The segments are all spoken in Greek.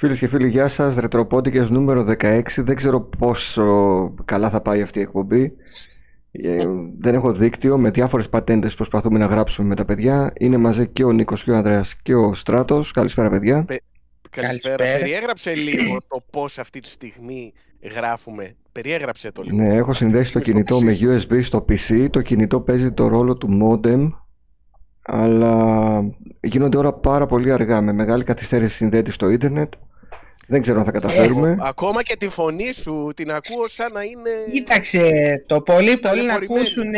Φίλες και φίλοι, γεια σας. Ρετροπόντικες νούμερο 16. Δεν ξέρω πόσο καλά θα πάει αυτή η εκπομπή. Ε, δεν έχω δίκτυο. Με διάφορες πατέντες προσπαθούμε να γράψουμε με τα παιδιά. Είναι μαζί και ο Νίκος και ο Ανδρέας και ο Στράτος. Καλησπέρα, παιδιά. Πε... Καλησπέρα. Καλησπέρα. Περιέγραψε λίγο το πώς αυτή τη στιγμή γράφουμε. Περιέγραψε το λίγο. Ναι, έχω συνδέσει το κινητό με USB στο PC. Το κινητό παίζει το ρόλο του modem. Αλλά γίνονται όλα πάρα πολύ αργά. Με μεγάλη καθυστέρηση συνδέεται στο ίντερνετ. Δεν ξέρω αν θα καταφέρουμε. Έχω, ακόμα και τη φωνή σου την ακούω σαν να είναι. Κοίταξε, το πολύ πολύ να ακούσουν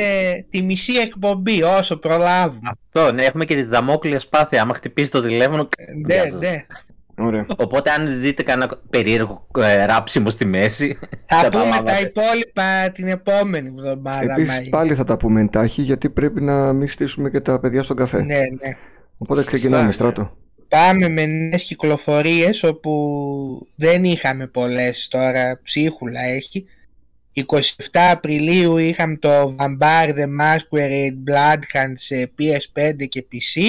τη μισή εκπομπή όσο προλάβουν. Αυτό, ναι, έχουμε και τη δαμόκλεια σπάθεια. Άμα χτυπήσει το τηλέφωνο. Ναι, ναι. Ωραία. Οπότε αν δείτε κανένα περίεργο ε, ράψιμο στη μέση. Θα πούμε τα υπόλοιπα την επόμενη εβδομάδα. Επίσης πάλι θα τα πούμε εντάχει γιατί πρέπει να μην στήσουμε και τα παιδιά στον καφέ. Ναι, ναι. Οπότε ξεκινάμε, στράτο πάμε με νέες κυκλοφορίες όπου δεν είχαμε πολλές τώρα, ψίχουλα έχει. 27 Απριλίου είχαμε το Vampire the Masquerade Bloodhunt σε PS5 και PC.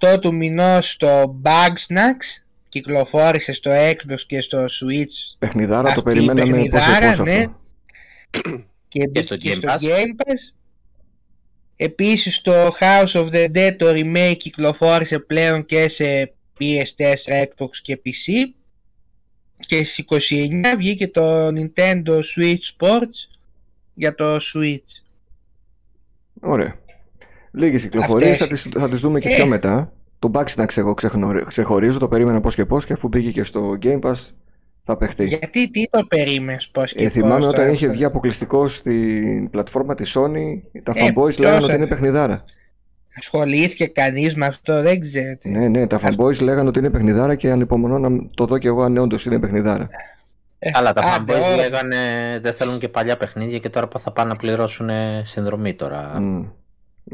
28 του μηνός το Bugsnax κυκλοφόρησε στο Xbox και στο Switch. Παιχνιδάρα το περιμέναμε παιχνιδάρα, ναι. και, και, στο, και στο Game Pass. Επίσης το House of the Dead το remake κυκλοφόρησε πλέον και σε PS4, Xbox και PC και στις 29 βγήκε το Nintendo Switch Sports για το Switch. Ωραία. Λίγες κυκλοφορίες, Αυτές... θα, τις, θα τις δούμε και πιο ε. μετά. Το Bugsnax εγώ ξεχωρίζω, το περίμενα πώς και πώς και αφού πήγε και στο Game Pass θα παιχτείς. Γιατί τι το περίμενες πώς και ε, Θυμάμαι όταν είχε βγει αποκλειστικό στην πλατφόρμα της Sony, τα ε, fanboys λέγανε ότι είναι παιχνιδάρα. Ασχολήθηκε κανείς με αυτό, δεν ξέρετε. Ναι, ναι, τα fanboys λέγανε ότι είναι παιχνιδάρα και ανυπομονώ να το δω και εγώ αν όντως είναι παιχνιδάρα. Ε, Αλλά τα fanboys λέγανε δεν θέλουν και παλιά παιχνίδια και τώρα θα πάνε να πληρώσουν συνδρομή τώρα. Mm,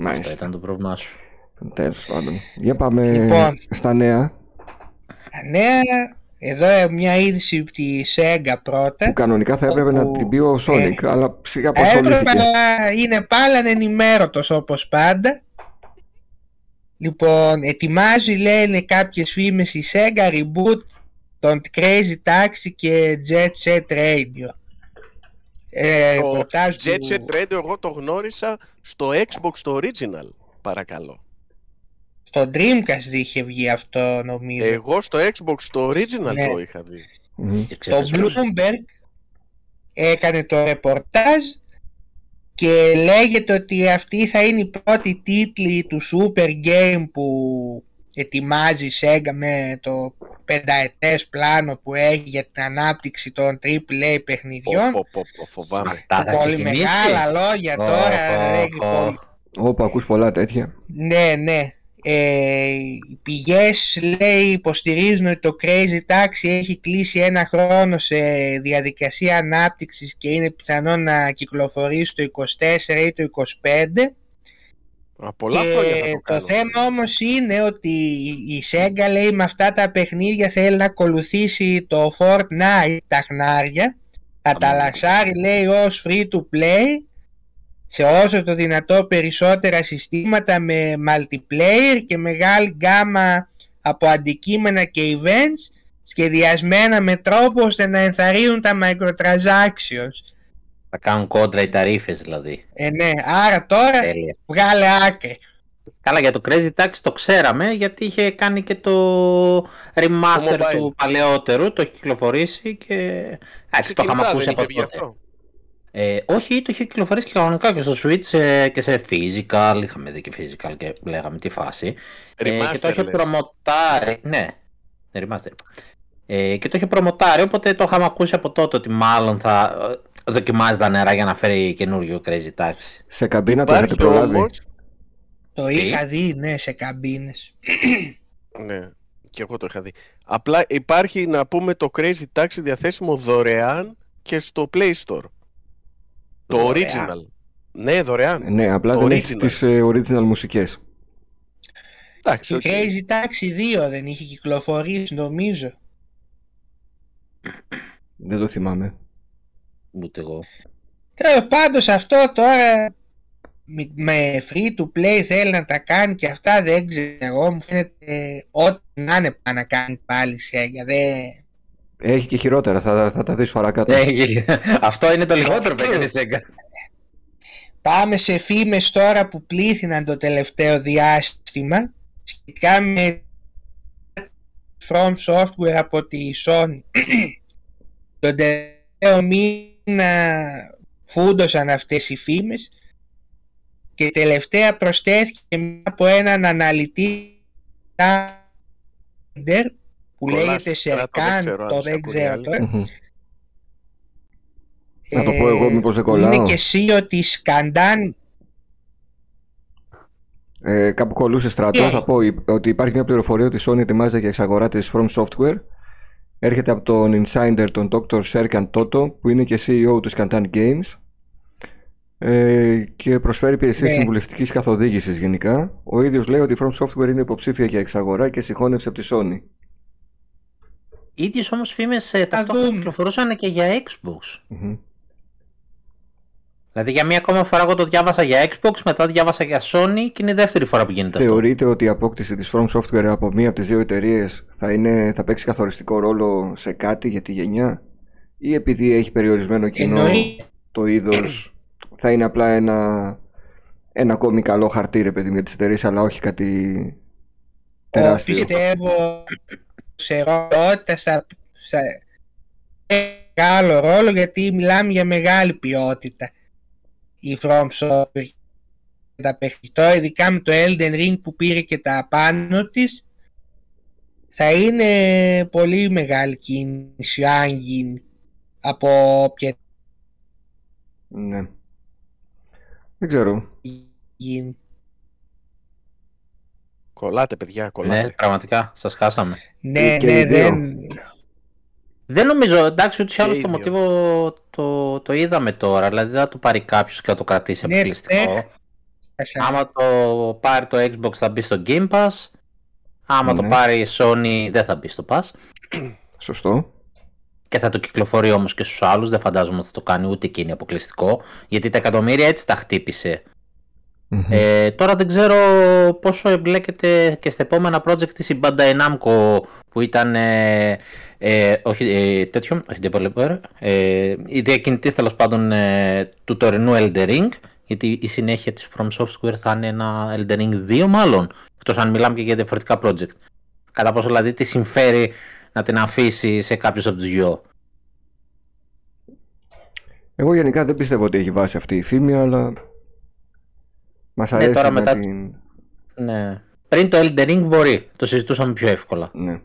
αυτό ήταν το πρόβλημά σου. Τέλος πάντων. Για πάμε λοιπόν, στα νέα. Τα νέα εδώ μια είδηση από τη Sega πρώτα. Που κανονικά θα έπρεπε να την πει ο Sonic, ε, αλλά ψυχα αποσχολήθηκε. Έπρεπε να είναι πάλι ενημέρωτος όπως πάντα. Λοιπόν, ετοιμάζει λένε κάποιες φήμες η Sega reboot των Crazy Taxi και Jet Set Radio. Ε, το Jet Set Radio εγώ το γνώρισα στο Xbox το original, παρακαλώ. Στο Dreamcast είχε βγει αυτό νομίζω. Εγώ στο Xbox το original ναι. το είχα δει. Το Bloomberg έκανε το ρεπορτάζ και λέγεται ότι αυτή θα είναι η πρώτη τίτλη του Super Game που ετοιμάζει η Sega με το πενταετές πλάνο που έχει για την ανάπτυξη των AAA παιχνιδιών. Πω, πω, πω, φοβάμαι. Πολύ μεγάλα λόγια τώρα. Όπα, ακούς πολλά τέτοια. Ναι, ναι. Ε, οι πηγές λέει υποστηρίζουν ότι το Crazy Taxi έχει κλείσει ένα χρόνο σε διαδικασία ανάπτυξης και είναι πιθανό να κυκλοφορήσει το 24 ή το 25 πολλά και το, το θέμα όμως είναι ότι η Sega λέει με αυτά τα παιχνίδια θέλει να ακολουθήσει το Fortnite τα χνάρια. Θα τα λασάρει λέει ως free to play σε όσο το δυνατό περισσότερα συστήματα με multiplayer και μεγάλη γκάμα από αντικείμενα και events σχεδιασμένα με τρόπο ώστε να ενθαρρύνουν τα microtransactions. Θα κάνουν κόντρα οι ταρίφες δηλαδή. Ε, ναι, άρα τώρα Τέλεια. βγάλε άκρη. Καλά για το Crazy Taxi το ξέραμε γιατί είχε κάνει και το remaster του παλαιότερου, το έχει κυκλοφορήσει και εντάξει το είχαμε ακούσει από τότε. Ε, όχι, το είχε κυκλοφορήσει και κανονικά και στο Switch ε, και σε physical. Είχαμε δει και physical και λέγαμε τι φάση. ε, και το είχε προμοτάρει. Ναι, remaster. Ε, και το είχε προμοτάρει, οπότε το είχαμε ακούσει από τότε ότι μάλλον θα ε, δοκιμάζει τα νερά για να φέρει καινούριο Crazy Taxi. Σε καμπίνα το έχετε προλάβει; Το είχα δει, ναι, σε καμπίνες. ναι, και εγώ το είχα δει. Απλά υπάρχει να πούμε το Crazy Taxi διαθέσιμο δωρεάν και στο Play Store. Το original. Ναι, δωρεάν. Ναι, απλά δεν έχεις τις ε, original μουσικές. Εντάξει, okay. Crazy Taxi 2 δεν είχε κυκλοφορήσει νομίζω. Δεν το θυμάμαι. Ούτε εγώ. Τέλο πάντως αυτό τώρα με free to play θέλει να τα κάνει και αυτά δεν ξέρω μου φαίνεται ό,τι να είναι πάνω να κάνει πάλι Sega δεν... Έχει και χειρότερα, θα, θα τα δεις παρακάτω. Αυτό είναι το λιγότερο που έκανε η Sega. Πάμε σε φήμες τώρα που πλήθυναν το τελευταίο διάστημα σχετικά με From Software από τη Sony. Τον τελευταίο μήνα φούντωσαν αυτές οι φήμες και τελευταία προσθέθηκε από έναν αναλυτή που λέγεται Σερκάν, το δεν ξέρω τώρα. Να το πω εγώ μήπως δεν κολλάω. Είναι και εσύ ότι σκαντάν ε, κάπου κολούσε στρατός. Θα πω ότι υπάρχει μια πληροφορία ότι η Sony ετοιμάζεται για εξαγορά της From Software. Έρχεται από τον insider τον Dr. Serkan Toto που είναι και CEO του Scantan Games ε, και προσφέρει υπηρεσίες ναι. συμβουλευτικής καθοδήγησης γενικά. Ο ίδιος λέει ότι η From Software είναι υποψήφια για εξαγορά και συγχώνευση από τη Sony. Οι ίδιες όμως φήμες ε, ταυτόχρονα κυκλοφορούσαν και για Xbox. mm Δηλαδή για μία ακόμα φορά εγώ το διάβασα για Xbox, μετά διάβασα για Sony και είναι η δεύτερη φορά που γίνεται αυτό. Θεωρείτε ότι η απόκτηση της From Software από μία από τις δύο εταιρείες θα, είναι, θα παίξει καθοριστικό ρόλο σε κάτι για τη γενιά; Ή επειδή έχει περιορισμένο κοινό το είδος θα είναι απλά ένα, ένα ακόμη καλό χαρτί ρε παιδί με τις εταιρείες, αλλά όχι κάτι τεράστιο; Πιστεύω σε ρόλο στα, μεγάλο ρόλο γιατί μιλάμε για μεγάλη ποιότητα. Η From Software τα παιχνιδιά, ειδικά με το Elden Ring που πήρε και τα πάνω της θα είναι πολύ μεγάλη κίνηση αν γίνει από όποια ναι. Δεν ξέρω. γίνει. Κολλάτε παιδιά, κολλάτε. Ναι, πραγματικά, σας χάσαμε. Ναι, ναι, δεν... Δεν νομίζω, εντάξει, ούτως ή άλλως το μοτίβο το, το είδαμε τώρα, δηλαδή δεν θα το πάρει κάποιος και θα το κρατήσει ναι, αποκλειστικό. Ναι. Άμα το πάρει το Xbox θα μπει στο Game Pass, άμα το ναι. πάρει η Sony δεν θα μπει στο Pass. Σωστό. Και θα το κυκλοφορεί όμως και στους άλλους, δεν φαντάζομαι ότι θα το κάνει ούτε εκείνη αποκλειστικό, γιατί τα εκατομμύρια έτσι τα χτυπησε Ε, τώρα δεν ξέρω πόσο εμπλέκεται και στα επόμενα project της η Bandai Namco που ήταν ε, ε, όχι ε, τέτοιο, όχι developer, ε, η διακινητής τέλος πάντων ε, του τωρινού Elder Ring, γιατί η συνέχεια της From Software θα είναι ένα Elder Ring 2 μάλλον, εκτός αν μιλάμε και για διαφορετικά project. Κατά πόσο δηλαδή τη συμφέρει να την αφήσει σε κάποιους από τους δυο. Εγώ γενικά δεν πιστεύω ότι έχει βάσει αυτή η φήμη, αλλά μας ναι, αρέσει τώρα μετά... την... Ναι. Πριν το Elden Ring μπορεί, το συζητούσαμε πιο εύκολα. Ναι.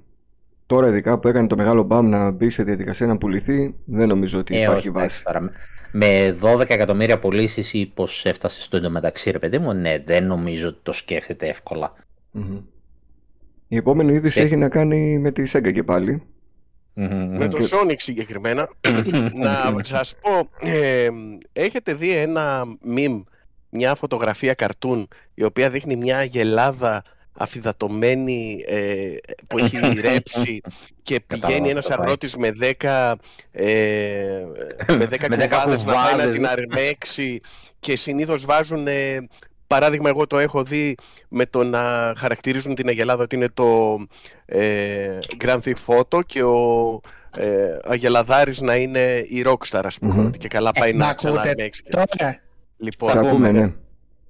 Τώρα, ειδικά που έκανε το μεγάλο μπαμ να μπει σε διαδικασία να πουληθεί, δεν νομίζω ότι ε, υπάρχει βάση. Με 12 εκατομμύρια πωλήσεις ή πώ έφτασε στο εντωμεταξύ, ρε παιδί μου, ναι, δεν νομίζω ότι το σκέφτεται Η επόμενη είδηση έχει να κάνει με τη Sega και παλι Με το Sonic συγκεκριμένα. να σας πω, ε, έχετε δει ένα meme, μια φωτογραφία καρτούν, η οποία δείχνει μια γελάδα αφιδατωμένη ε, που έχει ρέψει και πηγαίνει ένας αγρότης με 10, ε, με 10 κουβάδες να πάει να την αρμέξει και συνήθως βάζουν ε, παράδειγμα εγώ το έχω δει με το να χαρακτηρίζουν την Αγελάδα ότι είναι το ε, Grand Theft Photo και ο ε, Αγελαδάρης να είναι η Rockstar ας πούμε mm-hmm. και καλά πάει ε, να ξαναρμέξει. Λοιπόν, ακούμε, ναι.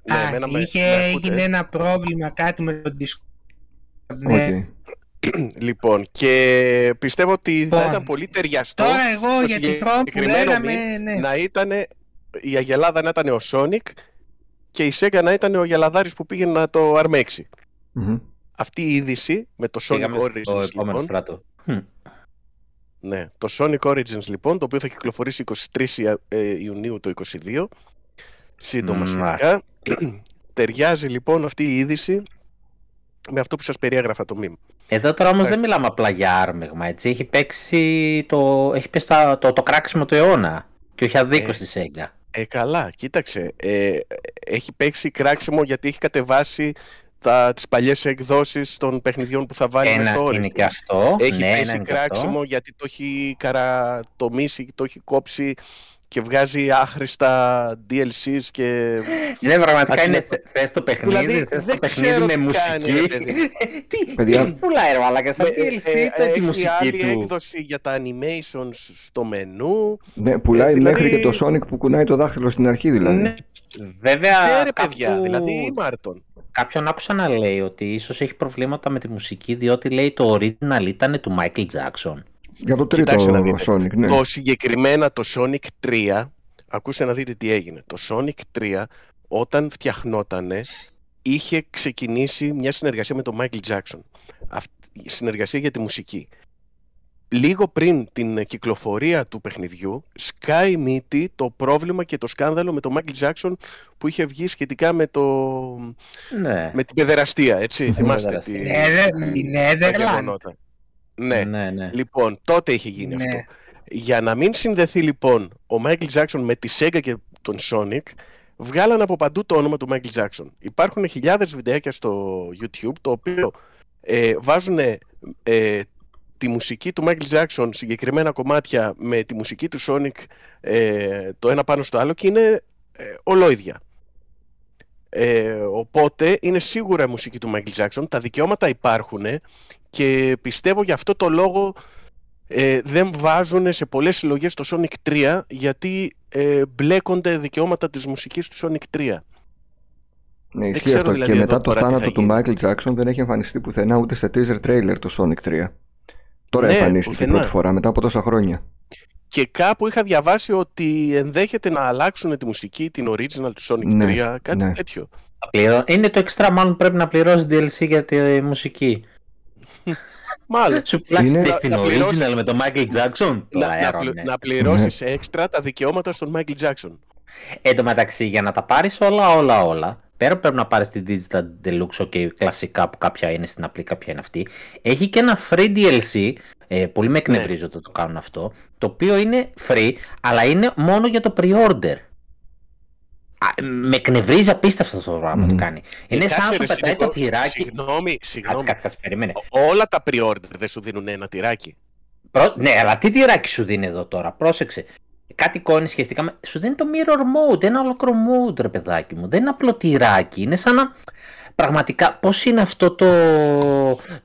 Ναι, Α, είχε, έγινε ένα πρόβλημα κάτι με τον Discord. Ναι. Λοιπόν, και πιστεύω ότι θα ήταν λοιπόν, πολύ ταιριαστό. Τώρα εγώ για τη From που λέγαμε, ναι. Να ήταν η Αγελάδα να ήταν ο Sonic και η Sega να ήταν ο Αγελαδάρης που πήγαινε να το αρμεξει Αυτή η είδηση με το Sonic Origins λοιπόν, στράτο. Ναι, το Sonic Origins λοιπόν, το οποίο θα κυκλοφορήσει 23 ε, Ιουνίου το 2022, σύντομα σχετικά. Ταιριάζει λοιπόν αυτή η είδηση με αυτό που σας περιέγραφα το meme. Εδώ τώρα όμως ε. δεν μιλάμε απλά για άρμεγμα, έτσι. Έχει παίξει το, έχει πέσει το, το, το κράξιμο του αιώνα και όχι αδίκως ε, στη Σέγγα. Ε, καλά, κοίταξε. Ε, έχει παίξει κράξιμο γιατί έχει κατεβάσει τα, τις παλιές εκδόσεις των παιχνιδιών που θα βάλει Ένα, στο Είναι και αυτό. Έχει ναι, πέσει κράξιμο γιατί το έχει καρατομήσει, το έχει κόψει και βγάζει άχρηστα DLCs και... Ναι, πραγματικά είναι θες το παιχνίδι, δηλαδή, θες το παιχνίδι με μουσική. Τι, Παιδιά... τι πουλάει ρε μαλάκα, σαν DLC ε, ε, τη μουσική του. Έχει έκδοση για τα animations στο μενού. Ναι, πουλάει ε, μέχρι δηλαδή- και το Sonic που κουνάει το δάχτυλο στην αρχή δηλαδή. Ναι. Βέβαια, ναι, ρε, παιδιά, δηλαδή η Μάρτον. Κάποιον άκουσα να λέει ότι ίσως έχει προβλήματα με τη μουσική διότι λέει το original ήταν του Michael Jackson. Για το τρίτο Sonic, ναι. Το συγκεκριμένα το Sonic 3, ακούστε να δείτε τι έγινε. Το Sonic 3 όταν φτιαχνότανε είχε ξεκινήσει μια συνεργασία με τον Michael Jackson. Αυτή, συνεργασία για τη μουσική. Λίγο πριν την κυκλοφορία του παιχνιδιού, σκάει μύτη το πρόβλημα και το σκάνδαλο με τον Michael Jackson που είχε βγει σχετικά με, το... ναι. με την παιδεραστία, έτσι, θυμάστε. Τη... Ναι, ναι. Ναι, ναι. Λοιπόν, τότε είχε γίνει ναι. αυτό. Για να μην συνδεθεί λοιπόν ο Michael Jackson με τη Sega και τον Sonic, βγάλαν από παντού το όνομα του Michael Jackson. Υπάρχουν χιλιάδες βιντεάκια στο YouTube, το οποίο ε, βάζουν ε, τη μουσική του Michael Jackson, συγκεκριμένα κομμάτια με τη μουσική του Sonic ε, το ένα πάνω στο άλλο και είναι ε, ολόιδια. Ε, οπότε είναι σίγουρα η μουσική του Michael Jackson, τα δικαιώματα υπάρχουν και πιστεύω γι' αυτό το λόγο ε, δεν βάζουν σε πολλές συλλογές το Sonic 3 γιατί ε, μπλέκονται δικαιώματα της μουσικής του Sonic 3. Ναι, ισχύει αυτό. Δηλαδή και μετά το θάνατο του Michael Jackson δεν έχει εμφανιστεί πουθενά ούτε σε teaser trailer το Sonic 3. Τώρα ναι, εμφανίστηκε πουθενά. πρώτη φορά μετά από τόσα χρόνια. Και κάπου είχα διαβάσει ότι ενδέχεται να αλλάξουν τη μουσική, την original του Sonic ναι, 3, κάτι ναι. τέτοιο. Είναι το extra μάλλον πρέπει να πληρώσει DLC για τη μουσική. Μάλλον. Σου είναι... στην original με τον Michael Jackson; Να, να, να πληρώσεις έξτρα τα δικαιώματα στον Michael Jackson. Εν τω μεταξύ, για να τα πάρεις όλα, όλα, όλα, πέρα πρέπει να πάρεις την Digital Deluxe, ok, κλασικά που κάποια είναι στην απλή, κάποια είναι αυτή, έχει και ένα free DLC, ε, πολύ με εκνευρίζει ναι. ότι το κάνουν αυτό, το οποίο είναι free, αλλά είναι μόνο για το pre-order με εκνευρίζει απίστευτα αυτό το πράγμα mm. το κάνει. Είναι ε, σαν να σου πετάει το τυράκι. Συγγνώμη, συγγνώμη. Κάτσε, κάτσε, περίμενε. Όλα τα pre-order δεν σου δίνουν ένα τυράκι. Προ... Ναι, αλλά τι τυράκι σου δίνει εδώ τώρα, πρόσεξε. Κάτι εικόνη σχετικά με. Σου δίνει το mirror mode, ένα ολόκληρο mode, ρε παιδάκι μου. Δεν είναι απλό τυράκι. Είναι σαν να. Πραγματικά, πώς είναι αυτό το,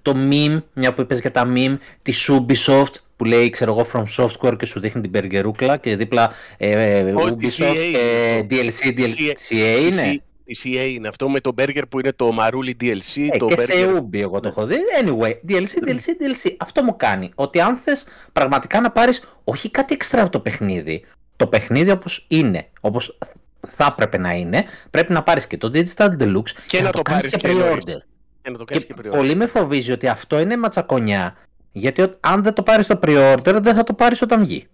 το meme, μια που είπες για τα meme τη Ubisoft που λέει ξέρω εγώ from software και σου δείχνει την μπεργκερούκλα και δίπλα ε, Ubisoft και DLC, DLCA είναι. Η CA είναι αυτό με το burger που είναι το μαρούλι DLC. Ε, το και burger... σε Ubi εγώ το έχω δει. Anyway, DLC, DLC, DLC. Αυτό μου κάνει. Ότι αν θες πραγματικά να πάρεις όχι κάτι εξτρά από το παιχνίδι, το παιχνίδι όπως είναι, όπως θα έπρεπε να είναι, πρέπει να πάρεις και το Digital Deluxe και, και να, το, το κάνεις και pre-order. Και, να το και, και πολύ με φοβίζει ότι αυτό είναι ματσακονιά γιατί αν δεν το πάρεις το pre-order, δεν θα το πάρεις όταν βγει.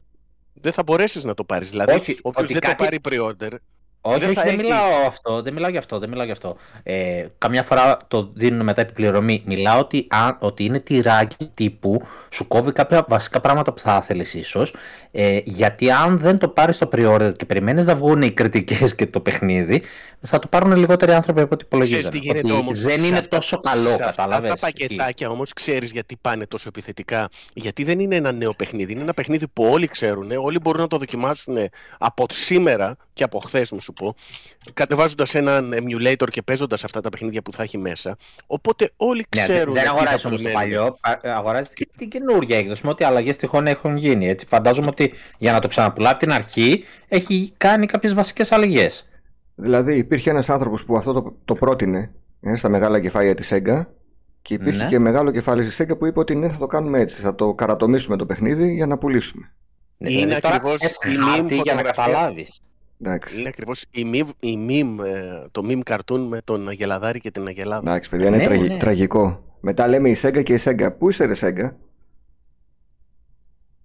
Δεν θα μπορέσεις να το πάρεις. Δηλαδή, όχι, όποιος δεν κάτι... το πάρει pre-order. Όχι, δεν, όχι, δεν μιλάω αυτό, δεν μιλάω για αυτό, δεν μιλάω για αυτό. Ε, καμιά φορά το δίνουν μετά επιπληρωμή. Μιλάω ότι, αν, ότι είναι τυράκι τύπου, σου κόβει κάποια βασικά πράγματα που θα ήθελες ίσως. Ε, γιατί αν δεν το πάρεις το pre-order και περιμένεις να βγουν οι κριτικές και το παιχνίδι, θα το πάρουν λιγότεροι άνθρωποι από ό,τι υπολογίζουν. Δεν είναι τόσο καλό, κατάλαβες; Αυτά τα πακετάκια όμως ξέρεις γιατί πάνε τόσο επιθετικά; Γιατί δεν είναι ένα νέο παιχνίδι. Είναι ένα παιχνίδι που όλοι ξέρουν, όλοι μπορούν να το δοκιμάσουν από σήμερα και από χθες, μου σου πω, κατεβάζοντας έναν emulator και παίζοντας αυτά τα παιχνίδια που θα έχει μέσα. Οπότε όλοι ναι, ξέρουν. Ναι, δεν αγοράζει όμως το παλιό, αγοράζει και την καινούργια έκδοση με ό,τι αλλαγές τυχόν έχουν γίνει. Έτσι. Φαντάζομαι ότι για να το ξαναπουλάει από την αρχή έχει κάνει κάποιες βασικές αλλαγές. Δηλαδή υπήρχε ένας άνθρωπος που αυτό το, το πρότεινε ε, στα μεγάλα κεφάλια της Sega και υπήρχε ναι. και μεγάλο κεφάλι της Sega που είπε ότι ναι θα το κάνουμε έτσι, θα το καρατομήσουμε το παιχνίδι για να πουλήσουμε. Ναι, είναι δηλαδή, ακριβώς η meme για να καταλάβεις. Είναι ακριβώς η meme, ε, το meme καρτούν με τον Αγελαδάρη και την Αγελάδα. Εντάξει, παιδιά, είναι ναι, τραγ, ναι. τραγικό. Μετά λέμε η Sega και η Sega. Πού είσαι, ρε Sega?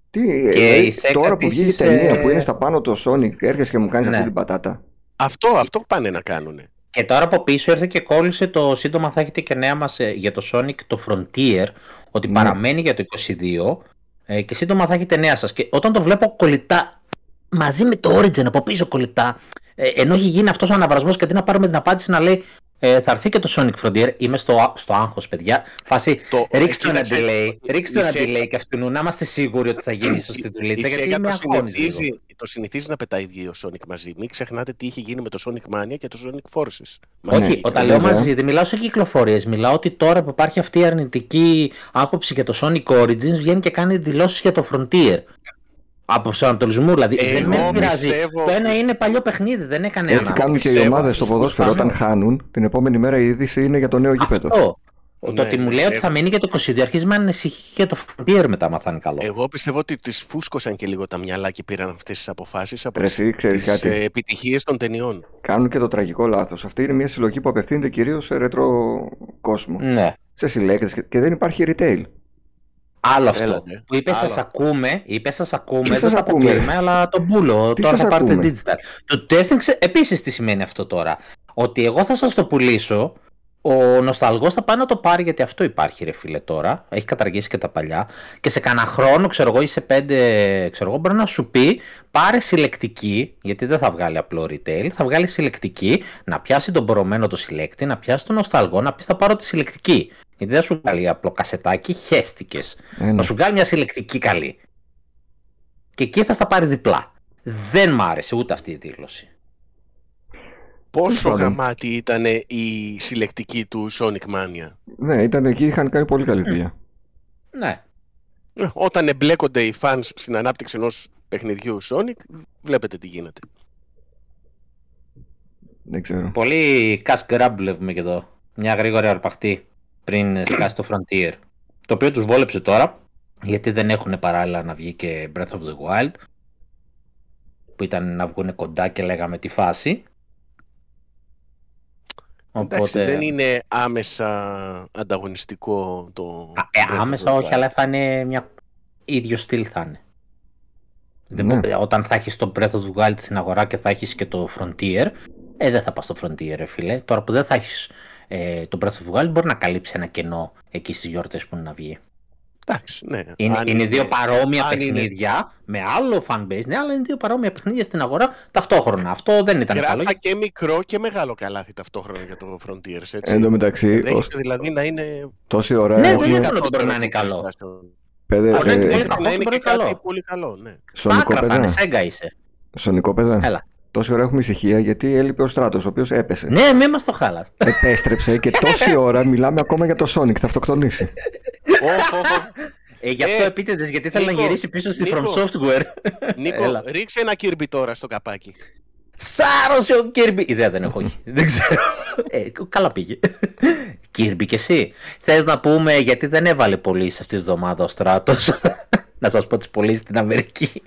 Τι, και ε, τώρα που βγήκε η ταινία που είναι στα πάνω το Sonic, έρχεσαι και μου κάνεις ναι. αυτή την πατάτα. Αυτό, αυτό πάνε να κάνουν. Και τώρα από πίσω ήρθε και κόλλησε το σύντομα θα έχετε και νέα μας ε, για το Sonic το Frontier ότι ναι. παραμένει για το 22 ε, και σύντομα θα έχετε νέα σας και όταν το βλέπω κολλητά μαζί με το Origin από πίσω κολλητά ε, ενώ έχει γίνει αυτός ο αναβρασμός και αντί να πάρουμε την απάντηση να λέει ε, θα έρθει και το Sonic Frontier. Είμαι στο, στο άγχος, παιδιά. Φάση, το, ρίξτε ένα delay, ρίξτε ένα delay και αυτού να είμαστε σίγουροι ότι θα γίνει σωστή δουλίτσα. Γιατί είναι το, συνηθίζει, το συνηθίζει να πετάει ο Sonic μαζί. Μην ξεχνάτε τι είχε γίνει με το Sonic Mania και το Sonic Forces. Όχι, ναι, όταν λέω μαζί, δεν μιλάω σε κυκλοφορίες. Μιλάω ότι τώρα που υπάρχει αυτή η αρνητική άποψη για το Sonic Origins, βγαίνει και κάνει δηλώσεις για το Frontier. Από προσανατολισμού, δηλαδή. Εγώ δεν με πειράζει. Πιστεύω... Το ένα είναι παλιό παιχνίδι, δεν έκανε Έτσι ανάπτυξη. κάνουν και οι ομάδες στο ποδόσφαιρο όταν χάνουν. Την επόμενη μέρα η είδηση είναι για το νέο γήπεδο. Αυτό. Ναι, το ότι μου λέει ότι θα μείνει για το 22 αρχίζει με ανησυχεί και το Frontier μετά, μα θα είναι καλό. Εγώ πιστεύω ότι τις φούσκωσαν και λίγο τα μυαλά και πήραν αυτές τις αποφάσεις από τι επιτυχίες των ταινιών. Κάνουν και το τραγικό λάθος. Αυτή είναι μια συλλογή που απευθύνεται κυρίως σε ρετρο κόσμο. Ναι. Σε συλλέκτες και δεν υπάρχει retail. Άλλο αυτό. Έλατε. Που είπε σας ακούμε, είπε σας ακούμε, δεν θα πούμε, αλλά τον πούλο. τώρα θα πάρετε digital. Το testing επίσης τι σημαίνει αυτό τώρα. Ότι εγώ θα σας το πουλήσω, ο νοσταλγός θα πάει να το πάρει γιατί αυτό υπάρχει ρε φίλε τώρα. Έχει καταργήσει και τα παλιά. Και σε κανένα χρόνο, ξέρω εγώ, ή σε πέντε, ξέρω εγώ, μπορεί να σου πει πάρε συλλεκτική, γιατί δεν θα βγάλει απλό retail, θα βγάλει συλλεκτική, να πιάσει τον μπορωμένο το συλλέκτη, να πιάσει τον νοσταλγό, να πει θα πάρω τη συλλεκτική. Γιατί δεν σου βγάλει απλό κασετάκι, χέστηκες. Ε, ναι. Θα σου βγάλει μια συλλεκτική καλή. Και εκεί θα στα πάρει διπλά. Δεν μ' άρεσε ούτε αυτή η δήλωση. Πόσο γαμάτι ήταν η συλλεκτική του Sonic Mania; Ναι, ήταν εκεί, είχαν κάνει πολύ καλή δουλειά. Ναι. Ε, όταν εμπλέκονται οι fans στην ανάπτυξη ενός παιχνιδιού Sonic, βλέπετε τι γίνεται. Δεν ξέρω. Πολύ cash grab βλέπουμε και εδώ. Μια γρήγορη αρπαχτή πριν σκάσει το Frontier. Το οποίο τους βόλεψε τώρα, γιατί δεν έχουν παράλληλα να βγει και Breath of the Wild, που ήταν να βγουν κοντά και λέγαμε τη φάση. Οπότε... Εντάξει, δεν είναι άμεσα ανταγωνιστικό το... ε, άμεσα όχι, αλλά θα είναι μια... ίδιο στυλ θα είναι. Ναι. Όταν θα έχεις το Breath of the Wild στην αγορά και θα έχεις και το Frontier, ε, δεν θα πας στο Frontier, ρε φίλε. Τώρα που δεν θα έχεις ε, το Breath of the Wild μπορεί να καλύψει ένα κενό εκεί στις γιορτές που είναι να βγει. Εντάξει, ναι. Είναι, είναι, δύο παρόμοια παιχνίδια με άλλο fanbase, ναι, αλλά είναι δύο παρόμοια παιχνίδια στην αγορά ταυτόχρονα. Αυτό δεν ήταν Γράτα καλό. και μικρό και μεγάλο καλάθι ταυτόχρονα για το Frontiers. Έτσι. Εν τω μεταξύ. Ως... δηλαδή να είναι. Τόση ώρα. Ναι, δεν είναι ότι μπορεί να είναι καλό. Πέδε, ε, ναι, να είναι και κάτι πολύ καλό. Ναι. Στον Νικό Σέγγα είσαι. Στον Νικό Έλα. Τόση ώρα έχουμε ησυχία γιατί έλειπε ο στράτος, ο οποίος έπεσε. Ναι, μην μας το χάλας. Επέστρεψε και τόση ώρα μιλάμε ακόμα για το Sonic. Θα αυτοκτονήσει. Ε, γι' αυτό ε, επίτηδες, γιατί θέλει να γυρίσει πίσω στη From Software. Νίκο, ρίξε ένα Kirby τώρα στο καπάκι. Σάρωσε ο Kirby. Ιδέα δεν έχω, όχι. δεν ξέρω. Ε, καλά πήγε. Kirby και εσύ. Θες να πούμε γιατί δεν έβαλε πολύ σε αυτή τη βδομάδα ο στράτος. να σας πω τις πωλήσεις στην Αμερική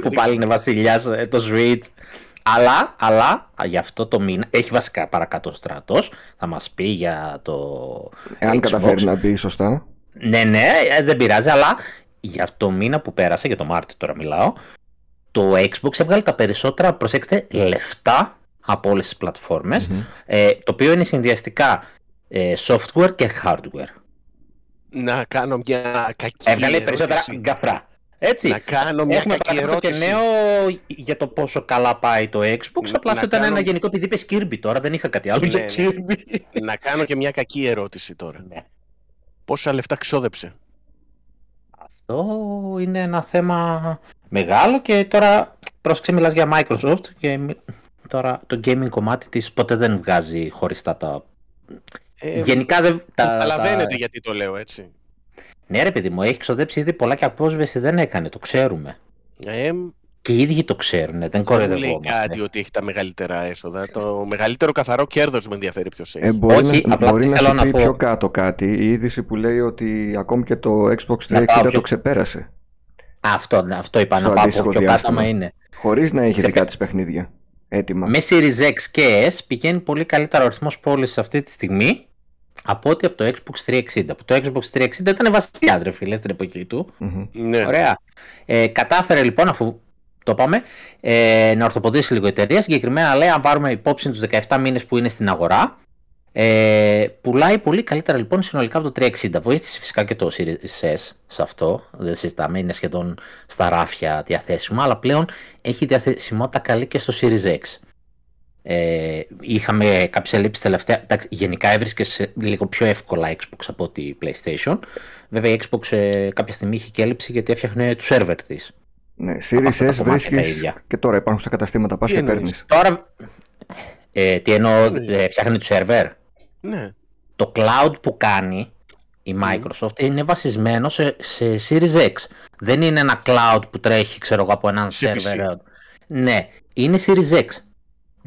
που πάλι είναι βασιλιάς ε, το Switch. Αλλά, αλλά για αυτό το μήνα έχει βασικά παρακάτω στρατός. Θα μας πει για το. Εάν καταφέρει να πει σωστά. Ναι, ναι, ε, δεν πειράζει, αλλά για το μήνα που πέρασε, για το Μάρτιο τώρα μιλάω, το Xbox έβγαλε τα περισσότερα, προσέξτε, λεφτά από όλες τις πλατφορμες ε, το οποίο είναι συνδυαστικά software και hardware. Να κάνω μια κακή Έβγαλε περισσότερα γκαφρά. Έτσι. Να κάνω μια Έχουμε κακή ερώτηση. και νέο για το πόσο καλά πάει το Xbox. Απλά αυτό ήταν ένα γενικό επειδή είπες Kirby τώρα, δεν είχα κάτι άλλο ναι, για ναι. Kirby. Να κάνω και μια κακή ερώτηση τώρα. Ναι. Πόσα λεφτά ξόδεψε; Αυτό είναι ένα θέμα μεγάλο και τώρα πρόσεξε μιλάς για Microsoft και τώρα το gaming κομμάτι της ποτέ δεν βγάζει χωριστά τα... Ε, Γενικά δεν... Καταλαβαίνετε τα... γιατί το λέω έτσι. Ναι, ρε παιδί μου, έχει ξοδέψει ήδη πολλά και απόσβεση δεν έκανε, το ξέρουμε. Ε, και οι ίδιοι το ξέρουν, δεν κοροϊδευόμαστε. Δεν λέει κάτι ότι έχει τα μεγαλύτερα έσοδα. Το μεγαλύτερο καθαρό κέρδος με ενδιαφέρει ποιος έχει. Ε, μπορεί Όχι, να, απλά μπορεί να σου πει πω... πιο κάτω κάτι. Η είδηση που λέει ότι ακόμη και το Xbox 360 πιο... το ξεπέρασε. Αυτό, αυτό είπα να πάω πιο κάτω, μα είναι. Χωρίς να έχει δικά της παιχνίδια. Έτοιμα. Με Series X και S πηγαίνει πολύ καλύτερο αριθμό πώλησης αυτή τη στιγμή από ό,τι από το Xbox 360. το Xbox 360 ήταν βασιλιάς ρε φίλε στην εποχή του. Ναι. Ωραία. Ε, κατάφερε λοιπόν αφού το πάμε, ε, να ορθοποδήσει λίγο η εταιρεία. Συγκεκριμένα λέει αν πάρουμε υπόψη τους 17 μήνες που είναι στην αγορά, ε, πουλάει πολύ καλύτερα λοιπόν συνολικά από το 360. Βοήθησε φυσικά και το Series S σε αυτό, δεν συζητάμε, είναι σχεδόν στα ράφια διαθέσιμο, αλλά πλέον έχει διαθεσιμότητα καλή και στο Series X. Ε, είχαμε κάποιε ελλείψει τελευταία. Εντάξει, γενικά έβρισκες λίγο πιο εύκολα Xbox από τη PlayStation. Βέβαια η Xbox ε, κάποια στιγμή είχε και έλλειψη γιατί έφτιαχνε τους σερβερ της. Ναι, Series S βρίσκεις και τώρα υπάρχουν στα καταστήματα, πας και παίρνεις. Τώρα, ε, τι εννοώ, ε, φτιάχνει το σερβερ; Ναι. Το cloud που κάνει η Microsoft είναι βασισμένο σε, σε Series X. Δεν είναι ένα cloud που τρέχει, ξέρω εγώ, από έναν σερβερ. Ναι, είναι Series X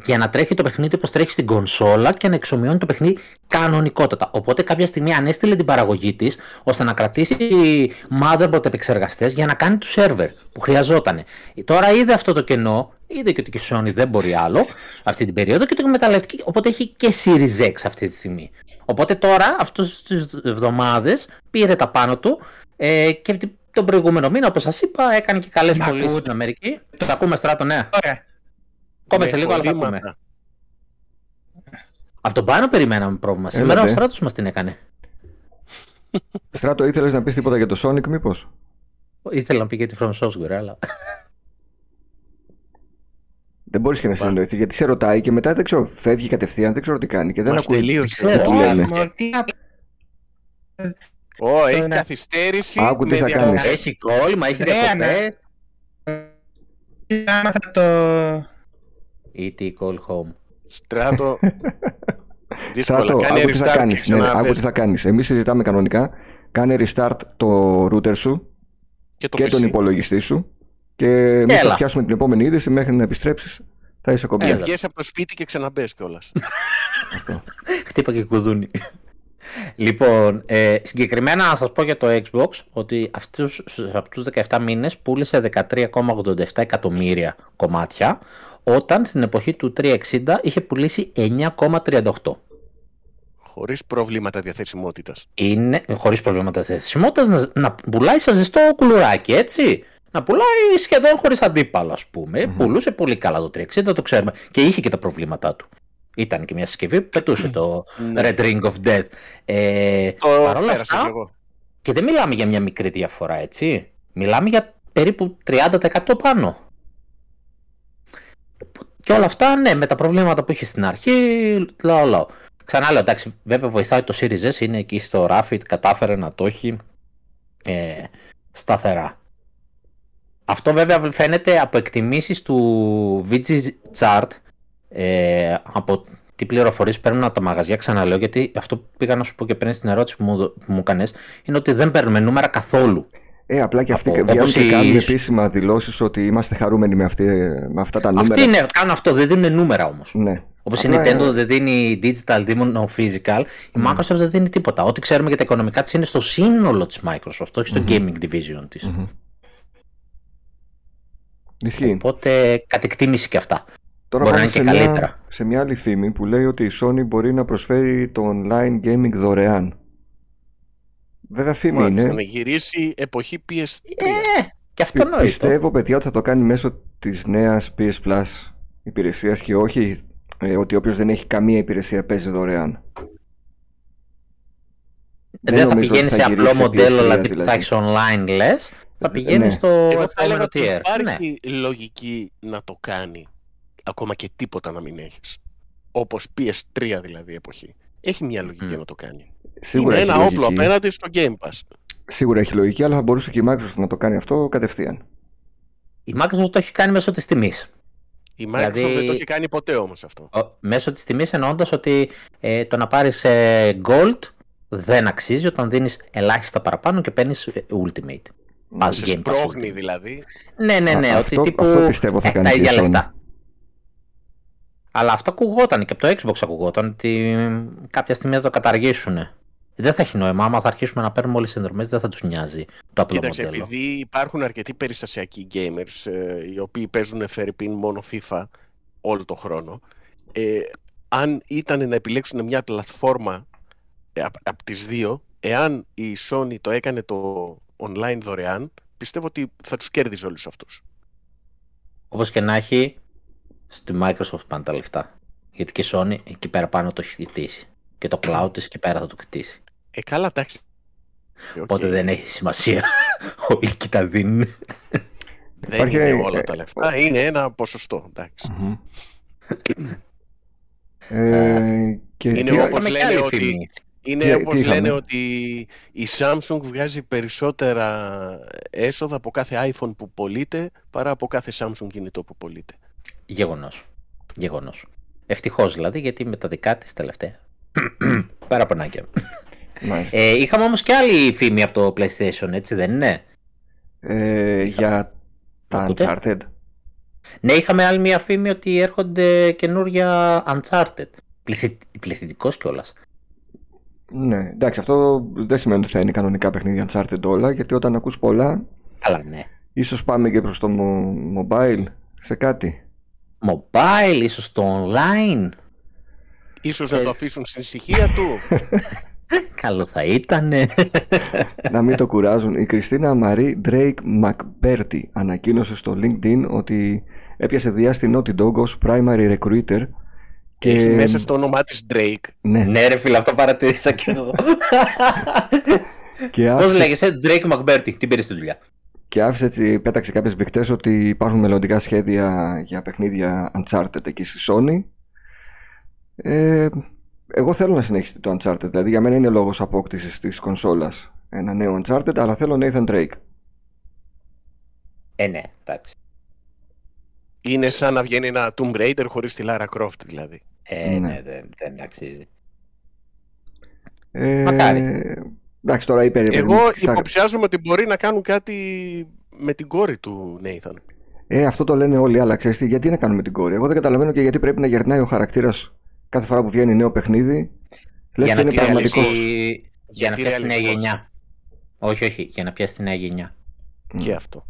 για να τρέχει το παιχνίδι όπως τρέχει στην κονσόλα και να εξομοιώνει το παιχνίδι κανονικότατα. Οπότε κάποια στιγμή ανέστειλε την παραγωγή της ώστε να κρατήσει motherboard επεξεργαστές για να κάνει τους σερβερ που χρειαζόταν. Τώρα είδε αυτό το κενό, είδε και ότι η Sony δεν μπορεί άλλο αυτή την περίοδο και το εκμεταλλευτεί. Οπότε έχει και Series X αυτή τη στιγμή. Οπότε τώρα, αυτές τις εβδομάδες, πήρε τα πάνω του ε, και τον προηγούμενο μήνα, όπως σας είπα, έκανε και καλές πωλήσεις στην Αμερική. Θα ακούμε στράτο, ναι. Ωραία. Κόμε σε λίγο, αλλά θα πούμε. Από τον πάνω περιμέναμε πρόβλημα. Σήμερα ο Στράτος μας την έκανε. Στράτο, ήθελες να πεις τίποτα για το Sonic μήπως; Ήθελα να πει για τη From Software, αλλά... Δεν μπορείς και να συνεννοηθεί γιατί σε ρωτάει και μετά δεν ξέρω, φεύγει κατευθείαν, δεν ξέρω τι κάνει και δεν Μας ακούει. Τελείωσε. Ω, έχει καθυστέρηση. Άκου τι θα κάνεις. Έχει κόλλημα, έχει διακοπές. Άμαθα το E.T. Call Home. Στράτο. Στράτο, άκου τι θα κάνεις. Ναι, άκου τι θα κάνεις. Εμείς συζητάμε κανονικά. Κάνε restart το router σου και, το και τον υπολογιστή σου και εμείς θα πιάσουμε την επόμενη είδηση μέχρι να επιστρέψεις. Θα είσαι κομπιά. Και βγες από το σπίτι και ξαναμπες κιόλας. Χτύπα και κουδούνι. Λοιπόν, ε, συγκεκριμένα να σας πω για το Xbox ότι αυτούς, από τους 17 μήνες πούλησε 13,87 εκατομμύρια κομμάτια όταν στην εποχή του 360 είχε πουλήσει 9,38. Χωρίς προβλήματα διαθεσιμότητας. Είναι χωρίς προβλήματα διαθεσιμότητας να, να πουλάει σαν ζεστό κουλουράκι, έτσι. Να πουλάει σχεδόν χωρίς αντίπαλο, ας πούμε. Πουλούσε πολύ καλά το 360, το ξέρουμε. Και είχε και τα προβλήματά του. Ήταν και μια συσκευή που πετούσε το ναι. Red Ring of Death. Ε, το παρόλα αυτά, εγώ. και δεν μιλάμε για μια μικρή διαφορά, έτσι. Μιλάμε για περίπου 30% πάνω. Και όλα αυτά, ναι, με τα προβλήματα που είχε στην αρχή, λαό, λαό. Ξανά λέω, εντάξει, βέβαια βοηθάει το Series S, είναι εκεί στο Rapid, κατάφερε να το έχει ε, σταθερά. Αυτό βέβαια φαίνεται από εκτιμήσεις του VG Chart, ε, από τι πληροφορίες παίρνουν από τα μαγαζιά, ξαναλέω, γιατί αυτό που πήγα να σου πω και πριν στην ερώτηση που μου, που μου έκανες, είναι ότι δεν παίρνουμε νούμερα καθόλου. Ε, απλά και αυτοί βγαίνουν και κάνουν επίσημα δηλώσεις ότι είμαστε χαρούμενοι με, αυτή, με αυτά τα νούμερα. Αυτοί είναι, κάνουν αυτό, δεν δίνουν νούμερα όμως. Ναι. Όπως η Nintendo δεν δίνει digital, δίνει physical, η ναι. Microsoft δεν δίνει τίποτα. Ό,τι ξέρουμε για τα οικονομικά της είναι στο σύνολο της Microsoft, όχι στο gaming division της. Ισχύει. Οπότε κατεκτήμηση και αυτά. Τώρα Μπορεί να είναι και καλύτερα. σε μια άλλη θύμη που λέει ότι η Sony μπορεί να προσφέρει το online gaming δωρεάν. Βέβαια φήμη είναι. Να γυρίσει εποχή PS3. Ε, και αυτό νοητό. Πιστεύω, παιδιά, ότι θα το κάνει μέσω της νέας PS Plus υπηρεσίας και όχι ε, ότι όποιος δεν έχει καμία υπηρεσία παίζει δωρεάν. Δεν, θα πηγαίνει σε απλό μοντέλο, δηλαδή που θα έχεις online λες, θα πηγαίνεις ναι. στο επόμενο tier. Υπάρχει ναι. λογική να το κάνει, ακόμα και τίποτα να μην έχεις. Όπως PS3 δηλαδή εποχή. Έχει μια λογική mm. να το κάνει. Σίγουρα είναι ένα όπλο απέναντι στο Game Pass. Σίγουρα έχει λογική, αλλά θα μπορούσε και η Microsoft να το κάνει αυτό κατευθείαν. Η Microsoft το έχει κάνει μέσω της τιμής. Η Microsoft δηλαδή, δεν το έχει κάνει ποτέ όμως αυτό. Μέσω της τιμής εννοώντας ότι ε, το να πάρεις ε, Gold δεν αξίζει όταν δίνεις ελάχιστα παραπάνω και παίρνεις ε, Ultimate. Μα σε σπρώχνει δηλαδή. Ναι, ναι, ναι. Α, ότι αυτό, τύπου. Αυτό πιστεύω θα ε, κάνει τα ίδια λεφτά. Αλλά αυτό ακουγόταν και από το Xbox ακουγόταν ότι κάποια στιγμή θα το καταργήσουν. Δεν θα έχει νόημα. Άμα θα αρχίσουμε να παίρνουμε όλες τις συνδρομές, δεν θα τους νοιάζει το απλό Κοίταξε, μοντέλο. επειδή υπάρχουν αρκετοί περιστασιακοί gamers ε, οι οποίοι παίζουν φερρυπίν μόνο FIFA όλο το χρόνο, ε, αν ήταν να επιλέξουν μια πλατφόρμα ε, από απ τις δύο, εάν η Sony το έκανε το online δωρεάν, πιστεύω ότι θα τους κέρδιζε όλους αυτούς. Όπως και να έχει, στη Microsoft πάνε τα λεφτά. Γιατί και η Sony εκεί πέρα πάνω το έχει χτίσει. Και το cloud της εκεί πέρα θα το κτίσει. Ε, καλά, εντάξει. Οπότε δεν έχει σημασία. Όλοι και τα δίνουν. Δεν είναι όλα τα λεφτά. Είναι ένα ποσοστό. Ε, και είναι όπως λένε ότι, είναι όπως λένε ότι η Samsung βγάζει περισσότερα έσοδα από κάθε iPhone που πωλείται παρά από κάθε Samsung κινητό που πωλείται. Γεγονός. Γεγονός. Ευτυχώς δηλαδή γιατί με τα δικά της τελευταία. Παραπονάκια. Ε, είχαμε όμως και άλλη φήμη από το PlayStation, έτσι δεν είναι; Ε, για τα Uncharted. Ναι, είχαμε άλλη μια φήμη ότι έρχονται καινούργια Uncharted. Πληθυντικός κιόλας. Ναι, εντάξει, αυτό δεν σημαίνει ότι θα είναι κανονικά παιχνίδια Uncharted όλα, γιατί όταν ακούς πολλά, Αλλά ναι. ίσως πάμε και προς το mobile, σε κάτι. Mobile, ίσως το online. Ίσως να το ε. αφήσουν στην ησυχία του. Καλό θα ήταν. να μην το κουράζουν. Η Κριστίνα Μαρή Drake McBerty ανακοίνωσε στο LinkedIn ότι έπιασε δουλειά στην Naughty Dog ως primary recruiter και... Έχει μέσα στο όνομά της Drake. Ναι, ναι ρε φίλε, αυτό παρατήρησα και εγώ. και άφησε... Πώς λέγεσαι, Drake McBerty, τι πήρε στη δουλειά. Και άφησε έτσι, πέταξε κάποιες μπικτές ότι υπάρχουν μελλοντικά σχέδια για παιχνίδια Uncharted εκεί στη Sony. Ε, εγώ θέλω να συνεχίσει το Uncharted, δηλαδή για μένα είναι λόγος απόκτησης της κονσόλας ένα νέο Uncharted, αλλά θέλω Nathan Drake. Ε, ναι, εντάξει. Είναι σαν να βγαίνει ένα Tomb Raider χωρίς τη Lara Croft δηλαδή. Ε, ναι, ναι δεν, δεν αξίζει. Ε, Μακάρι. Εντάξει, τώρα είπε, Εγώ υποψιάζομαι ότι μπορεί να κάνουν κάτι με την κόρη του Nathan. Ε, αυτό το λένε όλοι, αλλά ξέρεις γιατί να κάνουμε την κόρη; Εγώ δεν καταλαβαίνω και γιατί πρέπει να γερνάει ο χαρακτήρας κάθε φορά που βγαίνει νέο παιχνίδι. για να είναι πραγματικός. Για να πιάσεις τη νέα γενιά. Όχι, όχι, για να πιάσεις τη νέα γενιά. Και αυτό.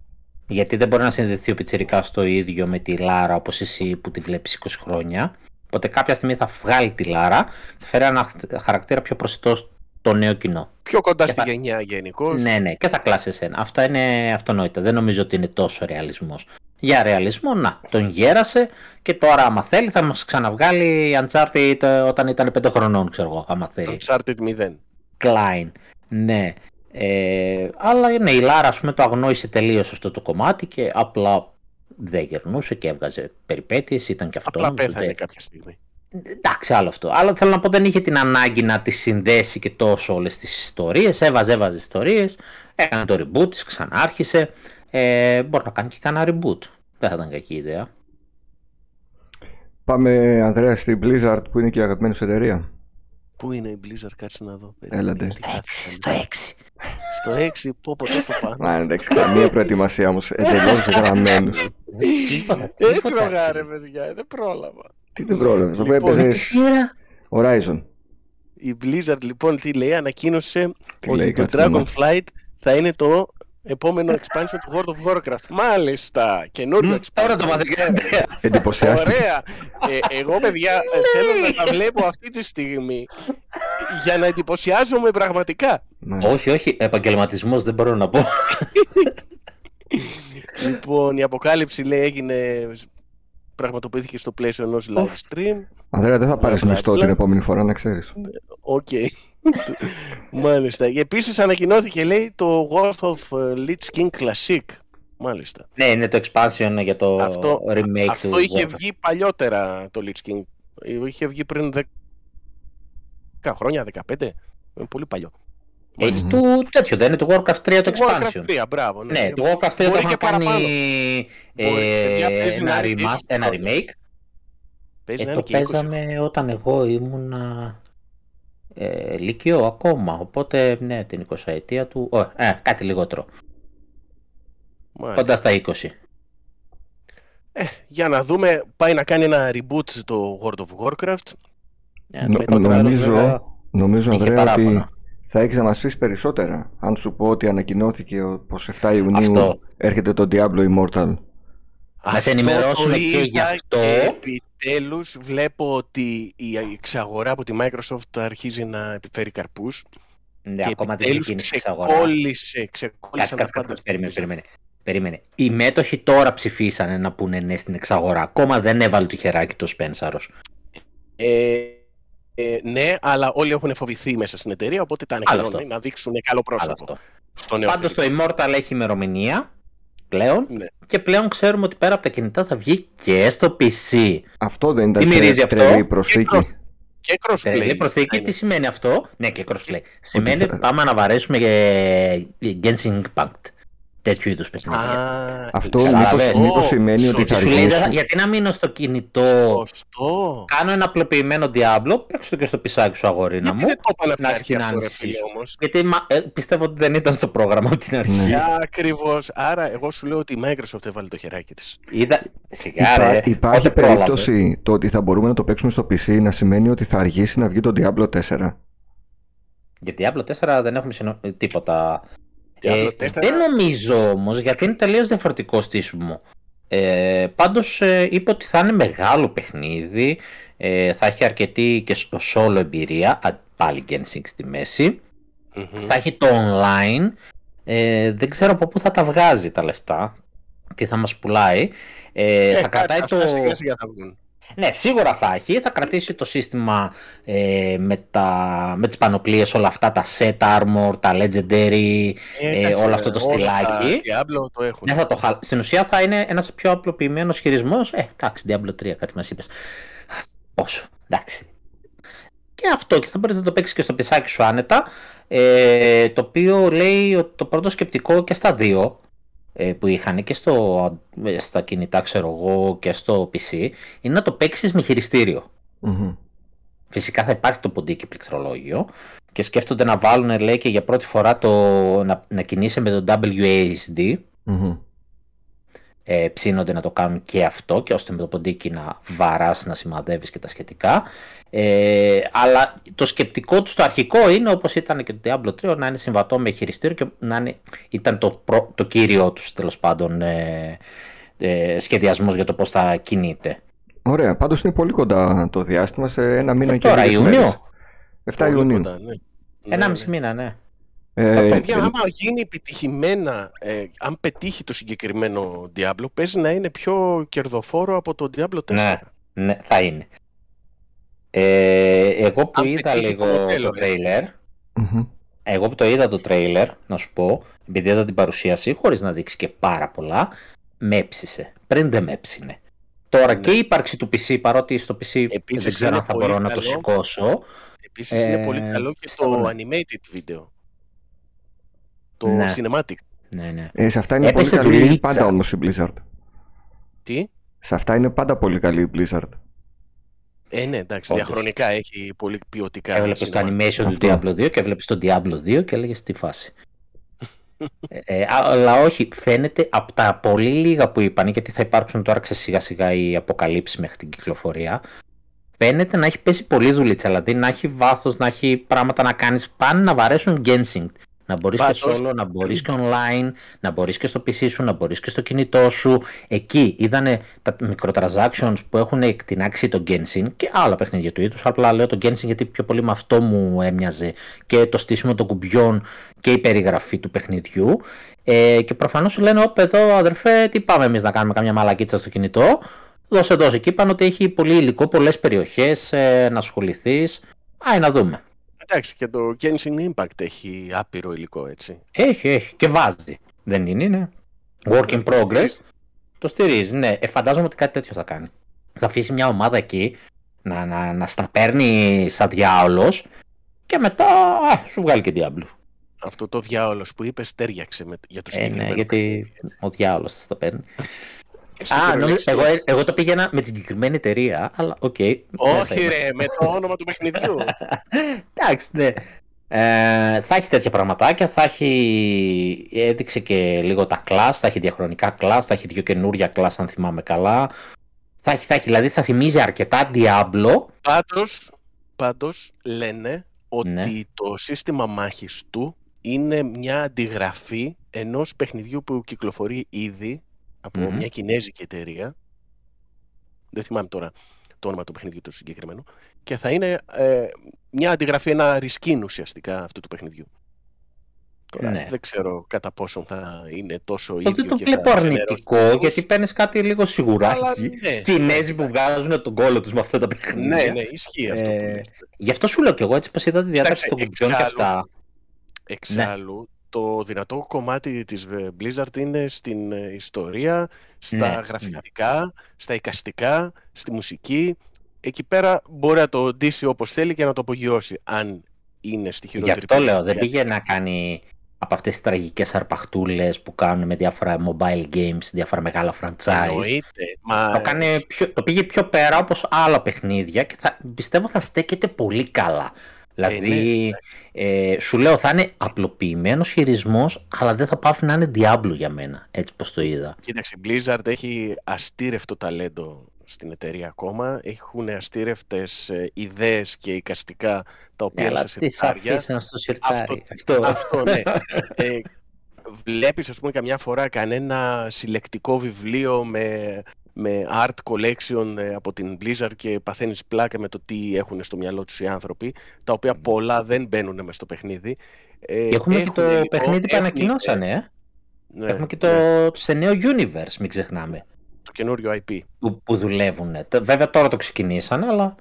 Γιατί δεν μπορεί να συνδεθεί ο Πιτσερικά στο ίδιο με τη Λάρα όπως εσύ που τη βλέπεις 20 χρόνια. Οπότε κάποια στιγμή θα βγάλει τη Λάρα, θα φέρει ένα χαρακτήρα πιο προσιτός στο νέο κοινό. Πιο κοντά στη γενιά γενικώς. Ναι, ναι, και θα κλάσει εσένα. Αυτό είναι αυτονόητα. Δεν νομίζω ότι είναι τόσο ρεαλισμός. Για ρεαλισμό, να, τον γέρασε και τώρα άμα θέλει θα μας ξαναβγάλει Uncharted όταν ήταν 5 χρονών, ξέρω εγώ, άμα θέλει. Uncharted 0. Klein, ναι. Ε, αλλά ναι, η Λάρα ας πούμε το αγνόησε τελείως αυτό το κομμάτι και απλά δεν γερνούσε και έβγαζε περιπέτειες, ήταν και αυτό. Απλά πέθανε κάποια στιγμή. Εντάξει, άλλο αυτό. Αλλά θέλω να πω δεν είχε την ανάγκη να τη συνδέσει και τόσο όλες τις ιστορίες. Έβαζε, έβαζε ιστορίες, έκανε το reboot της, ξανάρχισε. Ε, μπορεί να κάνει και κανένα reboot. Δεν θα ήταν κακή ιδέα. Πάμε, Ανδρέα, στην Blizzard που είναι και η αγαπημένη σου εταιρεία. Πού είναι η Blizzard, κάτσε να δω. Έλατε. Στο 6. Στο 6, πω πω τόσο πάνω. Μα εντάξει, καμία προετοιμασία όμως. Εντελώς γραμμένου. Δεν τρώγα ρε παιδιά, δεν πρόλαβα. Τι δεν πρόλαβε, αφού λοιπόν, έπαιζες. Horizon. Η Blizzard λοιπόν τι λέει, ανακοίνωσε ότι το Dragonflight θα είναι το επόμενο expansion του World of Warcraft. Μάλιστα! Καινούριο expansion. Τώρα το μαθηκάτε. Εντυπωσιάστηκε. Ωραία. Ε, εγώ, παιδιά, ε, θέλω να τα βλέπω αυτή τη στιγμή για να εντυπωσιάζομαι πραγματικά. Ναι. Όχι, όχι. Επαγγελματισμός δεν μπορώ να πω. λοιπόν, η αποκάλυψη λέει έγινε πραγματοποιήθηκε στο πλαίσιο ενός live stream. Ανδρέα, δεν θα πάρεις μισθό την επόμενη φορά, να ξέρεις. Οκ. Μάλιστα. Επίσης ανακοινώθηκε, λέει, το Wrath of Lich King Classic. Μάλιστα. Ναι, είναι το expansion για το αυτό, remake αυτό του. Αυτό είχε βγει παλιότερα το Lich King. Είχε βγει πριν 10 χρόνια, 15. Είναι πολύ παλιό. Έχει mm-hmm. του τέτοιο, δεν είναι το Warcraft 3 το expansion. Warcraft 3, μπράβο. Ναι, ναι το Warcraft 3 το είχαν κάνει ε, ένα, remaster, ένα remake. Ε, το παίζαμε όταν εγώ ήμουνα ε, Λύκειο ακόμα, οπότε ναι, την 20 ετία του, oh, ε, κάτι λιγότερο. Μάλιστα. Κοντά στα 20. Ε, για να δούμε, πάει να κάνει ένα reboot το World of Warcraft. Ε, Νο, νομίζω, νομίζω Ανδρέα, ότι θα έχεις να μας πεις περισσότερα. Αν σου πω ότι ανακοινώθηκε πως 7 Ιουνίου αυτό. έρχεται το Diablo Immortal. Να σε ενημερώσουμε και γι' αυτό. Επιτέλους βλέπω ότι η εξαγορά από τη Microsoft αρχίζει να επιφέρει καρπούς. Ναι, και ακόμα δεν έχει γίνει εξαγορά. Ξεκόλλησε, ξεκόλλησε. Κάτσε, κάτσε, κάτσε, περίμενε, περίμενε. Περίμενε. Οι μέτοχοι τώρα ψηφίσανε να πούνε ναι στην εξαγορά. Ακόμα δεν έβαλε το χεράκι το Σπένσαρος. Ε, ε, ναι, αλλά όλοι έχουν φοβηθεί μέσα στην εταιρεία, οπότε τα ανακοινώνουν να δείξουν καλό πρόσωπο. Πάντως το Immortal έχει ημερομηνία. πλέον ναι. και πλέον ξέρουμε ότι πέρα από τα κινητά θα βγει και στο PC. Αυτό δεν ήταν Τι τρελή προσθήκη. Και crossplay. προσθήκη, τι σημαίνει αυτό; Ναι, και crossplay. Σημαίνει ότι πάμε να βαρέσουμε για Genshin Impact τέτοιου είδους παιχνίδια. Αυτό μήπω σημαίνει ότι θα αργήσουν. Γιατί να μείνω στο κινητό, Σωστό. κάνω ένα απλοποιημένο Diablo, παίξω το και στο πισάκι σου αγορίνα μου. Δεν το να αρχή αυτό, Γιατί ε, πιστεύω ότι δεν ήταν στο πρόγραμμα από την αρχή. Ναι. Ακριβώς. Άρα εγώ σου λέω ότι η Microsoft έβαλε το χεράκι της. Είδα... Σιγά, ρε. Υπάρχει περίπτωση το ότι θα μπορούμε να το παίξουμε στο PC να σημαίνει ότι θα αργήσει να βγει το Diablo 4. Για Diablo 4 δεν έχουμε συνο... τίποτα ε, δεν νομίζω όμως, γιατί είναι τελείως διαφορετικό στήσιμο. Ε, Πάντως ε, είπε ότι θα είναι μεγάλο παιχνίδι, ε, θα έχει αρκετή και στο solo εμπειρία, πάλι Genshin στη μεση θα έχει το online, ε, δεν ξέρω από πού θα τα βγάζει τα λεφτά, τι θα μας πουλάει. Ε, θα κρατάει το... Ναι, σίγουρα θα έχει. Θα κρατήσει το σύστημα ε, με, τα, με τις πανοπλίες, όλα αυτά, τα set armor, τα legendary, ε, όλο αυτό το στυλάκι. Diablo το έχουν. Ναι, θα το Στην ουσία θα είναι ένας πιο απλοποιημένος χειρισμός. Ε, εντάξει, Diablo 3, κάτι μας είπες. Πόσο, εντάξει. Και αυτό, και θα μπορείς να το παίξεις και στο πισάκι σου άνετα. Ε, το οποίο λέει ότι το πρώτο σκεπτικό και στα δύο ε, που είχαν και στο, ε, στα κινητά ξέρω εγώ και στο PC είναι να το παίξεις με χειριστηριο Φυσικά θα υπάρχει το ποντίκι πληκτρολόγιο και σκέφτονται να βάλουν λέει και για πρώτη φορά το, να, να κινείσαι με το WASD mm ε, ψήνονται να το κάνουν και αυτό και ώστε με το ποντίκι να βαράς, να σημαδεύεις και τα σχετικά. Ε, αλλά το σκεπτικό του στο αρχικό είναι όπως ήταν και το Diablo 3 να είναι συμβατό με χειριστήριο και να είναι, ήταν το, το κύριο τους τέλος πάντων ε, ε, σχεδιασμός για το πώς θα κινείται. Ωραία, πάντως είναι πολύ κοντά το διάστημα σε ένα μήνα και Τώρα Ιούνιο; 7 Ιουνίου. ναι. Ένα μισή μήνα, ναι. Ε, παιδιά, άμα γίνει επιτυχημένα, ε, αν πετύχει το συγκεκριμένο Diablo, παίζει να είναι πιο κερδοφόρο από το Diablo 4. Ναι, ναι θα είναι. Ε, εγώ που είδα λίγο το, τρέιλερ, εγώ που το είδα το τρέιλερ, να σου πω, επειδή είδα την παρουσίαση, χωρίς να δείξει και πάρα πολλά, με έψησε. Πριν δεν με έψινε. Τώρα ναι. και η ύπαρξη του PC, παρότι στο PC Επίσης δεν ξέρω αν θα μπορώ να το σηκώσω. Επίσης είναι πολύ ε, καλό και στο animated video το ναι. cinematic. Ναι, ναι. Ε, σε αυτά είναι Έπεσε πολύ καλή πάντα όμως η Blizzard. Τι; Σε αυτά είναι πάντα πολύ καλή η Blizzard. Ε, ναι, εντάξει, Όντως. διαχρονικά έχει πολύ ποιοτικά. Έβλεπες το animation του Diablo 2 και έβλεπες το Diablo 2 και έλεγες στη φάση. ε, ε αλλά όχι, φαίνεται από τα πολύ λίγα που είπαν, γιατί θα υπάρξουν τώρα σιγά σιγά οι αποκαλύψεις μέχρι την κυκλοφορία. Φαίνεται να έχει πέσει πολύ δουλίτσα, δηλαδή να έχει βάθος, να έχει πράγματα να κάνεις, πάνε να βαρέσουν Gensing. Να μπορείς και solo, να μπορείς και online, να μπορείς και στο PC σου, να μπορείς και στο κινητό σου. Εκεί είδανε τα microtransactions που έχουν εκτινάξει το Genshin και άλλα παιχνίδια του είδους. Απλά λέω το Genshin γιατί πιο πολύ με αυτό μου έμοιαζε και το στήσιμο των κουμπιών και η περιγραφή του παιχνιδιού. Ε, και προφανώς σου λένε, όπ εδώ αδερφέ, τι πάμε εμείς να κάνουμε καμιά μαλακίτσα στο κινητό. Δώσε δώσε. Και είπαν ότι έχει πολύ υλικό, πολλές περιοχές ε, να ασχοληθείς. Άι να δούμε. Εντάξει, και το Genshin Impact έχει άπειρο υλικό, έτσι. Έχει, έχει. Και βάζει. Δεν είναι, είναι. Work in progress. Το στηρίζει, ναι. Ε, φαντάζομαι ότι κάτι τέτοιο θα κάνει. Θα αφήσει μια ομάδα εκεί να, να, να στα παίρνει σαν διάολος και μετά α, σου βγάλει και Diablo. Αυτό το διάολος που είπες ταίριαξε με, για το ε, ναι, γιατί ο διάολος θα στα παίρνει. Α, νομίζω, εγώ, εγώ το πήγαινα με την συγκεκριμένη εταιρεία, αλλά OK. Okay, Όχι ρε, με το όνομα του παιχνιδιού. Εντάξει, ναι. Ε, θα έχει τέτοια πραγματάκια, θα έχει, έδειξε και λίγο τα class, θα έχει διαχρονικά class, θα έχει δύο καινούρια class αν θυμάμαι καλά. Θα έχει, θα έχει, δηλαδή θα θυμίζει αρκετά Diablo. Πάντως, πάντως λένε ότι ναι. το σύστημα μάχης του είναι μια αντιγραφή ενός παιχνιδιού που κυκλοφορεί ήδη από μια κινέζικη εταιρεία. Δεν θυμάμαι τώρα το όνομα του παιχνιδιού του συγκεκριμένου. Και θα είναι ε, μια αντιγραφή, ένα ρισκίν ουσιαστικά αυτού του παιχνιδιού. Τώρα, ναι. Δεν ξέρω κατά πόσο θα είναι τόσο ίδιο. Δεν το βλέπω αρνητικό, γιατί παίρνεις κάτι λίγο σιγουράκι. Ναι. Κινέζοι που βγάζουν τον κόλλο τους με αυτά τα παιχνίδια. Ναι, ναι, ισχύει αυτό. Ε, γι' αυτό σου λέω και εγώ έτσι πω είδα τη διάταξη των κουμπιών και αυτά. Εξάλλου, το δυνατό κομμάτι της Blizzard είναι στην ιστορία, στα ναι, γραφιστικά, ναι. στα εικαστικά, στη μουσική. Εκεί πέρα μπορεί να το ντύσει όπως θέλει και να το απογειώσει, αν είναι στη χειρότερη Γι' αυτό λέω, δεν πήγε να κάνει από αυτές τις τραγικές αρπαχτούλες που κάνουν με διάφορα mobile games, διάφορα μεγάλα franchise. Εννοείται, μα... το, κάνει πιο, το πήγε πιο πέρα όπως άλλα παιχνίδια και θα, πιστεύω θα στέκεται πολύ καλά. Δηλαδή, ε, ναι. ε, σου λέω θα είναι απλοποιημένος χειρισμός, αλλά δεν θα πάφει να είναι Diablo για μένα, έτσι πως το είδα. Κοίταξε, η Blizzard έχει αστήρευτο ταλέντο στην εταιρεία ακόμα. Έχουν αστήρευτες ε, ιδέες και εικαστικά τα οποία ναι, σε σιρτάρια. στο σιρτάρι. Αυτό, αυτό, ναι. ε, βλέπεις ας πούμε καμιά φορά κανένα συλλεκτικό βιβλίο με, με art collection ε, από την Blizzard και παθαίνεις πλάκα με το τι έχουν στο μυαλό τους οι άνθρωποι, τα οποία πολλά δεν μπαίνουν μέσα στο παιχνίδι. Ε, έχουμε και το λοιπόν, παιχνίδι που ανακοινώσανε, ε. Ναι, έχουμε και το, ναι. σε νέο universe, μην ξεχνάμε το καινούριο IP. Που, που δουλεύουν. Βέβαια τώρα το ξεκινήσανε, αλλά...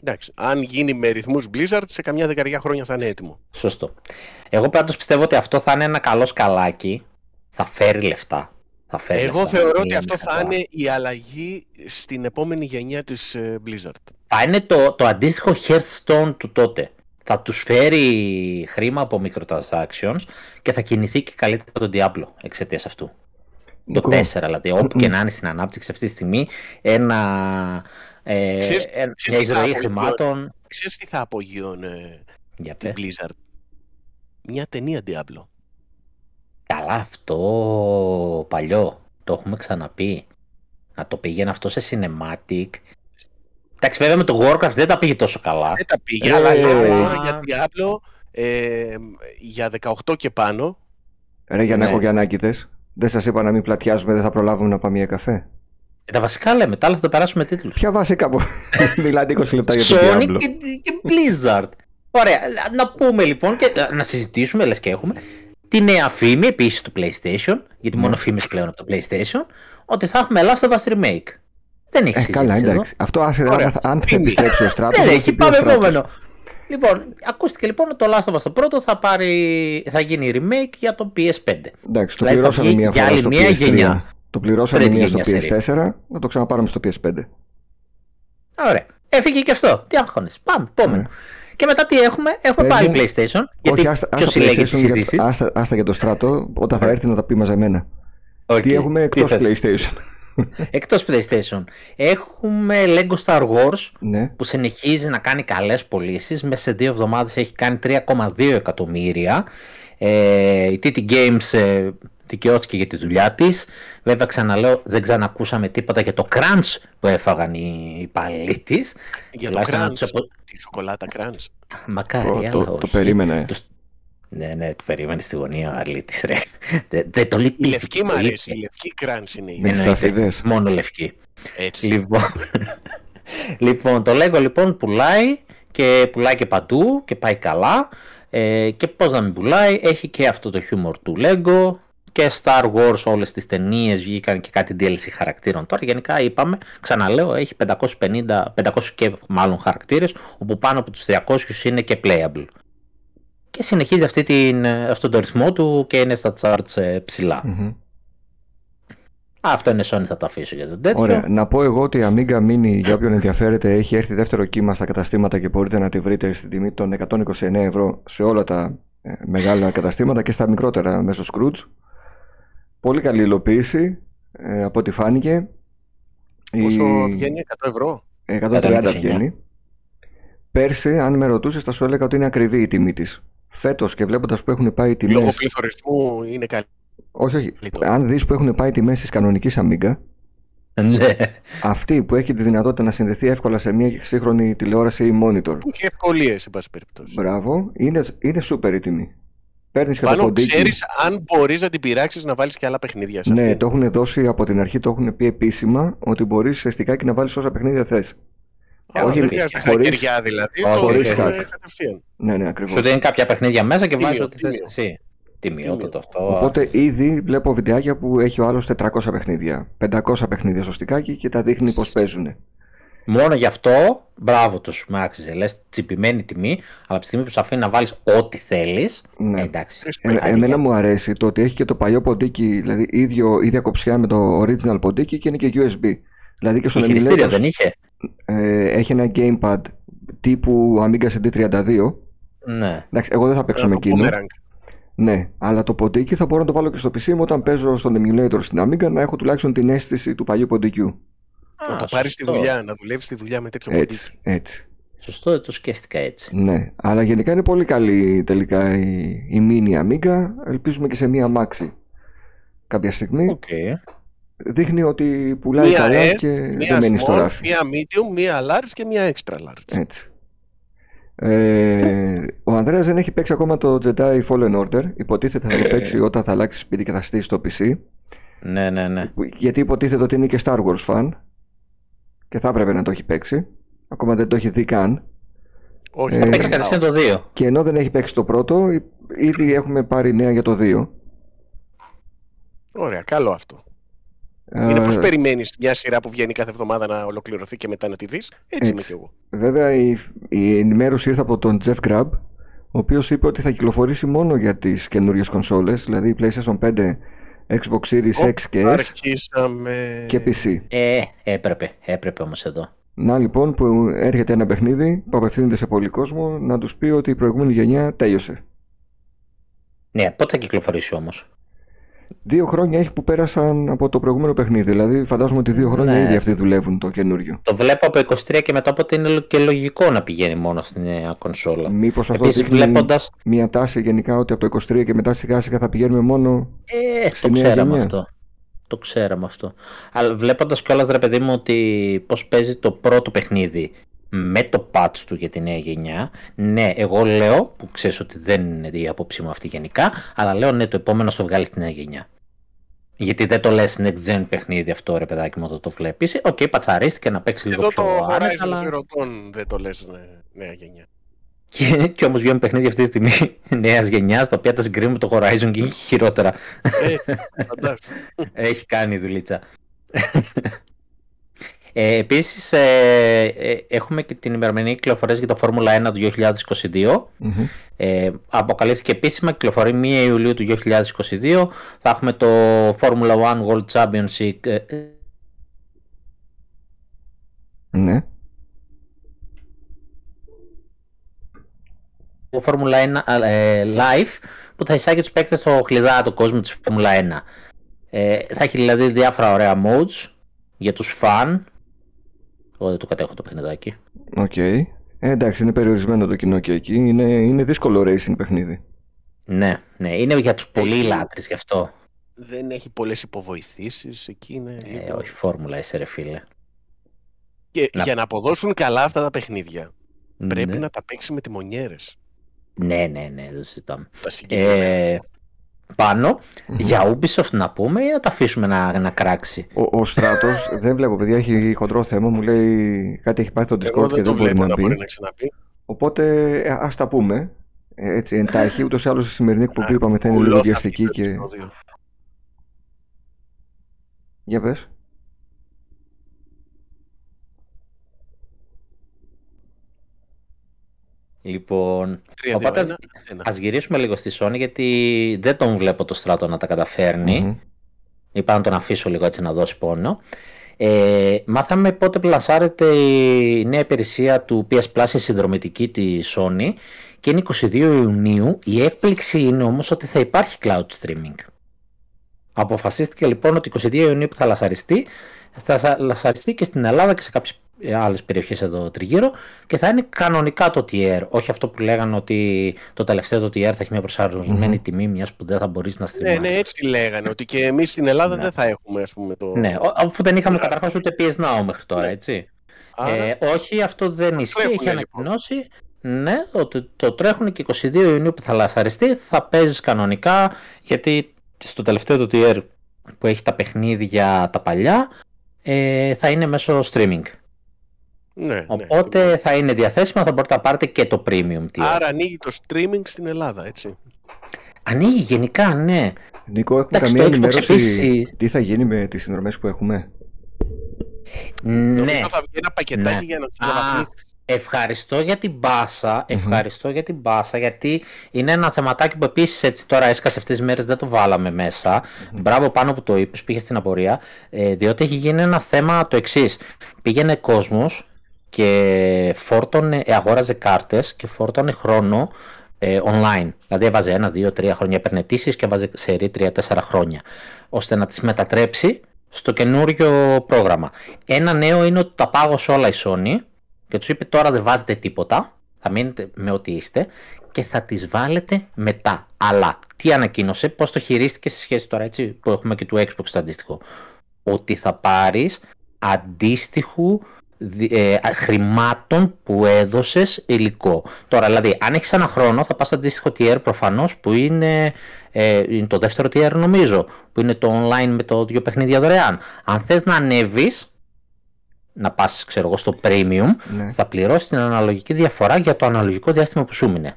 Εντάξει, αν γίνει με ρυθμούς Blizzard, σε καμιά δεκαετία χρόνια θα είναι έτοιμο. Σωστό. Εγώ πάντως πιστεύω ότι αυτό θα είναι ένα καλό σκαλάκι. Θα φέρει λεφτά. Θα φέρει Εγώ λεφτά, θεωρώ ότι αυτό θα είναι η αλλαγή στην επόμενη γενιά της ε, Blizzard. Θα είναι το, το αντίστοιχο Hearthstone του τότε. Θα τους φέρει χρήμα από microtransactions και θα κινηθεί και καλύτερα τον Diablo εξαιτίας αυτού. Το 4 δηλαδή, όπου και να είναι στην ανάπτυξη αυτή τη στιγμή, ένα, ε, ξέρεις, μια εισρωή χρημάτων. Ξέρεις τι θα απογείωνε Για την Blizzard; Μια ταινία Diablo. Καλά αυτό παλιό, το έχουμε ξαναπεί. Να το πήγαινε αυτό σε cinematic. Εντάξει βέβαια με το Warcraft δεν τα πήγε τόσο καλά. Δεν τα πήγε, ε, αλλά λέμε τώρα για Diablo ε, για 18 και πάνω. Ρε για να έχω και ανάγκητες. Δεν σας είπα να μην πλατιάζουμε, δεν θα προλάβουμε να πάμε για καφέ. Ε, τα βασικά λέμε, τα άλλα θα το περάσουμε τίτλους. Ποια βασικά που μιλάτε 20 λεπτά για το Sonic και, και Blizzard. Ωραία, να πούμε λοιπόν και να συζητήσουμε, λες και έχουμε, τη νέα φήμη επίσης του PlayStation, γιατί μόνο ναι. φήμες πλέον από το PlayStation, ότι θα έχουμε Last of Us Remake. Δεν έχει ε, συζήτηση. Καλά, εντάξει. Αυτό αν θα επιστρέψει ο στράτο. Δεν έχει, πάμε επόμενο. Λοιπόν, ακούστηκε λοιπόν ότι το Last of Us το πρώτο θα, πάρει, θα γίνει remake για το PS5. Εντάξει, το δηλαδή πληρώσαμε μία φορά στο PS3. Γενιά. Το πληρώσαμε μία στο PS4, να το ξαναπάρουμε στο PS5. Ωραία. Έφυγε και αυτό. Τι άγχονε. Πάμε, επόμενο. Ναι. Και μετά τι έχουμε, έχουμε πάλι PlayStation. Γιατί Όχι, άστα, ποιος συλλέγει τις ειδήσεις; Άστα, άστα για το στράτο, όταν θα έρθει να τα πει μαζεμένα. Okay. Τι έχουμε εκτός PlayStation; Εκτός PlayStation. Έχουμε Lego Star Wars ναι. που συνεχίζει να κάνει καλές πωλήσεις. Μέσα σε δύο εβδομάδες έχει κάνει 3,2 εκατομμύρια. Ε, η TT Games ε, δικαιώθηκε για τη δουλειά της. Βέβαια ξαναλέω δεν ξανακούσαμε τίποτα για το crunch που έφαγαν οι υπαλλήλοι της. Για το crunch, τη σοκολάτα crunch. Μακάρι, το, το, το περίμενε. Ναι, ναι, το περίμενε στη γωνία ο Αρλίτης, ρε. Δεν το λείπει. Η λευκή μου αρέσει, η λευκή κράνς είναι η ναι, Μόνο λευκή. Έτσι. Λοιπόν, λοιπόν, το Lego λοιπόν πουλάει και πουλάει και παντού και πάει καλά. Ε, και πώς να μην πουλάει, έχει και αυτό το χιούμορ του Lego και Star Wars όλες τις ταινίες βγήκαν και κάτι DLC χαρακτήρων. Τώρα γενικά είπαμε, ξαναλέω, έχει 550, 500 και μάλλον χαρακτήρες, όπου πάνω από τους 300 είναι και playable και συνεχίζει αυτή την, αυτόν τον ρυθμό του και είναι στα charts ε, ψηλά. Mm-hmm. Αυτό είναι Sony, θα το αφήσω για τον τέτοιο. Ωραία. Να πω εγώ ότι η Amiga Mini, για όποιον ενδιαφέρεται, έχει έρθει δεύτερο κύμα στα καταστήματα και μπορείτε να τη βρείτε στην τιμή των 129 ευρώ σε όλα τα ε, μεγάλα καταστήματα και στα μικρότερα μέσω Scrooge. Πολύ καλή υλοποίηση ε, από ό,τι φάνηκε. Πόσο η... βγαίνει, 100 ευρώ; 130 βγαίνει. Πέρσι, αν με ρωτούσες, θα σου έλεγα ότι είναι ακριβή η τιμή της. Φέτος και βλέποντας που έχουν πάει οι τιμέ. Λόγω πληθωρισμού είναι καλή. Όχι, όχι. Αν δεις που έχουν πάει οι τιμές της κανονικής Amiga, ναι. Αυτή που έχει τη δυνατότητα να συνδεθεί εύκολα σε μια σύγχρονη τηλεόραση ή monitor. Που έχει ευκολίες, εν πάση περιπτώσει. Μπράβο. Είναι, είναι σούπερ η τιμή. Παίρνεις και το ξέρεις αν μπορείς να την πειράξεις να βάλεις και άλλα παιχνίδια σε Ναι, το έχουν δώσει από την αρχή, το έχουν πει επίσημα ότι μπορείς ουστικά και να βάλεις όσα παιχνίδια θες. Όχι, δεν χρειάζεται χακεριά δηλαδή. Χωρίς κατευθείαν. Ναι, ναι, ακριβώς. Σου δίνει κάποια παιχνίδια μέσα και βάζεις ό,τι θες εσύ. Τιμιότατο αυτό. Οπότε ήδη βλέπω βιντεάκια που έχει ο άλλος 400 παιχνίδια. 500 παιχνίδια στο στικάκι και τα δείχνει πώς παίζουν. Μόνο γι' αυτό, μπράβο του, με άξιζε. Λες τσιπημένη τιμή, αλλά από τη στιγμή που σου αφήνει να βάλεις ό,τι θέλεις. Ναι. εντάξει. Ε, εμένα μου αρέσει το ότι έχει και το παλιό ποντίκι, δηλαδή ίδιο, ίδια κοψιά με το original ποντίκι και είναι και USB. Δηλαδή και στον Emulator. δεν είχε; Ε, έχει ένα gamepad τύπου Amiga CD32. Ναι. Εντάξει, εγώ δεν θα παίξω με εκείνο. Ναι, αλλά το ποντίκι θα μπορώ να το βάλω και στο PC μου όταν παίζω στον emulator στην Amiga να έχω τουλάχιστον την αίσθηση του παλιού ποντικιού. Να το πάρεις στη δουλειά, να δουλεύεις στη δουλειά με τέτοιο έτσι, ποντίκι. Έτσι. Σωστό, δεν το σκέφτηκα έτσι. Ναι, αλλά γενικά είναι πολύ καλή τελικά η, η mini Amiga. Ελπίζουμε και σε μία Maxi κάποια στιγμή. Okay. Δείχνει ότι πουλάει μία καλά και δεν μένει στο ράφι. Μία medium, μία large και μία extra large. Έτσι. Ε, ο Ανδρέας δεν έχει παίξει ακόμα το Jedi Fallen Order. Υποτίθεται θα το παίξει όταν θα αλλάξει σπίτι και θα στήσει το PC. Ναι, ναι, ναι. Γιατί υποτίθεται ότι είναι και Star Wars fan και θα έπρεπε να το έχει παίξει. Ακόμα δεν το έχει δει καν. Όχι, θα ε, παίξει κατευθείαν το 2. Και ενώ δεν έχει παίξει το πρώτο, ήδη έχουμε πάρει νέα για το 2. Ωραία, καλό αυτό. Είναι πώ περιμένεις μια σειρά που βγαίνει κάθε εβδομάδα να ολοκληρωθεί και μετά να τη δεις; Έτσι, έτσι, είμαι κι εγώ. Βέβαια, η, η ενημέρωση ήρθε από τον Jeff Grubb, ο οποίος είπε ότι θα κυκλοφορήσει μόνο για τις καινούριες κονσόλες, δηλαδή PlayStation 5, Xbox Series X και S και PC. Ε, έπρεπε, έπρεπε όμως εδώ. Να λοιπόν που έρχεται ένα παιχνίδι που απευθύνεται σε πολύ κόσμο να τους πει ότι η προηγούμενη γενιά τέλειωσε. Ναι, πότε θα κυκλοφορήσει όμως; Δύο χρόνια έχει που πέρασαν από το προηγούμενο παιχνίδι. Δηλαδή, φαντάζομαι ότι δύο χρόνια ναι. ήδη αυτοί δουλεύουν το καινούριο. Το βλέπω από 23 και μετά, οπότε είναι και λογικό να πηγαίνει μόνο στην νέα κονσόλα. Μήπως αυτό Επίσης, βλέποντας... μια τάση γενικά ότι από το 23 και μετά σιγά σιγά θα πηγαίνουμε μόνο. Ε, το ξέραμε αυτό. Το ξέραμε αυτό. Αλλά βλέποντας κιόλας ρε παιδί μου ότι πώς παίζει το πρώτο παιχνίδι με το patch του για τη νέα γενιά. Ναι, εγώ λέω, που ξέρεις ότι δεν είναι η άποψή μου αυτή γενικά, αλλά λέω ναι, το επόμενο στο βγάλεις στη νέα γενιά. Γιατί δεν το λες next gen παιχνίδι αυτό, ρε παιδάκι μου, το, το βλέπεις. OK, okay, πατσαρίστηκε να παίξει λίγο πιο άνετα. Εδώ το Horizon αλλά... δεν το λες ναι, νέα γενιά. Και, και όμως βγαίνουν παιχνίδια αυτή τη στιγμή νέας γενιάς, τα οποία τα συγκρίνουμε με το Horizon και έχει χειρότερα. Ε, έχει κάνει δουλίτσα. Ε, επίσης ε, ε, έχουμε και την ημερομηνία κυκλοφορίας για το Φόρμουλα 1 του 2022. mm Ε, αποκαλύφθηκε επίσημα, κυκλοφορεί 1 Ιουλίου του 2022. Θα έχουμε το Formula 1 World Championship. Ε, ε, ναι. Το Formula 1 Live που θα εισάγει τους παίκτες στο χλιδάτο κόσμο της Formula 1. Ε, θα έχει δηλαδή διάφορα ωραία modes για τους φαν εγώ δεν το κατέχω το παιχνιδάκι. OK. Okay. Ε, εντάξει, είναι περιορισμένο το κοινό και εκεί. Είναι, είναι δύσκολο racing παιχνίδι. Ναι, ναι. Είναι για τους πολύ λάτρεις γι' αυτό. Δεν έχει πολλές υποβοηθήσεις. Εκεί είναι... Ε, όχι φόρμουλα, είσαι ρε φίλε. Και για να αποδώσουν καλά αυτά τα παιχνίδια, ναι. πρέπει να τα παίξει με τιμονιέρες. Ναι, ναι, ναι, δεν συζητάμε. Ε, πάνω mm-hmm. για Ubisoft να πούμε ή να τα αφήσουμε να, να κράξει; Ο, ο Στράτος, δεν βλέπω παιδιά, έχει χοντρό θέμα. Μου λέει κάτι έχει πάει στο Discord και δεν μπορεί να, πει. να ξαναπεί. Οπότε ε, ας τα πούμε. Ε, έτσι, εντάχει, ούτως ή άλλως η σημερινή εκπομπή είπαμε θα είναι λίγο βιαστική και. Για πες. Λοιπόν, οπότε ας, ας γυρίσουμε λίγο στη Sony γιατί δεν τον βλέπω το στράτο να τα καταφέρνει. Mm-hmm. Είπα να τον αφήσω λίγο έτσι να δώσει πόνο. Ε, μάθαμε πότε πλασάρεται η νέα υπηρεσία του PS Plus η συνδρομητική τη Sony και είναι 22 Ιουνίου. Η έκπληξη είναι όμως ότι θα υπάρχει cloud streaming. Αποφασίστηκε λοιπόν ότι 22 Ιουνίου που θα λασαριστεί θα λασαριστεί και στην Ελλάδα και σε κάποιες άλλες περιοχές εδώ τριγύρω και θα είναι κανονικά το tier, όχι αυτό που λέγανε ότι το τελευταίο το tier θα έχει μια προσαρμοσμένη mm-hmm. τιμή μιας που δεν θα μπορείς να στριμάρεις. Ναι, ναι, έτσι λέγανε, ότι και εμείς στην Ελλάδα ναι. δεν θα έχουμε ας πούμε το... Ναι, αφού δεν είχαμε καταρχάς ούτε PS Now μέχρι τώρα, ναι. έτσι. Ε, όχι, αυτό δεν ισχύει, έχει λοιπόν. ανακοινώσει. Ναι, ότι το τρέχουν και 22 Ιουνίου που θα λασαριστεί, θα παίζεις κανονικά, γιατί στο τελευταίο το tier που έχει τα παιχνίδια τα παλιά, ε, θα είναι μέσω streaming. Ναι, ναι, Οπότε ναι, θα είναι διαθέσιμο, θα μπορείτε να πάρετε και το premium. Άρα ανοίγει το streaming στην Ελλάδα, έτσι. Ανοίγει γενικά, ναι. Νίκο, έχουμε καμία ενημέρωση τι θα γίνει με τις συνδρομές που έχουμε; Ναι. θα βγει ένα πακετάκι ναι. για να το Ευχαριστώ για την μπάσα, ευχαριστώ για την μπάσα, γιατί είναι ένα θεματάκι που επίσης έτσι τώρα έσκασε αυτές τις μέρες, δεν το βάλαμε μέσα. Μπράβο πάνω που το είπες, πήγε στην απορία, ε, διότι έχει γίνει ένα θέμα το εξής. Πήγαινε κόσμος και φόρτωνε, ε, αγόραζε κάρτες και φόρτωνε χρόνο ε, online. Δηλαδή έβαζε ένα, δύο, τρία χρόνια επενετήσεις και έβαζε σε τρία-τέσσερα χρόνια, ώστε να τις μετατρέψει στο καινούριο πρόγραμμα. Ένα νέο είναι ότι τα πάγωσε όλα η Sony και τους είπε τώρα δεν βάζετε τίποτα, θα μείνετε με ό,τι είστε και θα τις βάλετε μετά. Αλλά τι ανακοίνωσε, πώς το χειρίστηκε σε σχέση τώρα έτσι που έχουμε και του Xbox το αντίστοιχο. Ότι θα πάρεις αντίστοιχου ε, χρημάτων που έδωσες υλικό. Τώρα δηλαδή αν έχεις ένα χρόνο θα πας στο αντίστοιχο tier προφανώς που είναι, ε, είναι το δεύτερο tier νομίζω που είναι το online με το δύο παιχνίδια δωρεάν. Αν θες να ανέβεις να πας ξέρω εγώ στο premium ναι. θα πληρώσεις την αναλογική διαφορά για το αναλογικό διάστημα που σου μείνε.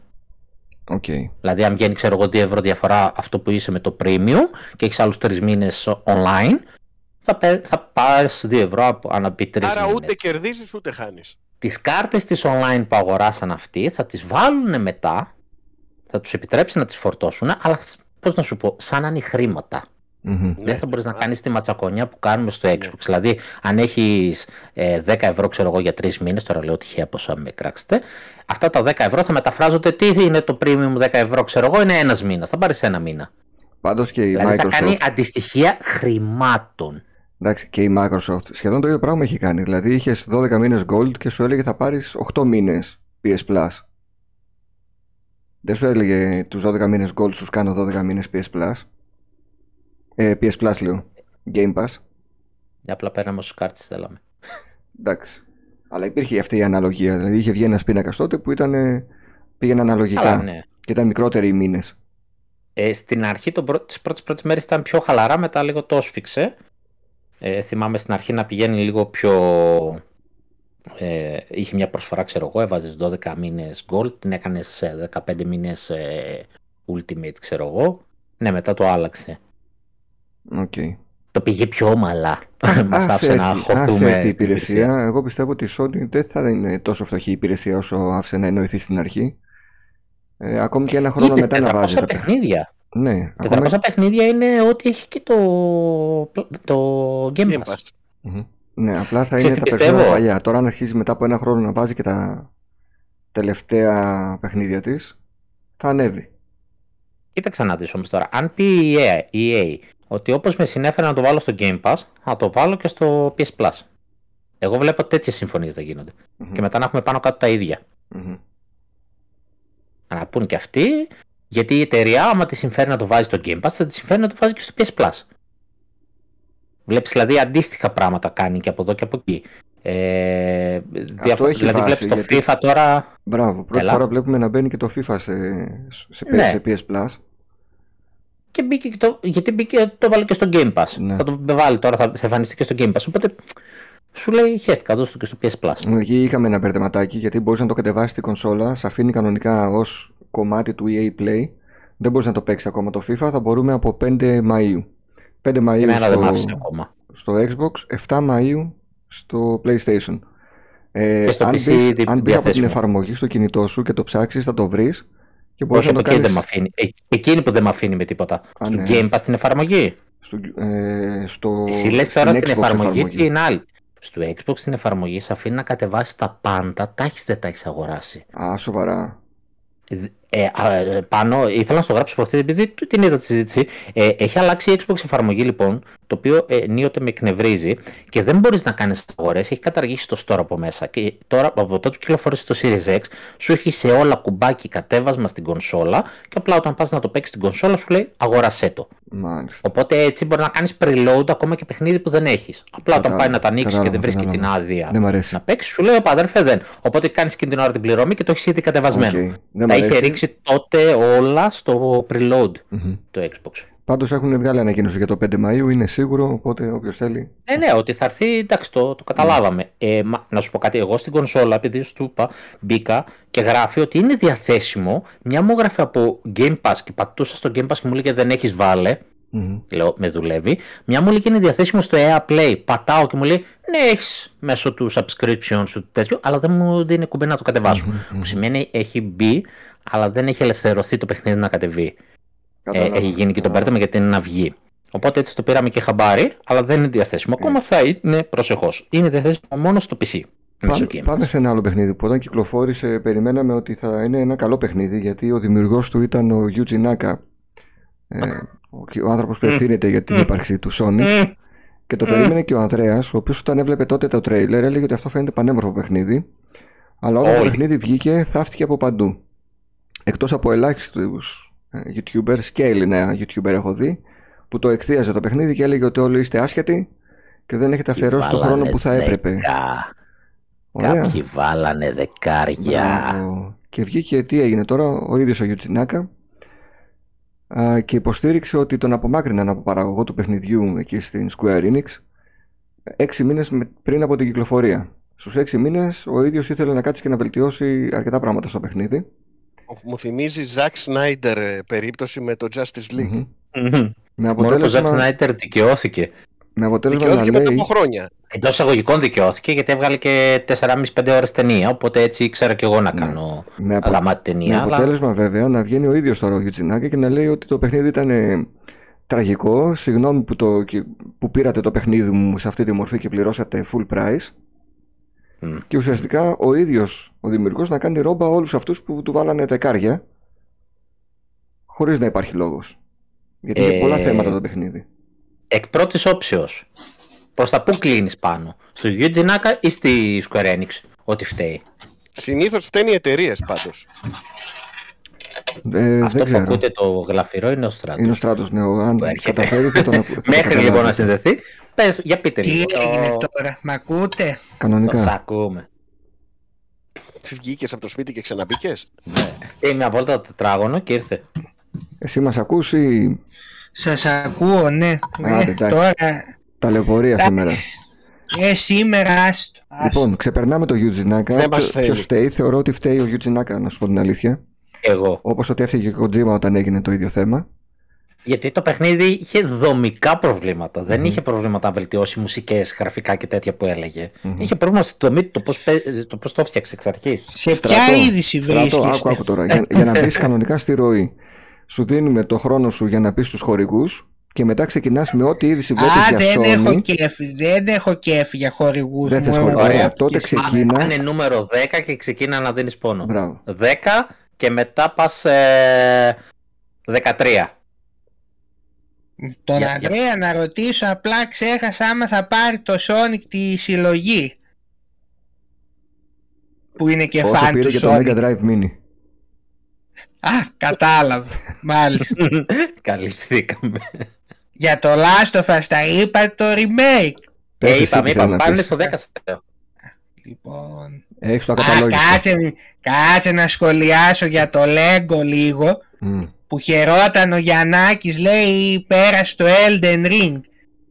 Okay. Δηλαδή αν βγαίνει ξέρω εγώ 2 ευρώ διαφορά αυτό που είσαι με το premium και έχεις άλλους 3 μήνες online θα, θα πάρεις 2 ευρώ ανά πει 3 Άρα ούτε κερδίζεις ούτε χάνεις. Τις κάρτες της online που αγοράσαν αυτοί θα τις βάλουν μετά, θα τους επιτρέψει να τις φορτώσουν, αλλά πώς να σου πω, σαν να είναι χρήματα. Mm-hmm. Δεν θα μπορείς να κάνεις τη ματσακονιά που κάνουμε στο Xbox. Mm-hmm. Δηλαδή, αν έχεις ε, 10 ευρώ, ξέρω εγώ, για 3 μήνες, τώρα λέω τυχαία πόσα με κράξετε, αυτά τα 10 ευρώ θα μεταφράζονται. Τι είναι το premium 10 ευρώ, ξέρω εγώ, είναι ένας μήνας. Θα πάρεις ένα μήνα. Πάντως και η δηλαδή, Microsoft. Θα κάνει αντιστοιχεία χρημάτων. Εντάξει, και η Microsoft σχεδόν το ίδιο πράγμα έχει κάνει. Δηλαδή, είχες 12 μήνες Gold και σου έλεγε θα πάρεις 8 μήνες PS Plus. Δεν σου έλεγε τους 12 μήνες Gold σου κάνω 12 μήνες PS Plus. Ε, PS Plus λέω. Game Pass. Για απλά πέραμε όσου κάρτες θέλαμε. Εντάξει. Αλλά υπήρχε αυτή η αναλογία. Δηλαδή είχε βγει ένας πίνακας τότε που ήταν, πήγαινε αναλογικά. Καλά, ναι. Και ήταν μικρότεροι οι μήνες. Ε, στην αρχή, τις πρώτες πρώτες μέρες ήταν πιο χαλαρά, μετά λίγο το όσφιξε. Ε, θυμάμαι στην αρχή να πηγαίνει λίγο πιο. Ε, είχε μια προσφορά, ξέρω εγώ, έβαζες 12 μήνες gold, την έκανες 15 μήνες ε, ultimate, ξέρω εγώ. Ναι, μετά το άλλαξε. Okay. Το πήγε πιο ομαλά. Μας άφησε να χωθούμε. Αυτή η υπηρεσία. Εγώ πιστεύω ότι η Sony δεν θα είναι τόσο φτωχή υπηρεσία όσο άφησε να εννοηθεί στην αρχή. Ε, ακόμη και ένα χρόνο μετά να βάζει. παιχνίδια. Ναι, 400 ακόμα... παιχνίδια είναι ό,τι έχει και το, το Game Pass. Mm-hmm. Ναι, απλά θα είναι τα πιστεύω... παλιά. Τώρα αν αρχίζεις μετά από ένα χρόνο να βάζει και τα τελευταία παιχνίδια της, θα ανέβει. Κοίταξε να δεις όμως τώρα. Αν πει η EA, η EA ότι όπως με συνέφερε να το βάλω στο Game Pass, θα το βάλω και στο PS Plus. Εγώ βλέπω τέτοιες συμφωνίες να γίνονται. Mm-hmm. Και μετά να έχουμε πάνω κάτω τα ίδια. Mm-hmm. Να πούν και αυτοί, γιατί η εταιρεία, άμα τη συμφέρει να το βάζει στο Game Pass, θα τη συμφέρει να το βάζει και στο PS Plus. Βλέπεις δηλαδή αντίστοιχα πράγματα κάνει και από εδώ και από εκεί. Ε, διαφο... Δηλαδή βλέπεις το FIFA τώρα... Μπράβο, πρώτη Έλα. φορά βλέπουμε να μπαίνει και το FIFA σε, σε, ναι. σε PS Plus. Και μπήκε και το, γιατί μπήκε, το βάλε και στο Game Pass. Ναι. Θα το βάλει τώρα, θα εμφανιστεί και στο Game Pass. Οπότε σου λέει χαίστηκα, δώσ' το και στο PS Plus. Εκεί είχαμε ένα μπερδεματάκι γιατί μπορείς να το κατεβάσεις στην κονσόλα, σε αφήνει κανονικά ως κομμάτι του EA Play. Δεν μπορείς να το παίξεις ακόμα το FIFA, θα μπορούμε από 5 Μαου. 5 Μαου στο, ακόμα. στο Xbox, 7 Μαου στο PlayStation. Ε, και στο αν PC μπεις, αν μπεις από την εφαρμογή στο κινητό σου και το ψάξεις, θα το βρεις. Και Όχι, να το κάνεις... δεν αφήνει. Ε, εκείνη που δεν με αφήνει με τίποτα. Α, στο ναι. Game Pass στην εφαρμογή. Στο, ε, στο... Εσύ λες τώρα στην, στην εφαρμογή, εφαρμογή. είναι άλλη. Στο Xbox στην εφαρμογή σε αφήνει να κατεβάσεις τα πάντα, τα έχει δεν τα έχεις αγοράσει. Α, σοβαρά. Ε, ε, πάνω, ήθελα να στο γράψω αυτή επειδή την είδα τη συζήτηση. Ε, έχει αλλάξει η Xbox εφαρμογή λοιπόν, το οποίο ε, ενίοτε με εκνευρίζει και δεν μπορείς να κάνεις αγορές. Έχει καταργήσει το store από μέσα. Και τώρα από τότε που κυκλοφορήσει το Series X, σου έχει σε όλα κουμπάκι κατέβασμα στην κονσόλα και απλά όταν πας να το παίξεις στην κονσόλα σου λέει αγορασέ το. Μάλιστα. Οπότε έτσι μπορεί να κάνεις preload ακόμα και παιχνίδι που δεν έχεις. Απλά όταν πάει να τα ανοίξεις και δεν βρίσκει την άδεια να παίξεις, σου λέει ο αδερφέ δεν. Οπότε κάνεις και την ώρα την πληρωμή και το έχεις ήδη κατεβασμένο. Okay. Τα είχε ρίξει τότε όλα στο preload mm-hmm. το Xbox. Πάντως έχουν βγάλει ανακοίνωση για το 5 Μαου, είναι σίγουρο, οπότε όποιος θέλει. Ναι, ναι, ότι θα έρθει, εντάξει, το, το καταλάβαμε. Mm. Ε, μα, να σου πω κάτι, εγώ στην κονσόλα, επειδή σου είπα, μπήκα και γράφει ότι είναι διαθέσιμο. Μια μου έγραφε από Game Pass και πατούσα στο Game Pass και μου λέει δεν έχεις βάλε. Λέω, με δουλεύει. Μια μου λέει είναι διαθέσιμο στο EA Play. Πατάω και μου λέει, ναι, έχεις μέσω του subscription σου τέτοιο, αλλά δεν μου δίνει κουμπί να το κατεβασω Που σημαίνει έχει μπει, αλλά δεν έχει ελευθερωθεί το παιχνίδι να κατεβεί. Ε, έχει γίνει και το μπέρδεμα γιατί είναι να βγει. Οπότε έτσι το πήραμε και χαμπάρι, αλλά δεν είναι διαθέσιμο. Ναι. Ακόμα θα είναι προσεχώς. Είναι διαθέσιμο μόνο στο PC. Πάμε, πάμε σε ένα άλλο παιχνίδι που όταν κυκλοφόρησε περιμέναμε ότι θα είναι ένα καλό παιχνίδι γιατί ο δημιουργός του ήταν ο Yuji Naka ε, ο, ο άνθρωπος που ευθύνεται για την ύπαρξη του Sonic και το περίμενε και ο Ανδρέας ο οποίος όταν έβλεπε τότε το τρέιλερ έλεγε ότι αυτό φαίνεται πανέμορφο παιχνίδι αλλά όταν το παιχνίδι βγήκε θαύτηκε από παντού εκτός από ελάχιστους ε, YouTubers και Έλληνα YouTuber έχω δει που το εκθίαζε το παιχνίδι και έλεγε ότι όλοι είστε άσχετοι και δεν έχετε αφιερώσει τον χρόνο που θα έπρεπε. Ωραία. Κάποιοι βάλανε δεκάρια. Και βγήκε τι έγινε τώρα, ο ίδιος ο Γιουτσινάκα και υποστήριξε ότι τον απομάκρυναν από παραγωγό του παιχνιδιού εκεί στην Square Enix έξι μήνες πριν από την κυκλοφορία. Στους έξι μήνες ο ίδιος ήθελε να κάτσει και να βελτιώσει αρκετά πράγματα στο παιχνίδι. Μου θυμίζει Zack Snyder ε, περίπτωση με το Justice League. Mm-hmm. Με αποτέλεσμα... Μόνο που ο Zack Snyder δικαιώθηκε. Με αποτέλεσμα δικαιώθηκε να λέει... μετά από χρόνια. Εντός εισαγωγικών δικαιώθηκε γιατί έβγαλε και 4,5-5 ώρες ταινία. Οπότε έτσι ήξερα και εγώ να ναι. κάνω ναι. με ταινία. Με αποτέλεσμα βέβαια να βγαίνει ο ίδιος τώρα ο Γιουτσινάκη και να λέει ότι το παιχνίδι ήταν ε, τραγικό. Συγγνώμη που, το, που πήρατε το παιχνίδι μου σε αυτή τη μορφή και πληρώσατε full price. Mm. Και ουσιαστικά ο ίδιος ο δημιουργός να κάνει ρόμπα όλους αυτούς που του βάλανε δεκάρια χωρίς να υπάρχει λόγος. Γιατί ε... πολλά θέματα το παιχνίδι εκ πρώτης όψεως, προς τα πού κλείνεις πάνω, στο Yuji Naka ή στη Square Enix, ό,τι φταίει; Συνήθως φταίνει οι εταιρείες πάντως. Ε, Αυτό που ακούτε το γλαφυρό είναι ο Στράτο. Είναι ο Στράτο, ναι. Αν καταφέρει θα τον Μέχρι λοιπόν να συνδεθεί. Πες, για πείτε λίγο. Τι έγινε τώρα, μ' ακούτε; Κανονικά. Σα ακούμε. Βγήκες από το σπίτι και ξαναμπήκες; Ναι. Είναι μια βόλτα το τετράγωνο και ήρθε. Εσύ μας ακούσει. Σας ακούω, ναι. Α, ε, τώρα... Ταλαιπωρία σήμερα. Ε, σήμερα άστο. Λοιπόν, ξεπερνάμε το Γιουτζινάκα. Ποιο φταίει, θεωρώ ότι φταίει ο Γιουτζινάκα, να σου πω την αλήθεια. Εγώ. Όπως ότι έφυγε και ο Κοτζίμα όταν έγινε το ίδιο θέμα. Γιατί το παιχνίδι είχε δομικά προβλήματα. Δεν είχε προβλήματα να βελτιώσει μουσικές, γραφικά και τέτοια που έλεγε. Mm-hmm. Είχε πρόβλημα στη δομή το πώς το, πώς το έφτιαξε εξ αρχής. Σε ποια είδηση βρίσκεσαι. Άκου, άκου τώρα. για, για να μπεις κανονικά στη ροή σου δίνουμε το χρόνο σου για να πεις στους χορηγούς και μετά ξεκινάς με ό,τι είδηση βλέπεις για δεν Έχω κέφι, δεν έχω κέφι για χορηγούς. Δεν θες χορηγούς. Ωραία, τότε ξεκίνα. Είναι νούμερο 10 και ξεκίνα να δίνεις πόνο. Μπράβο. 10 και μετά πας ε, 13. Τον Ανδρέα να ρωτήσω απλά ξέχασα άμα θα πάρει το Sonic τη συλλογή. Που είναι και φαν του Sonic. και το Mega Drive Mini. Α, κατάλαβα. Μάλιστα. Καλυφθήκαμε. Για το Last of Us τα είπα το remake. Ε, είπαμε, είπαμε, πάνε στο 10 Λοιπόν. Έχεις το Α, κάτσε, κάτσε να σχολιάσω για το Lego λίγο. Mm. Που χαιρόταν ο Γιαννάκης λέει πέρασε το Elden Ring.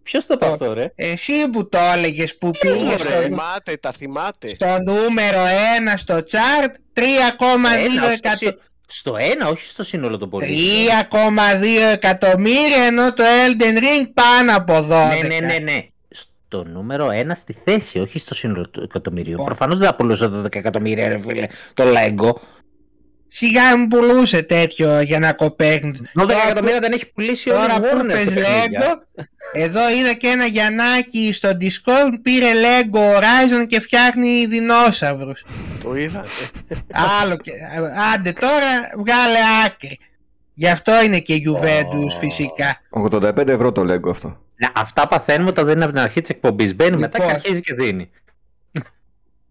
Ποιος το είπε αυτό, ρε; Εσύ που το έλεγες που πήγες. Στο... Θυμάται, τα θυμάται. Στο νούμερο 1 στο chart 3,2 εκατομμύρια. Στο ένα, όχι στο σύνολο των πολιτών. 3,2 εκατομμύρια ενώ το Elden Ring πάνω από 12. Ναι, ναι, ναι, ναι. Στο νούμερο 1 στη θέση, όχι στο σύνολο του εκατομμυρίου. Oh. Προφανώς δεν θα πουλούσε 12 εκατομμύρια, ρε φίλε, το Lego. Σιγά μου πουλούσε τέτοιο για να κοπέχνει. 12 εκατομμύρια δεν έχει πουλήσει όλη η Warner. Lego, εδώ είδα και ένα Γιαννάκι στο Discord πήρε Lego Horizon και φτιάχνει δεινόσαυρους. Το είδα. Άλλο και... Άντε τώρα βγάλε άκρη. Γι' αυτό είναι και Juventus oh. φυσικά. 85 ευρώ το Lego αυτό. Να, αυτά παθαίνουμε όταν δίνει από την αρχή της εκπομπής. Μπαίνει μετά και λοιπόν. αρχίζει και δίνει.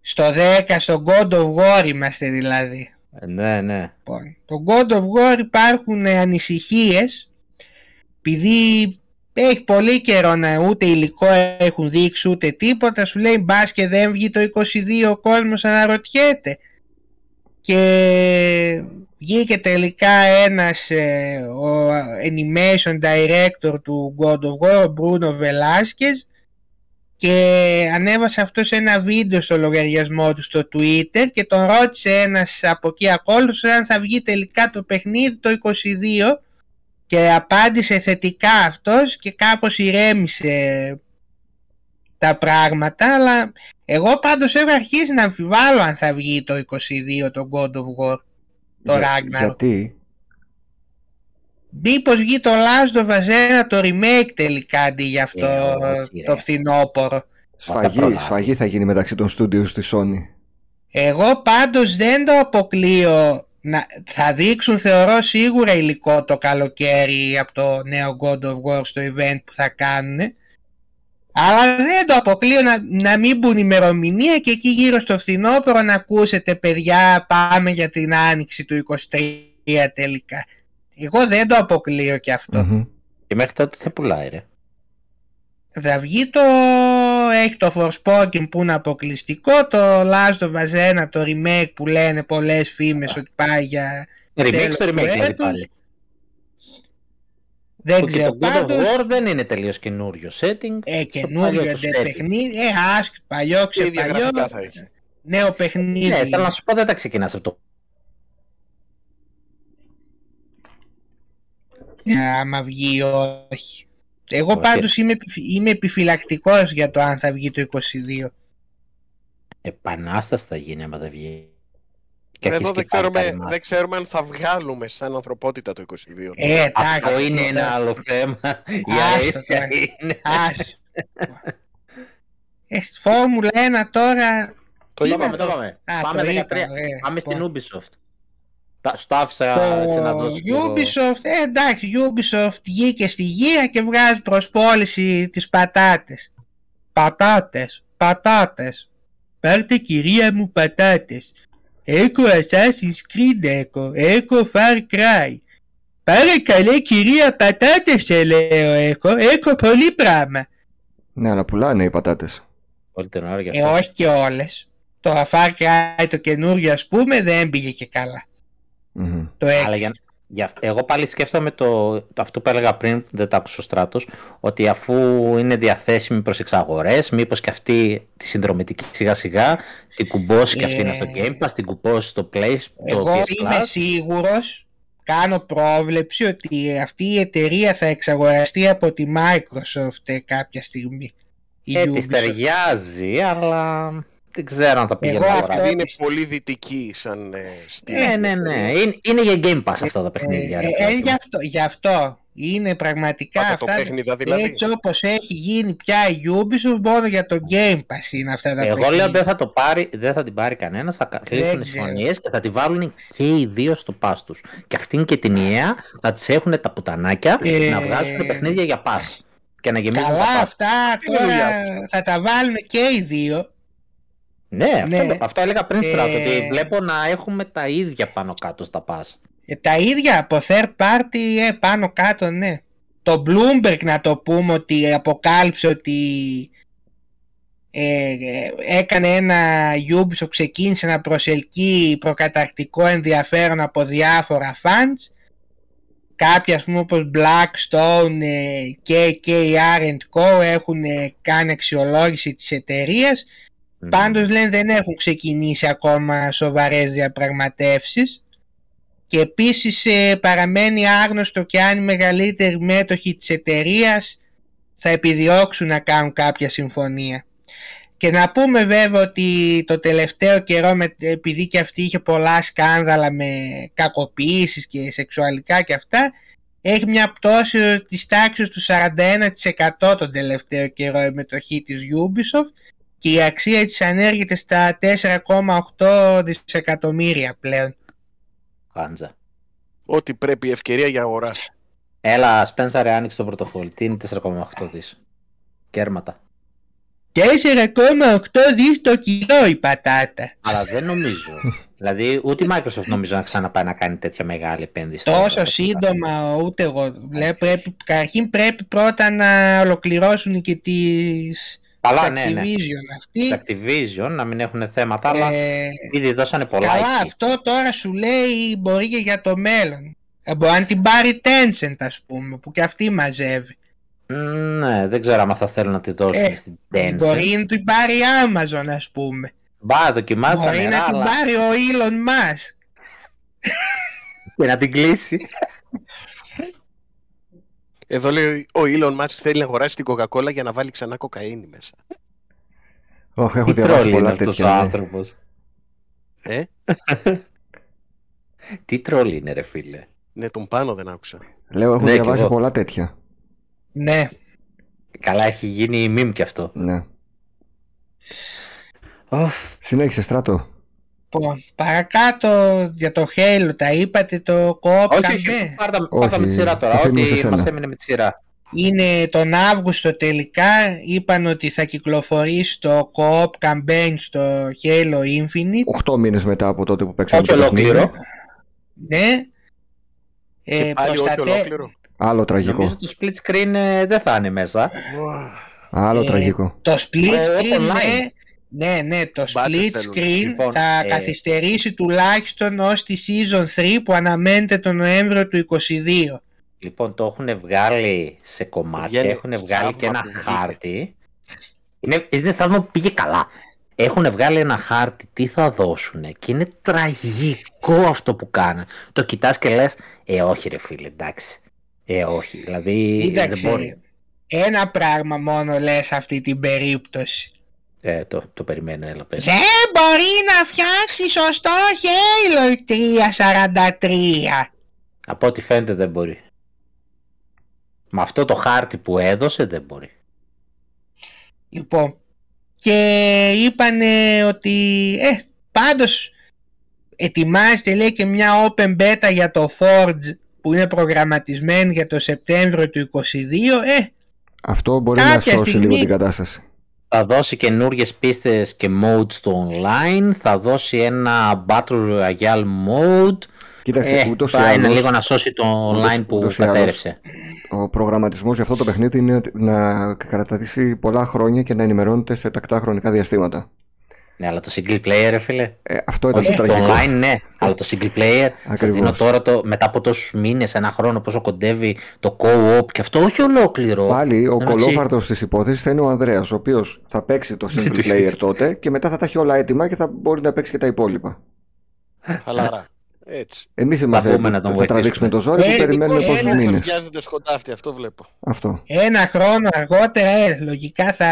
Στο 10, στο God of War είμαστε δηλαδή. Ε, ναι, ναι. Λοιπόν, το God of War υπάρχουν ανησυχίες επειδή έχει πολύ καιρό να ούτε υλικό έχουν δείξει ούτε τίποτα σου λέει μπας και δεν βγει το 22 ο κόσμος αναρωτιέται και βγήκε τελικά ένας ε, ο animation director του God of War ο Bruno Velasquez και ανέβασε αυτό σε ένα βίντεο στο λογαριασμό του στο Twitter και τον ρώτησε ένας από εκεί ακόλουθος αν θα βγει τελικά το παιχνίδι το 22 και απάντησε θετικά αυτός και κάπως ηρέμησε τα πράγματα αλλά εγώ πάντως έχω αρχίσει να αμφιβάλλω αν θα βγει το 22 το God of War το Για, Ragnar γιατί; Μήπως βγει το Last of Us 1 το remake τελικά αντί για αυτό ε, το φθινόπωρο. Σφαγή, σφαγή θα γίνει μεταξύ των studios στη Sony. Εγώ πάντως δεν το αποκλείω να, θα δείξουν θεωρώ σίγουρα υλικό το καλοκαίρι από το νέο God of War στο event που θα κάνουν αλλά δεν το αποκλείω να, να μην μπουν ημερομηνία και εκεί γύρω στο φθινόπωρο να ακούσετε παιδιά πάμε για την άνοιξη του 23 τελικά. Εγώ δεν το αποκλείω και αυτό. Και μέχρι τότε θα πουλάει ρε. Θα βγει το... Έχει το Forspoken που είναι αποκλειστικό, το Last of Us 1, το remake που λένε πολλές φήμες ότι πάει για... Remake στο remake δηλαδή πάλι. Δεν που ξέρω. Και το God of War δεν είναι τελείως καινούριο setting. Ε, καινούριο δεν παιχνίδι. Ε, άσκ, παλιό, ξεπαλιό. Νέο παιχνίδι. Ναι, θέλω να σου πω δεν τα ξεκινάς από το. Άμα βγει όχι. Εγώ όχι. πάντως είμαι, είμαι επιφυλακτικός για το αν θα βγει το 22. Επανάσταση θα γίνει άμα δεν βγει. Και εδώ δεν ξέρουμε, δεν ξέρουμε αν θα βγάλουμε σαν ανθρωπότητα το 22. Ε, Αυτό είναι ένα άλλο θέμα. Η αλήθεια είναι. Ε, Φόρμουλα 1 τώρα... Το είπαμε, το είπαμε. Πάμε, 13. Πάμε στην Ubisoft. Στο άφησα το... να δώσω. Ubisoft, ε, εντάξει, Ubisoft βγήκε στη γύρα και βγάζει προς πώληση τις πατάτες. Πατάτες, πατάτες. Πάρτε κυρία μου πατάτες. Έχω Assassin's Creed έχω, έχω Far Cry. Πάρε καλέ κυρία πατάτες σε λέω έχω, έχω πολύ πράγμα. Ναι, αλλά πουλάνε οι πατάτες. Όλη την ώρα για ε, όχι και όλες. Το Far Cry το καινούργιο ας πούμε δεν πήγε και καλά. Mm-hmm. Το Αλλά για, για, εγώ πάλι σκέφτομαι το, το, αυτό που έλεγα πριν, δεν το άκουσα ο Στράτος, ότι αφού είναι διαθέσιμη προς εξαγορές, μήπως και αυτή τη συνδρομητική σιγά σιγά την κουμπώσει και αυτή είναι στο ε, Game Pass, την κουμπώσει στο Play, Εγώ το PS είμαι σίγουρος, κάνω πρόβλεψη ότι αυτή η εταιρεία θα εξαγοραστεί από τη Microsoft κάποια στιγμή. Ε, της ταιριάζει, αλλά δεν ξέρω αν τα πήγαινε Εγώ αυτό είναι πολύ δυτική σαν ε, στυλ. Ναι, ναι, ναι. Είναι, είναι για Game Pass αυτά τα παιχνίδια. Ε, ε, ε, γι, αυτό, γι' αυτό είναι πραγματικά Πάτε αυτά. Το παιχνίδα, δηλαδή. Έτσι όπως έχει γίνει πια η Ubisoft, μόνο για το Game Pass είναι αυτά τα Εγώ παιχνίδια. λέω δεν θα, το πάρει, δεν θα την πάρει κανένας, θα κλείσουν συμφωνίε και θα τη βάλουν και οι δύο στο pass τους. Και αυτήν και την ΙΕΑ θα τι έχουν τα πουτανάκια ε... να βγάζουν παιχνίδια για pass. Και να γεμίζουν Καλά, τα αυτά τώρα θα τα βάλουν και οι δύο. Ναι, ναι. Αυτό, αυτό έλεγα πριν στράτο, ε... ότι βλέπω να έχουμε τα ίδια πάνω κάτω στα pass. Ε, τα ίδια από third party ε, πάνω κάτω, ναι. Το Bloomberg να το πούμε ότι αποκάλυψε ότι ε, έκανε ένα Ubisoft, ξεκίνησε να προσελκύει προκαταρκτικό ενδιαφέρον από διάφορα fans. Κάποιοι ας πούμε όπως Blackstone, και KKR Co έχουν κάνει αξιολόγηση της εταιρείας Mm. Πάντως λένε δεν έχουν ξεκινήσει ακόμα σοβαρές διαπραγματεύσεις και επίσης ε, παραμένει άγνωστο και αν οι μεγαλύτεροι μέτοχοι της εταιρείας θα επιδιώξουν να κάνουν κάποια συμφωνία. Και να πούμε βέβαια ότι το τελευταίο καιρό επειδή και αυτή είχε πολλά σκάνδαλα με κακοποίησεις και σεξουαλικά και αυτά έχει μια πτώση της τάξης του 41% τον τελευταίο καιρό η μετοχή της Ubisoft και η αξία της ανέργεται στα 4,8 δισεκατομμύρια πλέον. Χάντζα. Ό,τι πρέπει ευκαιρία για αγοράς. Έλα, Σπένσαρε, άνοιξε το πρωτοφόλι. Τι είναι 4,8 δις; Κέρματα. 4,8 δις το κιλό η πατάτα. Αλλά δεν νομίζω. δηλαδή, ούτε η Microsoft νομίζω να ξαναπάει να κάνει τέτοια μεγάλη επένδυση. Τόσο σύντομα, ούτε εγώ. Πρέπει, καταρχήν πρέπει πρώτα να ολοκληρώσουν και τις Καλά, ναι, ναι. Αυτή. Activision να μην έχουν θέματα, αλλά ε, ήδη δώσανε πολλά. Καλά, αυτό τώρα σου λέει μπορεί και για το μέλλον. Ε, μπορεί να την πάρει Tencent, ας πούμε, που και αυτή μαζεύει. Ναι, δεν ξέρω αν θα θέλουν να τη δώσουν ε, στην Tencent. Μπορεί να την πάρει Amazon, ας πούμε. Μπα, δοκιμάζει Μπορεί να την πάρει ο Elon Musk. και να την κλείσει. Εδώ λέει ο Elon Musk θέλει να αγοράσει την Coca-Cola για να βάλει ξανά κοκαίνη μέσα. Όχι, έχω διαβάσει πολλά τέτοια. ο ναι. άνθρωπος. Ε; Τι τρόλ είναι ρε φίλε. Ναι, τον πάνω δεν άκουσα. Λέω, έχω Ναι, κι διαβάσει εγώ. πολλά τέτοια. Ναι. Καλά έχει γίνει meme κι αυτό. Ναι. Οφ, Συνέχισε, στράτο. Λοιπόν, παρακάτω για το Halo τα είπατε το co-op όχι, campaign. όχι, πάρτα, Όχι, πάρτα με τη σειρά τώρα, αφήνουμε σε ό,τι σένα. μας έμεινε με τη σειρά. Είναι τον Αύγουστο τελικά, είπαν ότι θα κυκλοφορήσει το co-op campaign στο Halo Infinite. 8 μήνες μετά από τότε που παίξαμε. Όχι το παιχνίδι. ολόκληρο. Ναι. Και Ε, πάλι όχι προστατε- ολόκληρο. Άλλο τραγικό. Νομίζω το split screen ε, δεν θα είναι μέσα. Άλλο Ε, τραγικό. Το split Ε, screen, online. Ναι, ναι, ναι, το Μπάτσες split θέλουν. screen Λοιπόν, θα ε, καθυστερήσει τουλάχιστον ως τη season 3 που αναμένεται τον Νοέμβριο του 2022. Λοιπόν, το έχουν βγάλει σε κομμάτια, Βγαίνει έχουν βγάλει θαύμα και ένα που βγήκε. χάρτη. Είναι, είναι θαύμα που πήγε καλά. Έχουν βγάλει ένα χάρτη, τι θα δώσουνε; Και είναι τραγικό αυτό που κάνουν. Το κοιτάς και λες, ε όχι ρε φίλε, εντάξει. Ε όχι, δηλαδή δεν Κοίταξε, μπορεί. ένα πράγμα μόνο λες αυτή την περίπτωση. Ε, το, το περιμένω, έλα πες. Δεν μπορεί να φτιάξεις σωστό Halo η 343. Από ό,τι φαίνεται δεν μπορεί. Με αυτό το χάρτη που έδωσε δεν μπορεί. Λοιπόν, και είπανε ότι, ε, πάντως ετοιμάζεται λέει και μια open beta για το Forge που είναι προγραμματισμένη για το Σεπτέμβριο του 22. Ε, Αυτό μπορεί κάποια να σώσει στιγμή- λίγο την κατάσταση. Θα δώσει καινούργιες πίστες και modes στο online, θα δώσει ένα Battle Royale mode, Κοίταξε, ε, ούτως ή θα είναι άλλως, λίγο να σώσει το ούτως- online που ούτως ή άλλως. κατέρευσε. ο προγραμματισμός για αυτό το παιχνίδι είναι να κρατήσει πολλά χρόνια και να ενημερώνεται σε τακτά χρονικά διαστήματα. Ναι, αλλά το single player, ρε φίλε. Ε, αυτό ήταν Όχι, το το τραγικό. online, ναι, αλλά το single player. Σας Ακριβώς. δίνω τώρα το, μετά από τόσους μήνες, ένα χρόνο, πόσο κοντεύει το co-op και αυτό, όχι ολόκληρο. Πάλι ο Εντάξει. κολόφαρτος της υπόθεσης θα είναι ο Ανδρέας, ο οποίος θα παίξει το single player τότε και μετά θα τα έχει όλα έτοιμα και θα μπορεί να παίξει και τα υπόλοιπα. Χαλαρά. Έτσι. Εμείς είμαστε πούμε να τον θα βοηθήσουμε. τραβήξουμε το ζόρι Ε, και περιμένουμε Νικό, πόσους ένας μήνες. Βιάζεται σκοτάφτη, αυτό βλέπω. Αυτό. ένα χρόνο αργότερα, ε, λογικά θα...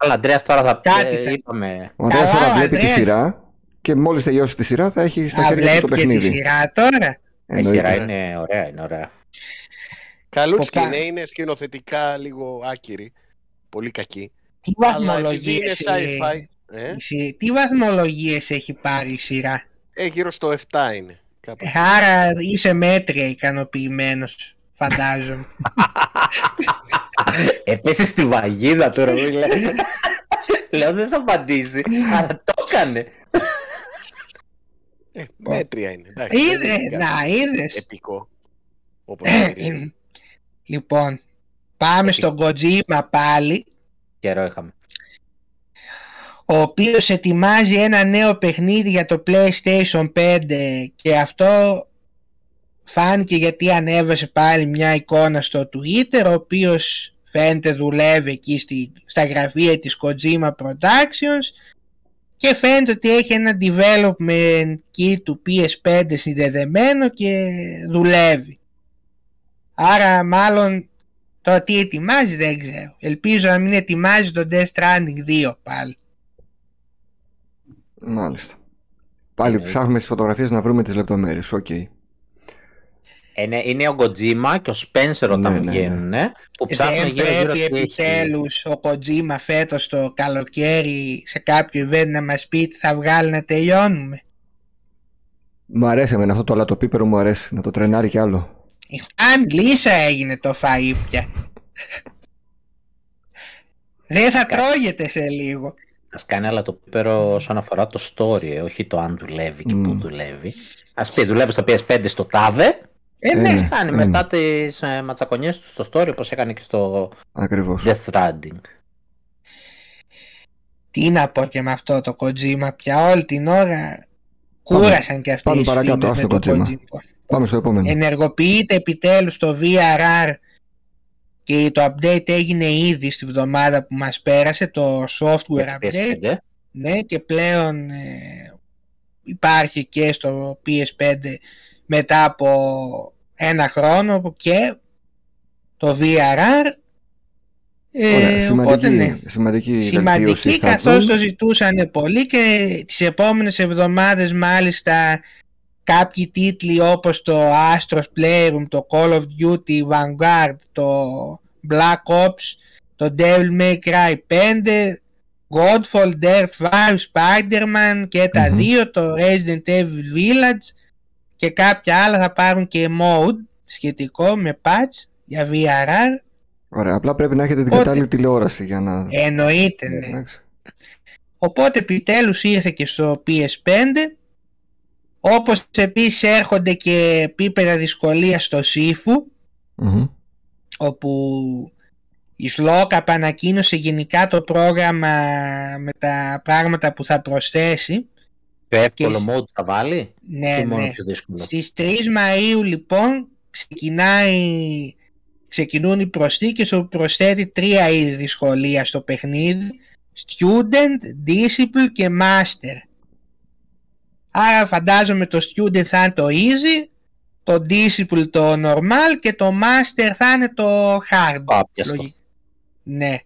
Αλλά Αντρέας τώρα θα Κάτι ε, θα- είπαμε. Ο Ανδρέας Καλά, τώρα ο βλέπει τη Ανδρέας. σειρά και μόλις τελειώσει τη σειρά θα έχει στα Θα χέρια του το βλέπει και τη παιχνίδι. σειρά τώρα. Η Εννοείται. σειρά είναι ωραία, είναι ωραία. Καλούτσικη Ποπά. είναι, είναι σκηνοθετικά λίγο άκυρη. Πολύ κακή. Τι Αλλά επειδή βαθμολογίες, είναι ε, sci-fi. Ε, η σι- τι βαθμολογίες έχει πάρει η σειρά; ε, γύρω στο 7 είναι. Κάπου. Ε, Άρα είσαι μέτρια ικανοποιημένος, φαντάζομαι. Έπεσε στη βαγίδα τώρα, φίλε. Λέω δεν θα απαντήσει, αλλά το έκανε. Ε, μέτρια είναι. εντάξει, δεν Είδε, είναι κάτι να είδες. Επικό. Όπως είναι. λοιπόν, πάμε στον Kojima πάλι, Καιρό είχαμε. ο οποίος ετοιμάζει ένα νέο παιχνίδι για το PlayStation 5 και αυτό φάνηκε γιατί ανέβασε πάλι μια εικόνα στο Twitter, ο οποίος φαίνεται δουλεύει εκεί στη, στα γραφεία της Kojima Productions και φαίνεται ότι έχει ένα development kit του PS5 συνδεδεμένο και δουλεύει. Άρα μάλλον το τι ετοιμάζει δεν ξέρω. Ελπίζω να μην ετοιμάζει το Death Stranding 2 πάλι. Μάλιστα. Πάλι Εννοείται. ψάχνουμε στις φωτογραφίες να βρούμε τις λεπτομέρειες. Οκ. Είναι, είναι ο Kojima και ο Spencer όταν Ναι, ναι, ναι. βγαίνουν, που ψάχνουν Δεν γύρω γύρω πρέπει τι έχει. επιτέλους ο Kojima φέτος το καλοκαίρι σε κάποιο event να μας πει τι θα βγάλει να τελειώνουμε. Μου αρέσει εμένα αυτό το λατοπίπερο μου αρέσει να το τρενάρει κι άλλο. Αν λύσα έγινε το φαΐ πια. Δεν θα τρώγεται σε λίγο. Ας κάνει αλλά το πίπερο όσον αφορά το story, ε, όχι το αν δουλεύει και πού Μμ. δουλεύει. Ας πει δουλεύεις στο PS5 στο τάδε, Ε, Ε, ναι. ναι. κάνει ε, μετά τις ε, ματσακονιές τους στο story όπως έκανε και στο Ακριβώς. Death Stranding. Τι να πω και με αυτό το Kojima πια όλη την ώρα κούρασαν και αυτοί πάμε οι παρακάτω, φήμες ας με το το Kojima. Kojima. Πάμε στο επόμενο. Ενεργοποιείται επιτέλους το VRR και το update έγινε ήδη στη βδομάδα που μας πέρασε το software Για το update PS5. ναι και πλέον ε, υπάρχει και στο PS5 μετά από ένα χρόνο και το VRR ε, σημαντική, οπότε ναι, σημαντική, σημαντική καθώς το ζητούσαν πολύ και τις επόμενες εβδομάδες μάλιστα κάποιοι τίτλοι όπως το Astros Playroom, το Call of Duty Vanguard, το Black Ops, το Devil May Cry 5, Godfall, Death 5, Spider-Man και τα δύο, το Resident Evil Village και κάποια άλλα θα πάρουν και mode σχετικό με patch για VRR. Ωραία, απλά πρέπει να έχετε την κατάλληλη τηλεόραση για να... Εννοείται, ναι. Οπότε επιτέλους ήρθε και στο PS5 όπως επίσης έρχονται και επίπεδα δυσκολίας στο Sifu όπου η Σλόκαπ ανακοίνωσε γενικά το πρόγραμμα με τα πράγματα που θα προσθέσει. Το εύκολο mode θα βάλει; Ναι, ναι. Στις 3 Μαΐου λοιπόν ξεκινάει, ξεκινούν οι προσθήκες όπου προσθέτει τρία είδη δυσκολία στο παιχνίδι Student, Disciple και Master Άρα φαντάζομαι το student θα είναι το easy, το disciple το normal και το master θα είναι το hard. Ναι.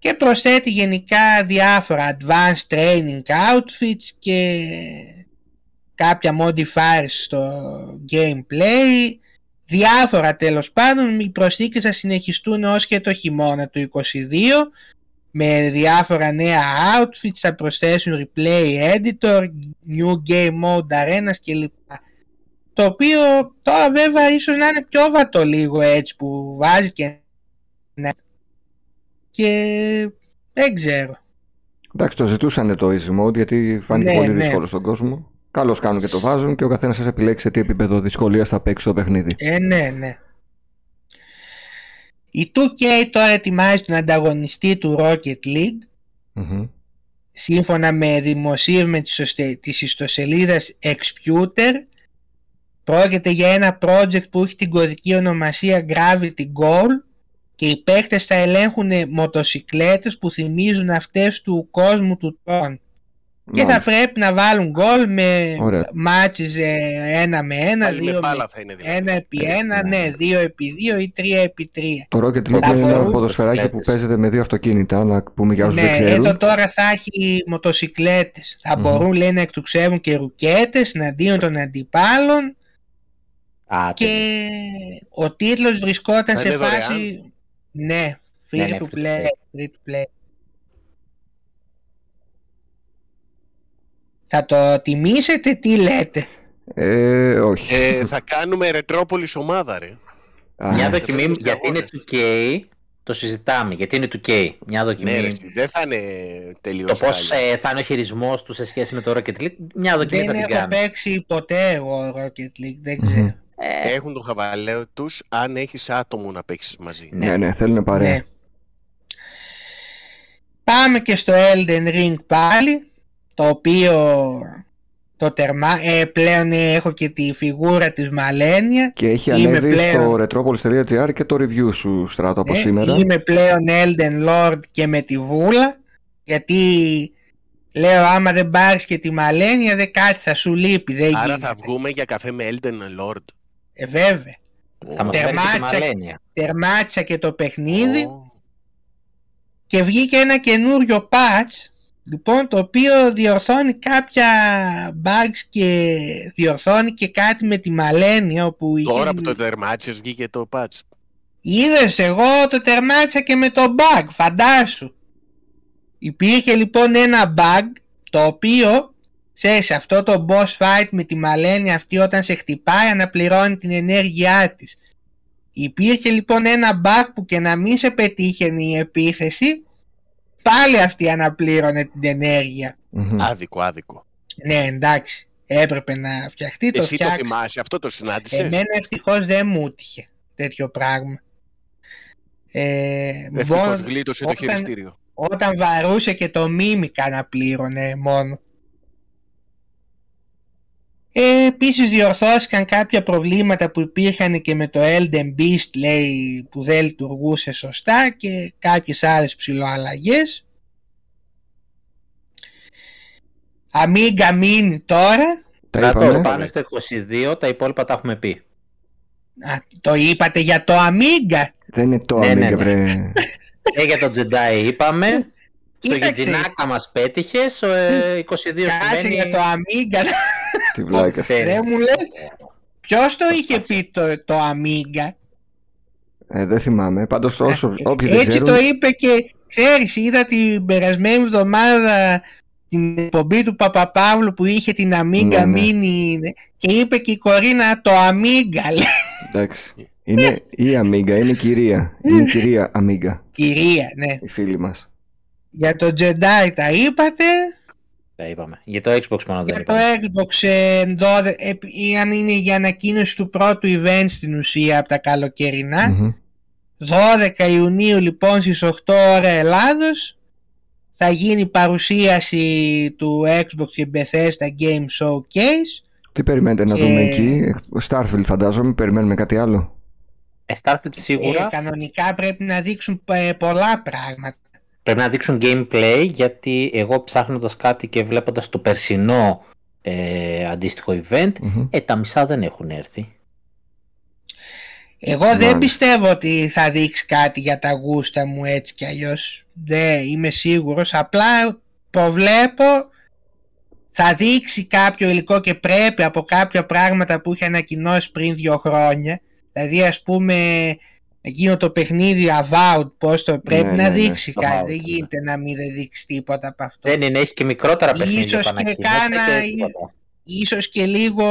Και προσθέτει γενικά διάφορα advanced training outfits και κάποια modifiers στο gameplay. Διάφορα τέλος πάντων, οι προσθήκες θα συνεχιστούν ως και το χειμώνα του 22 με διάφορα νέα outfits, θα προσθέσουν replay editor, new game mode arenas κλπ. Το οποίο τώρα βέβαια ίσως να είναι πιο βατό λίγο έτσι που βάζει και ναι. Και δεν ξέρω. Εντάξει, το ζητούσαν το easy mode γιατί φάνηκε ναι, πολύ ναι. δύσκολο στον κόσμο. Καλώς κάνουν και το βάζουν και ο καθένας σας επιλέξει σε τι επίπεδο δυσκολίας θα παίξει το παιχνίδι. Ε, ναι, ναι. Η 2K τώρα ετοιμάζει τον ανταγωνιστή του Rocket League σύμφωνα με δημοσίευμα της ιστοσελίδας Exputer πρόκειται για ένα project που έχει την κωδική ονομασία Gravity Goal και οι παίκτες θα ελέγχουν μοτοσικλέτες που θυμίζουν αυτές του κόσμου του Tron και θα πρέπει να βάλουν γκολ με μάτσες ένα με ένα, δύο με, ένα επί ένα, ναι, δύο επί δύο ή τρία επί τρία. Το Rocket League είναι ένα ποδοσφαιράκι που παίζεται με δύο αυτοκίνητα, να πούμε για όσους ναι, δεν ξέρουν. εδώ τώρα θα έχει μοτοσικλέτες. Θα mm-hmm. μπορούν λέει να εκτουξεύουν και ρουκέτες εναντίον των αντιπάλων. Α, και ο τίτλος βρισκόταν σε φάση... Ναι, free ναι, ναι, to play, free to play. Θα το τιμήσετε, τι λέτε; Ε, όχι. Ε, θα κάνουμε ρετρόπολης ομάδα, ρε. Μια δοκιμή, γιατί είναι 2K, το συζητάμε, γιατί είναι 2K. Μια δοκιμή. Ναι, δεν θα είναι τελείως. Το πώς ε, θα είναι ο χειρισμός του σε σχέση με το Rocket League, μια δοκιμή δεν θα την έχω παίξει ποτέ εγώ Rocket League, δεν ξέρω. Ε... Έχουν το χαβαλαίο τους αν έχεις άτομο να παίξεις μαζί. Ναι, ναι, ναι θέλουν παρέα. Ναι. Πάμε και στο Elden Ring πάλι το οποίο το τερμά, ε, πλέον έχω και τη φιγούρα της Μαλένια. Και έχει ανέβει πλέον... στο retropolis.gr και το review σου στράτο από ε, σήμερα. Είμαι πλέον Elden Lord και με τη βούλα, γιατί λέω άμα δεν πάρεις και τη Μαλένια δεν κάτι θα σου λείπει. Δεν Άρα θα βγούμε για καφέ με Elden Lord. Ε βέβαια. Θα τερμάτισα, και, τερμάτισα και το παιχνίδι και βγήκε ένα καινούριο patch Λοιπόν, το οποίο διορθώνει κάποια bugs και διορθώνει και κάτι με τη Μαλένια όπου Τώρα που το τερμάτισες βγήκε το patch. Είδες, εγώ το τερμάτισα και με το bug, φαντάσου. Υπήρχε λοιπόν ένα bug το οποίο, ξέρεις, αυτό το boss fight με τη Μαλένια αυτή όταν σε χτυπάει αναπληρώνει την ενέργειά της. Υπήρχε λοιπόν ένα bug που και να μην σε πετύχαινε η επίθεση πάλι αυτή αναπλήρωνε την ενέργεια. Άδικο, άδικο. Ναι, εντάξει. Έπρεπε να φτιαχτεί το Εσύ το θυμάσαι, αυτό το συνάντησες; Εμένα ευτυχώς δεν μου έτυχε τέτοιο πράγμα. Ε, ευτυχώς γλίτωσε το χειριστήριο. Όταν βαρούσε και το μίμικα να πλήρωνε μόνο. Ε, επίσης διορθώθηκαν κάποια προβλήματα που υπήρχαν και με το Elden Beast λέει που δεν λειτουργούσε σωστά και κάποιες άλλες ψηλοαλλαγές. Amiga Mini τώρα. Τα τώρα πάνε στο 22, τα υπόλοιπα τα έχουμε πει. το είπατε για το Amiga; Δεν είναι το ναι, Amiga, ναι, ναι. ε, για το Jedi είπαμε. Στο Γιτζινάκα μας πέτυχες, 22 ε, Κάτσε για το Amiga. Τι βλάκας. Δεν μου λες. Ποιος το είχε πει το, το Amiga. Ε, δεν θυμάμαι. Πάντως όσο, όποιοι Έτσι ξέρουν... το είπε και ξέρεις, είδα την περασμένη εβδομάδα την εκπομπή του Παπαπαύλου που είχε την Amiga ναι, ναι. και είπε και η Κορίνα το Amiga. Εντάξει. Είναι η Amiga, είναι η κυρία. Είναι η κυρία Amiga. Κυρία, ναι. Η φίλη μας. Για το Jedi τα είπατε. Τα είπαμε. Για το Xbox μόνο δεν Για το Xbox, ε, ε, αν είναι για ανακοίνωση του πρώτου event στην ουσία από τα καλοκαιρινά. 12 Ιουνίου λοιπόν στις 8 ώρα Ελλάδος θα γίνει παρουσίαση του Xbox και Bethesda Game Showcase. Τι περιμένετε να δούμε εκεί, Starfield φαντάζομαι, περιμένουμε κάτι άλλο. Ε, Starfield σίγουρα. Ε, κανονικά πρέπει να δείξουν ε, πολλά πράγματα. Πρέπει να δείξουν gameplay γιατί εγώ ψάχνοντας κάτι και βλέποντας το περσινό ε, αντίστοιχο event, ε, τα μισά δεν έχουν έρθει. Εγώ δεν πιστεύω ότι θα δείξει κάτι για τα γούστα μου έτσι κι αλλιώς. Δεν είμαι σίγουρος. Απλά προβλέπω θα δείξει κάποιο υλικό και πρέπει από κάποια πράγματα που είχε ανακοινώσει πριν δύο χρόνια. Δηλαδή ας πούμε εκείνο το παιχνίδι Avowed πώς το πρέπει ναι, να ναι, ναι. δείξει κάτι. Δεν γίνεται να μην δείξει τίποτα από αυτό. Δεν είναι, έχει και μικρότερα παιχνίδια. Ίσως και κάνα, ίσως και λίγο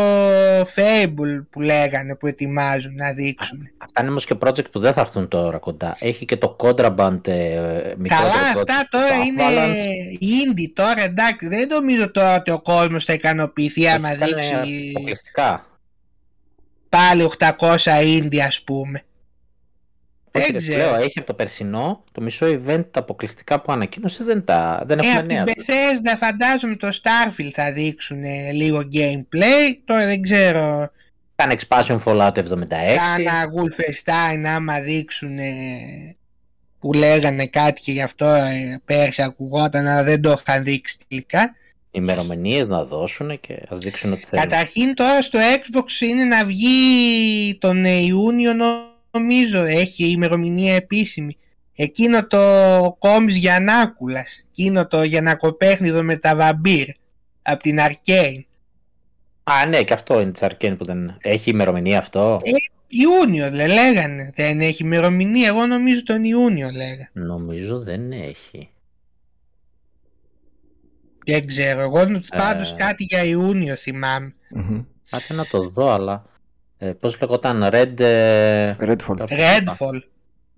Fable που λέγανε που ετοιμάζουν να δείξουν. Αυτά είναι όμως και project που δεν θα έρθουν τώρα κοντά. Έχει και το Contraband ε, Καλά αυτά τώρα είναι indie τώρα εντάξει δεν νομίζω τώρα ότι ο κόσμος θα ικανοποιηθεί άμα δείξει αποκλειστικά. πάλι 800 indie ας πούμε. Δεν ξέρω. έχει από το περσινό το μισό event τα αποκλειστικά που ανακοίνωσε δεν, τα, δεν έχουμε νέα. Από την Bethesda φαντάζομαι το Starfield θα δείξουν λίγο gameplay, τώρα δεν ξέρω. Κάνε expansion Fallout 76. Κάνα Wolfenstein άμα δείξουν που λέγανε κάτι και γι' αυτό ε, πέρσι ακουγόταν αλλά δεν το είχαν δείξει τελικά. Ημερομηνίες να δώσουν και ας δείξουν ότι θέλουν. Καταρχήν τώρα στο Xbox είναι να βγει τον Ιούνιο νομίζω έχει ημερομηνία επίσημη. Εκείνο το κόμις Γιαννάκουλας, εκείνο το Γιαννακοπέχνιδο με τα βαμπύρ, από την Arcane. Α, ναι, και αυτό είναι της Arcane που δεν έχει ημερομηνία αυτό. Ε, Ιούνιο λέ, λέγανε, δεν έχει ημερομηνία, εγώ νομίζω τον Ιούνιο λέγα. Νομίζω δεν έχει. Δεν ξέρω, εγώ ε... πάντως κάτι για Ιούνιο θυμάμαι. Κάτσε να το δω, αλλά ε, πώς λεγόταν, Red... Ε, Redfall. Redfall.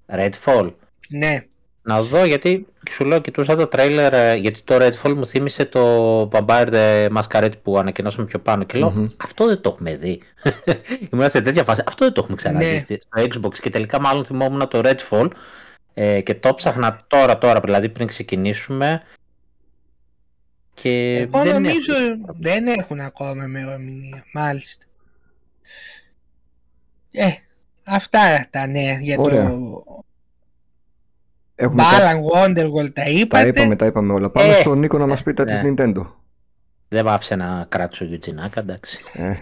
Redfall. Ναι. Να δω γιατί σου λέω κοιτούσα το τρέιλερ ε, γιατί το Redfall μου θύμισε το Vampire the Masquerade που ανακοινώσαμε πιο πάνω και λέω αυτό δεν το έχουμε δει. Ήμουν σε τέτοια φάση, αυτό δεν το έχουμε ξαναδεί ναι. στο Xbox και τελικά μάλλον θυμόμουν το Redfall ε, και το ψάχνα τώρα τώρα δηλαδή πριν ξεκινήσουμε και Εγώ δεν νομίζω έχουν... δεν έχουν ακόμα ημερομηνία, μάλιστα. Ε, αυτά τα νέα για Ωραία. το... Έχουμε Balan Wonderworld τα είπατε. Τα είπαμε, τα είπαμε όλα. Πάμε ε, στον Νίκο να μας πει τα της Nintendo. Δεν βάφησε να κράξω Γιουτζινάκα, εντάξει. Ε.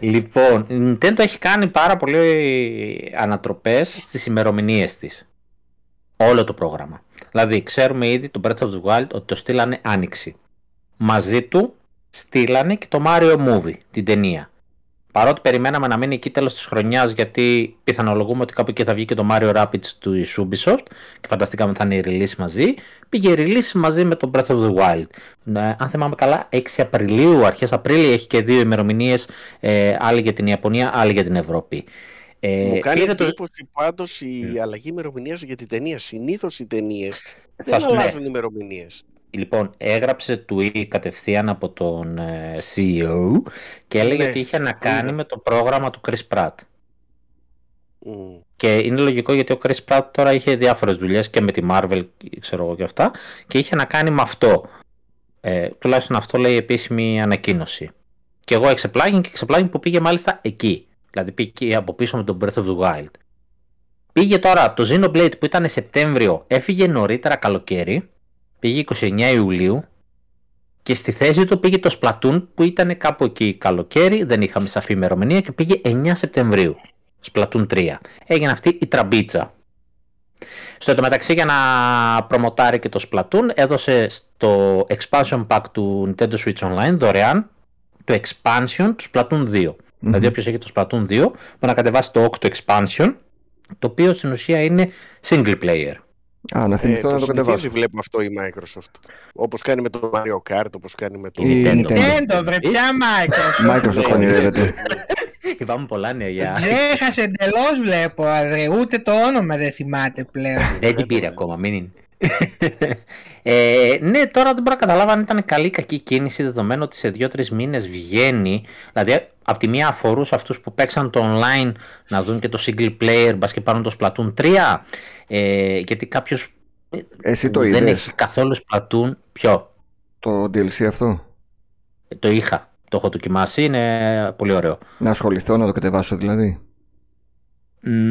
Λοιπόν, η Nintendo έχει κάνει πάρα πολύ ανατροπές στις ημερομηνίες της. Όλο το πρόγραμμα. Δηλαδή, ξέρουμε ήδη το Breath of the Wild ότι το στείλανε άνοιξη. Μαζί του στείλανε και το Mario Movie, την ταινία. Παρότι περιμέναμε να μείνει εκεί τέλος της χρονιάς, γιατί πιθανολογούμε ότι κάπου εκεί θα βγει και το Mario Rapids του Ubisoft και φανταστήκαμε θα είναι η release μαζί. Πήγε η release μαζί με το Breath of the Wild. Ε, αν θυμάμαι καλά, 6 Απριλίου, αρχές Απρίλη, έχει και δύο ημερομηνίες, ε, άλλη για την Ιαπωνία, άλλη για την Ευρώπη. Ε, Μου κάνει εντύπωση το... πάντως η αλλαγή ημερομηνίας για την ταινία. Συνήθως οι ταινίες δεν αλλάζουν ναι. ημερομηνίες. Λοιπόν, έγραψε tweet κατευθείαν από τον ε, CEO και έλεγε ναι. ότι είχε να κάνει με το πρόγραμμα του Chris Pratt. Και είναι λογικό γιατί ο Chris Pratt τώρα είχε διάφορες δουλειές και με τη Marvel, ξέρω εγώ και αυτά, και είχε να κάνει με αυτό. Ε, τουλάχιστον αυτό λέει η επίσημη ανακοίνωση. Και εγώ εξεπλάγει και εξεπλάγει που πήγε μάλιστα εκεί. Δηλαδή πήγε από πίσω με τον Breath of the Wild. Πήγε τώρα το Xenoblade που ήταν Σεπτέμβριο, έφυγε νωρίτερα καλοκαίρι Πήγε 29 Ιουλίου και στη θέση του πήγε το Splatoon που ήταν κάπου εκεί καλοκαίρι, δεν είχαμε σαφή ημερομηνία και πήγε 9 Σεπτεμβρίου. Splatoon 3. Έγινε αυτή η τραμπίτσα. Στο μεταξύ για να προμοτάρει και το Splatoon έδωσε στο expansion pack του Nintendo Switch Online δωρεάν το expansion του Splatoon 2. Mm-hmm. Δηλαδή όποιος έχει το Splatoon 2 μπορεί να κατεβάσει το 8 expansion το οποίο στην ουσία είναι single player. Α, να θυμηθώ ε, να το κατεβάσω. βλέπω αυτό η Microsoft. Όπως κάνει με το Mario Kart, όπως κάνει με το. Η Nintendo. Nintendo, βρε, ποια Microsoft. Microsoft ονειρεύεται. Είπαμε πολλά νέα για. Ξέχασε εντελώς, βλέπω. Ούτε το όνομα δεν θυμάται πλέον. Δεν την πήρε ακόμα, μην είναι. ε, ναι, τώρα δεν μπορώ να καταλάβω αν ήταν καλή ή κακή κίνηση δεδομένου ότι σε 2-3 μήνες βγαίνει. Δηλαδή, από τη μία αφορούσε αυτούς που παίξαν το online να δουν και το single player, μπας και πάρουν το Splatoon 3. Ε, γιατί κάποιος δεν έχει καθόλου Splatoon. Ποιο; Το DLC αυτό; Ε, το είχα. Το έχω δοκιμάσει. Είναι πολύ ωραίο. Να ασχοληθώ να το κατεβάσω δηλαδή.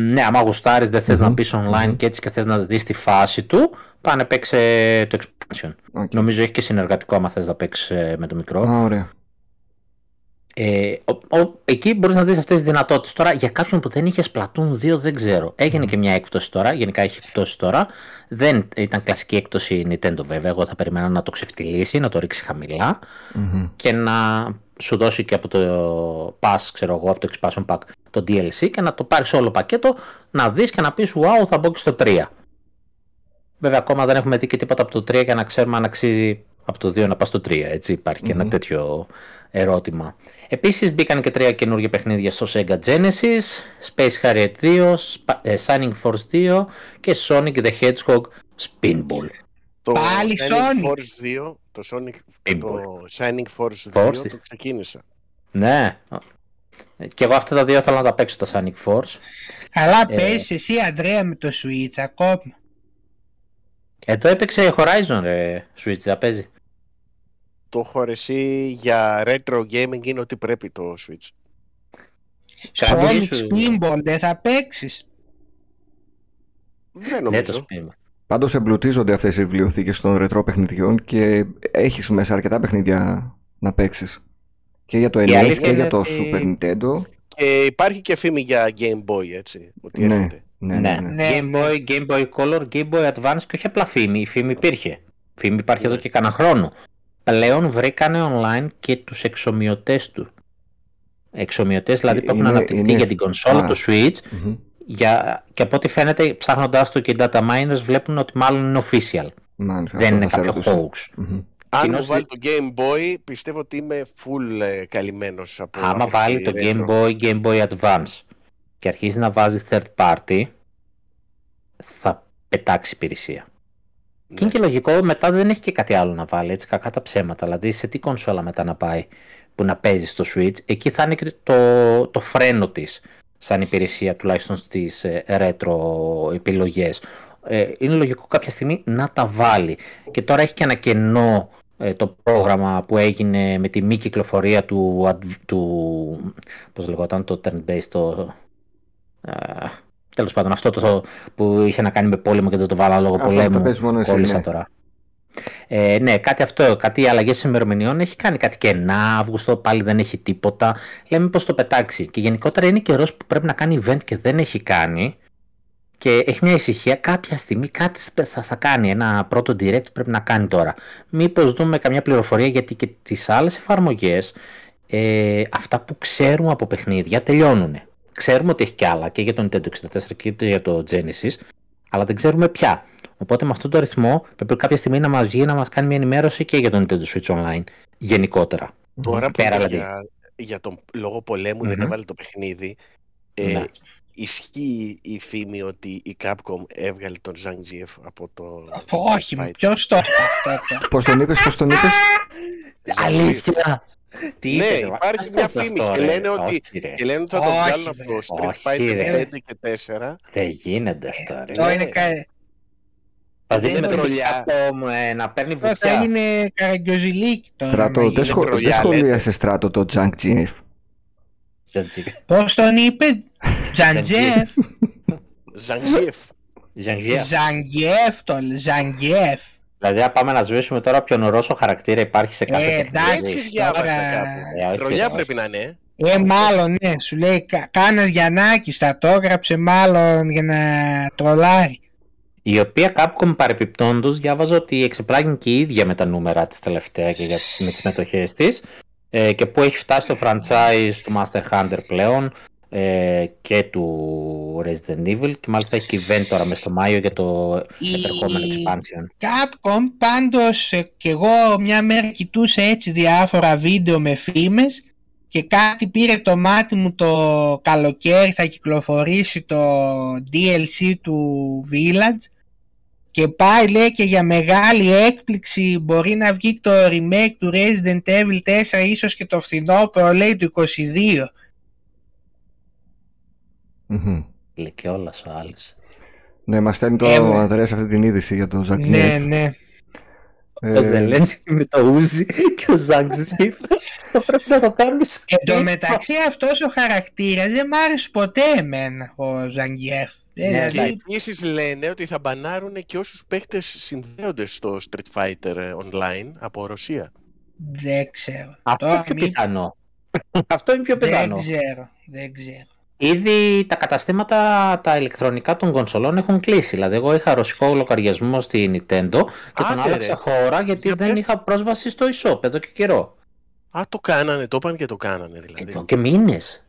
Ναι, άμα γουστάρεις, δεν θες να μπεις online και έτσι και θες να δεις τη φάση του, πάνε παίξε το expansion. Νομίζω έχει και συνεργατικό άμα θες να παίξει ε, με το μικρό. Α, ωραία. Ε, ο, ο, εκεί μπορείς να δεις αυτές τις δυνατότητες. Τώρα για κάποιον που δεν είχε Splatoon 2 δεν ξέρω. Έγινε και μια έκπτωση τώρα. Γενικά έχει εκπτώσει τώρα. Δεν ήταν κλασική έκπτωση Nintendo βέβαια. Εγώ θα περιμένα να το ξεφτυλίσει, να το ρίξει και να σου δώσει και από το Pass, ξέρω εγώ, από το Expansion Pack το DLC και να το πάρεις όλο πακέτο, να δεις και να πεις Wow, θα μπω και στο 3. Βέβαια, ακόμα δεν έχουμε δει και τίποτα από το 3 για να ξέρουμε αν αξίζει από το 2 να πας στο 3. Έτσι, υπάρχει και ένα τέτοιο ερώτημα. Επίσης μπήκαν και τρία καινούργια παιχνίδια στο Sega Genesis, Space Harrier 2, ε, Shining Force 2 και Sonic the Hedgehog Spinball. Το Πάλι Shining Force 2, το, Sonic, το Shining Force 2 το ξεκίνησα. Ναι, και εγώ αυτά τα δύο θέλω να τα παίξω τα Sonic Force. Αλλά ε, παίζεις εσύ Αντρέα με το Switch ακόμα. Εδώ έπαιξε Horizon ρε, Switch, θα παίζει το έχω αρέσει για retro gaming είναι ότι πρέπει το Switch. Sonic Spinball δεν θα παίξεις; Δεν ναι, νομίζω. Πάντως εμπλουτίζονται αυτές οι βιβλιοθήκες των ρετρό παιχνιδιών και έχεις μέσα αρκετά παιχνίδια να παίξεις. Και για το NES και για το Super Nintendo. Και υπάρχει και φήμη για Game Boy, έτσι. Ότι ναι, ναι, ναι, ναι, ναι. Game Boy, Game Boy Color, Game Boy Advance και όχι απλά φήμη. Η φήμη υπήρχε. Φήμη υπάρχει εδώ και κανένα χρόνο πλέον βρήκανε online και τους εξομοιωτές του. Εξομοιωτές δηλαδή που έχουν αναπτυχθεί για την κονσόλα του Switch για... και από ό,τι φαίνεται ψάχνοντάς το και οι data miners βλέπουν ότι μάλλον είναι official. Δεν είναι κάποιο hoax. Αν μου βάλει το Game Boy, πιστεύω ότι είμαι full ε, καλυμμένος από Άμα βάλει το Game Boy, Game Boy Advance και αρχίζει να βάζει third party, θα πετάξει υπηρεσία. Και είναι και λογικό, μετά δεν έχει και κάτι άλλο να βάλει, έτσι κακά τα ψέματα. Δηλαδή, σε τι κονσόλα μετά να πάει που να παίζει στο Switch, εκεί θα είναι το, το φρένο της σαν υπηρεσία, τουλάχιστον στις ε, retro επιλογές. Ε, είναι λογικό κάποια στιγμή να τα βάλει. Και τώρα έχει και ένα κενό ε, το πρόγραμμα που έγινε με τη μη κυκλοφορία του, του πώς λεγόταν το turn-based το, Τέλος πάντων, αυτό το, που είχε να κάνει με πόλεμο και δεν το βάλα λόγω πολέμου. Κόλλησα ναι. τώρα. Ε, ναι, κάτι αυτό, κάτι αλλαγές ημερομηνιών έχει κάνει κάτι και ένα Αύγουστο, πάλι δεν έχει τίποτα. Λέμε πώ το πετάξει. Και γενικότερα είναι καιρός που πρέπει να κάνει event και δεν έχει κάνει. Και έχει μια ησυχία, κάποια στιγμή κάτι θα, θα κάνει. Ένα πρώτο direct πρέπει να κάνει τώρα. Μήπως δούμε καμιά πληροφορία γιατί και τις άλλες εφαρμογές, ε, αυτά που ξέρουμε από παιχνίδια τελειώνουν. Ξέρουμε ότι έχει κι άλλα και για το Nintendo 64 και για το Genesis, αλλά δεν ξέρουμε ποια. Οπότε με αυτόν τον ρυθμό πρέπει κάποια στιγμή να μας βγει να μας κάνει μια ενημέρωση και για το Nintendo Switch Online γενικότερα. Τώρα Πέρα, δηλαδή. για, για τον λόγο πολέμου mm-hmm. δεν έβαλε το παιχνίδι. Ε, ναι. Ισχύει η φήμη ότι η Capcom έβγαλε τον Zhang Jief από το. Όχι, ποιος το αυτό. Πώς τον είπες, πώς τον είπες; Αλήθεια. Τι ναι, υπάρχει μια φήμη και, λένε ότι, και λένε ότι θα το βγάλουν από το Street Fighter 5 και 4. Δεν γίνεται αυτό. Αυτό είναι θα δείτε με τρολιά να παίρνει βουτιά. Θα είναι καραγκιοζηλίκ τώρα. Στράτο, δεν σχολίασε στράτο το Τζανκ Τζιεφ. Πώς τον είπε, Τζαντζιεφ. Ζαγγιεφ. Ζαγγιεφ τον, Ζαγγιεφ. Δηλαδή, αν πάμε να σβήσουμε τώρα ποιον Ρώσο χαρακτήρας υπάρχει σε κάθε ε, εντάξει, διάβασα κάπου. Ε, Τρολιά πρέπει να είναι. Ε, μάλλον, ναι. Σου λέει, κάνα Γιαννάκης θα το έγραψε μάλλον για να τρολάρει. Η οποία Capcom παρεπιπτόντως διάβαζα ότι εξεπλάγει και η ίδια με τα νούμερα της τελευταία και με τις μετοχές της ε, και που έχει φτάσει το franchise του Master Hunter πλέον ε, και του Resident Evil και μάλιστα έχει και event τώρα μέσα στο Μάιο για το η... επερχόμενο expansion. Capcom πάντως ε, και εγώ μια μέρα κοιτούσα έτσι διάφορα βίντεο με φήμες και κάτι πήρε το μάτι μου το καλοκαίρι θα κυκλοφορήσει το DLC του Village και πάει λέει και για μεγάλη έκπληξη μπορεί να βγει το remake του Resident Evil 4 ίσως και το φθινόπωρο λέει του 22 mm Λέει και όλας ο άλλος Ναι μας στέλνει το ε, Ανδρέας αυτή την είδηση για το Zack Ναι, ναι ε... Ο Ζελένσκι με το Ούζι και ο Ζάγκζιφ θα πρέπει να το κάνουμε Εν τω μεταξύ αυτός ο χαρακτήρας δεν μ' άρεσε ποτέ εμένα ο Ζαγκιέφ. Ναι, και επίσης λένε ότι θα μπανάρουν και όσους παίχτες συνδέονται στο Street Fighter Online από Ρωσία. Δεν ξέρω. Αυτό είναι πιο πιθανό. Αυτό είναι πιο πιθανό. Δεν ξέρω. Δεν ξέρω. Ήδη τα καταστήματα τα ηλεκτρονικά των κονσολών έχουν κλείσει. Δηλαδή, εγώ είχα ρωσικό λογαριασμό στη Nintendo και τον άλλαξα χώρα γιατί δεν είχα πρόσβαση στο e-shop εδώ και καιρό. Α, το κάνανε, το είπαν και το κάνανε δηλαδή. Εδώ και μήνες.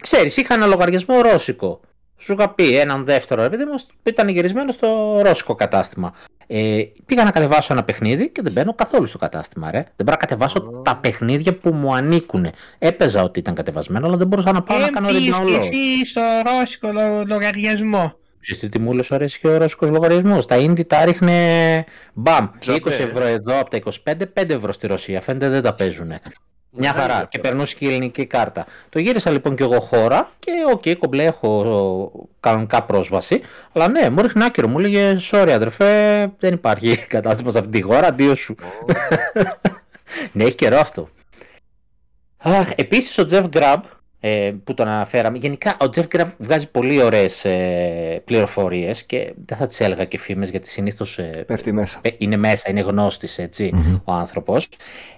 Ξέρεις, είχα ένα λογαριασμό ρώσικο. Σου είχα πει έναν δεύτερο, επειδή μου ήταν γυρισμένο στο ρώσικο κατάστημα. Ε, πήγα να κατεβάσω ένα παιχνίδι και δεν μπαίνω καθόλου στο κατάστημα, ρε. Δεν μπορώ να κατεβάσω τα παιχνίδια που μου ανήκουν. Έπαιζα ότι ήταν κατεβασμένο, αλλά δεν μπορούσα να πάω να κάνω download. εσύ στο ρώσικο λογαριασμό. Ξέρετε τι μου λες αρέσει και ο ρώσικος λογαριασμός. Τα indie τα ρίχνε μπαμ. 20 ευρώ εδώ από τα 25, 5 ευρώ στη Ρωσία. Φαίνεται δεν τα παίζουν. Μια χαρά. Και περνούσε και η ελληνική κάρτα. Το γύρισα λοιπόν και εγώ χώρα και OK, okay, κομπλέ έχω κανονικά πρόσβαση. Αλλά ναι, μου ρίχνει άκυρο. Μου λέγε sorry αδερφέ, δεν υπάρχει κατάστημα σε αυτή τη χώρα. Αντίο σου. ναι, έχει καιρό αυτό. Αχ, επίσης ο Jeff Grubb ε, που τον αναφέραμε. Γενικά ο Jeff Grubb βγάζει πολύ ωραίες ε, πληροφορίες και δεν θα τις έλεγα και φήμες γιατί συνήθως ε, μέσα. Ε, είναι μέσα, είναι γνώστης ο άνθρωπος.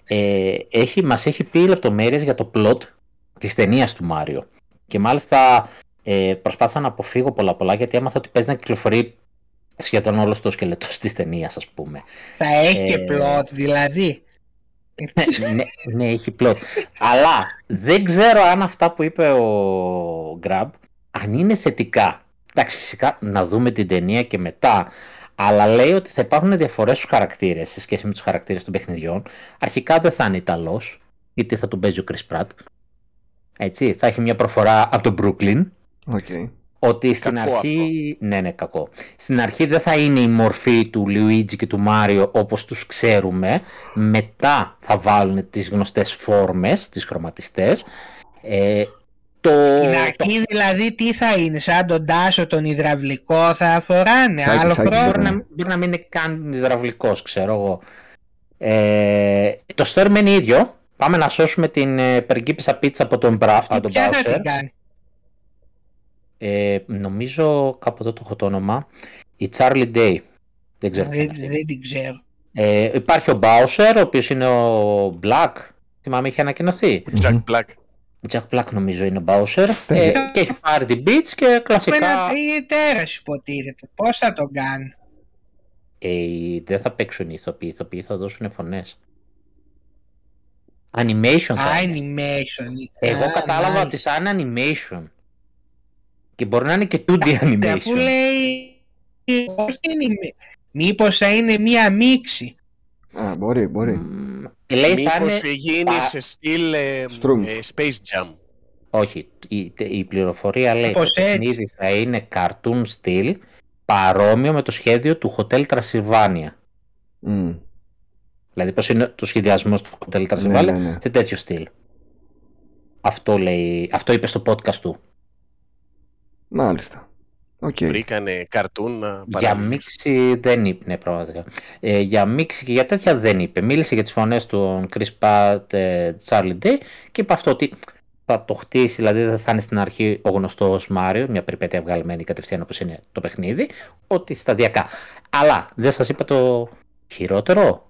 Ε, έχει, μας έχει πει λεπτομέρειες για το plot της ταινίας του Μάριο και μάλιστα ε, προσπάθησα να αποφύγω πολλά πολλά γιατί έμαθα ότι παίζει να κυκλοφορεί σχεδόν όλος το σκελετός της ταινίας, ας πούμε. Θα έχει και plot δηλαδή ναι, ναι, έχει πλότ. Αλλά δεν ξέρω αν αυτά που είπε ο Γκραμπ, αν είναι θετικά. Εντάξει, φυσικά να δούμε την ταινία και μετά. Αλλά λέει ότι θα υπάρχουν διαφορές στους χαρακτήρες σε σχέση με τους χαρακτήρες των παιχνιδιών. Αρχικά δεν θα είναι Ιταλός, γιατί θα τον παίζει ο Chris Pratt. Έτσι, θα έχει μια προφορά από τον Brooklyn. Okay. Ότι στην αρχή. Ναι, ναι, κακό. Στην αρχή δεν θα είναι η μορφή του Λιουίτζι και του Μάριο όπως τους ξέρουμε. Μετά θα βάλουν τις γνωστές φόρμες, τις χρωματιστές. Ε, το... Στην αρχή δηλαδή τι θα είναι, σαν τον Τάσο τον υδραυλικό θα φοράνε, άλλο χρόνο; Μπορεί να, μπορεί να μην είναι καν υδραυλικός, ξέρω εγώ. Ε, το story μένει ίδιο. Πάμε να σώσουμε την ε, περγκύπησα πίτσα από τον, Μπρα, από τον Ποια θα την κάνει. Ε, νομίζω κάπου εδώ το έχω το όνομα. Η Charlie Day. Δεν ξέρω. Δεν, δεν την ξέρω. Ε, υπάρχει ο Bowser, ο οποίος είναι ο Black. Θυμάμαι είχε ανακοινωθεί. Jack Black. Jack Black νομίζω είναι ο Bowser. Ε, και έχει πάρει την Beach και κλασικά. Είναι τέρας υποτίθεται. Πώς θα τον κάνει; Ε, δεν θα παίξουν οι ηθοποιοί. Οι ηθοποιοί θα δώσουν φωνές. Animation θα Α, animation. Εγώ κατάλαβα ότι σαν animation. Και μπορεί να είναι και 2D animation. Αφού λέει, όχι είναι, μήπως θα είναι μία μίξη. Α, μπορεί, μπορεί. Λέει μήπως είναι... γίνει σε στυλ ε, ε, Space Jam. Όχι, η, η πληροφορία λέει ότι το παιχνίδι θα είναι cartoon στυλ παρόμοιο με το σχέδιο του Hotel Transylvania. Mm. Δηλαδή πώς είναι το σχεδιασμός του Hotel Transylvania ναι, ναι, ναι. σε τέτοιο στυλ. Αυτό, λέει, αυτό είπε στο podcast του. Μάλιστα. Okay. Βρήκανε καρτούν να Για μίξη δεν είπε, ναι, πραγματικά. Ε, για μίξη και για τέτοια δεν είπε. Μίλησε για τις φωνές του Chris Pratt, ε, Charlie Day και είπε αυτό ότι θα το χτίσει, δηλαδή δεν θα είναι στην αρχή ο γνωστός Μάριο, μια περιπέτεια βγαλμένη κατευθείαν όπως είναι το παιχνίδι, ότι σταδιακά. Αλλά δεν σας είπα το, χειρότερο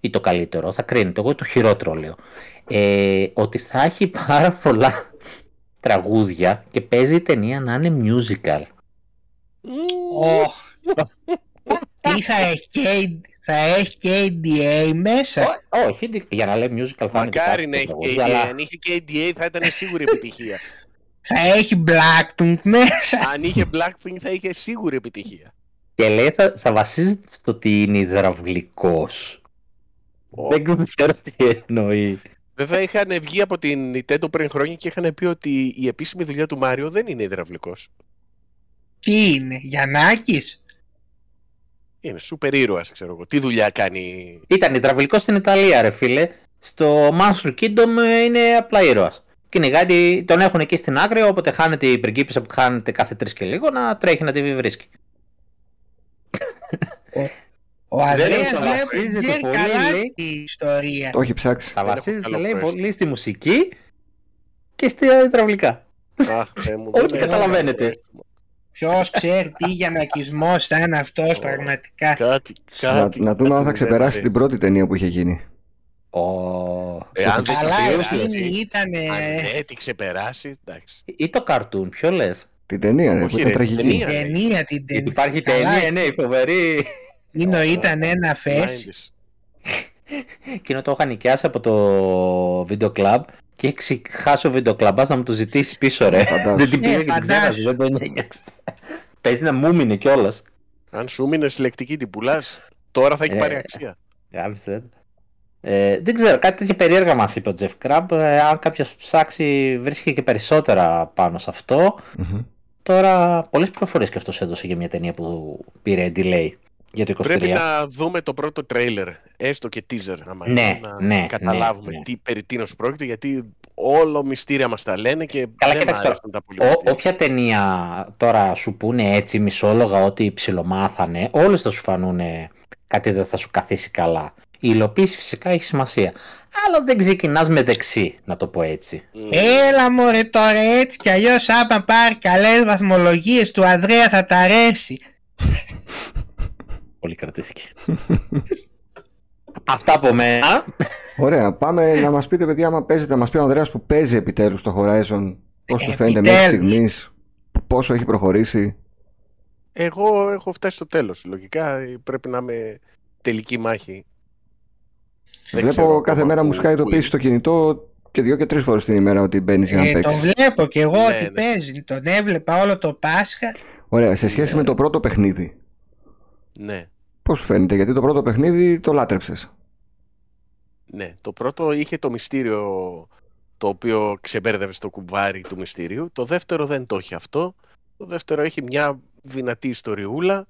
ή το καλύτερο, θα κρίνετε. Εγώ το χειρότερο λέω. Ε, ότι θα έχει πάρα πολλά τραγούδια και παίζει η ταινία να είναι musical. Τι θα έχει, θα έχει KDA μέσα; Όχι, για να λέει musical θα Μακάρι να έχει KDA. Αλλά... Αν είχε KDA θα ήταν σίγουρη επιτυχία. θα έχει Blackpink μέσα. Αν είχε Blackpink θα είχε σίγουρη επιτυχία. Και λέει θα, θα βασίζεται στο ότι είναι υδραυλικός. Δεν ξέρω τι εννοεί. Βέβαια είχαν βγει από την Nintendo πριν χρόνια και είχαν πει ότι η επίσημη δουλειά του Μάριο δεν είναι υδραυλικός. Τι είναι, Γιαννάκης; Είναι σούπερ ήρωας, ξέρω εγώ. Τι δουλειά κάνει... Ήταν υδραυλικός στην Ιταλία, ρε φίλε. Στο Master Kingdom ε, είναι απλά ήρωας. Κυνηγάτη, τον έχουν εκεί στην άκρη, όποτε χάνεται η πριγκίπισσα που χάνεται κάθε τρεις και λίγο, να τρέχει να τη βρίσκει. Ο Ανδρέας βλέπει καλά τη ιστορία. Το έχει ψάξει. Θα βασίζεται λέει πολύ στη μουσική και στη υδραυλικά. Ό,τι καταλαβαίνετε. Ποιος ξέρει τι γιανακισμό θα είναι αυτό πραγματικά. Κάτι, κάτι. Να, δούμε αν θα ξεπεράσει την πρώτη ταινία που είχε γίνει. Ε, αν δεν Καλά, εκείνη ήταν. Αν ναι, τη ξεπεράσει, εντάξει. Ή το καρτούν, ποιο λες; Την ταινία, ναι, που ήταν τραγική. Την ταινία, την ταινία. Υπάρχει ταινία, ναι, φοβερή. Εκείνο ήταν ένα φες. Εκείνο το είχα νοικιάσει από το βίντεο κλαμπ και έχει χάσει ο βίντεο κλαμπάς να μου το ζητήσει πίσω ρε. δεν την πήγε και την ξέχασε, δεν τον ένιωξε. Παίζει να μου μείνει κιόλας. Αν σου μείνει συλλεκτική την πουλάς, τώρα θα έχει πάρει αξία. Ε, δεν ξέρω, κάτι τέτοια περίεργα μας είπε ο Τζεφ Κραμπ. Ε, αν κάποιος ψάξει, βρίσκει και περισσότερα πάνω σε αυτό. Mm-hmm. Τώρα, πολλές πληροφορίες και αυτός έδωσε για μια ταινία που πήρε delay για το 23. Πρέπει να δούμε το πρώτο τρέιλερ, έστω και teaser, άμα ναι, να ναι, καταλάβουμε ναι, τι περί τίνος πρόκειται, γιατί όλο μυστήρια μας τα λένε και Καλά, δεν κοιτάξτε, αρέσουν τα πολύ Ό, Όποια ταινία τώρα σου πούνε έτσι μισόλογα ότι ψιλομάθανε, όλες θα σου φανούν κάτι δεν θα σου καθίσει καλά. Η υλοποίηση φυσικά έχει σημασία. Αλλά δεν ξεκινάς με δεξί, να το πω έτσι. Έλα μωρέ τώρα έτσι κι αλλιώς άμα πάρει καλές βαθμολογίες του Ανδρέα θα τα αρέσει. Πολύ κρατήθηκε. Αυτά από μένα. Ωραία. Πάμε να μας πείτε, παιδιά, άμα παίζετε, να μας πει ο Ανδρέας που παίζει επιτέλους το Horizon. Πώς του φαίνεται μέχρι στιγμής, πόσο έχει προχωρήσει. Εγώ έχω φτάσει στο τέλος. Λογικά πρέπει να είμαι τελική μάχη. Βλέπω κάθε μέρα μου σκάει ειδοποίηση στο κινητό και δύο και τρεις φορές την ημέρα ότι μπαίνεις για να ε, παίξεις. Το βλέπω και εγώ ναι, ότι ναι. παίζει. Τον έβλεπα όλο το Πάσχα. Ωραία. Σε σχέση με το πρώτο παιχνίδι, ναι. Πώς σου φαίνεται, γιατί το πρώτο παιχνίδι το λάτρεψες. Ναι, το πρώτο είχε το μυστήριο το οποίο ξεμπέρδευε στο κουμπάρι του μυστήριου. Το δεύτερο δεν το έχει αυτό. Το δεύτερο έχει μια δυνατή ιστοριούλα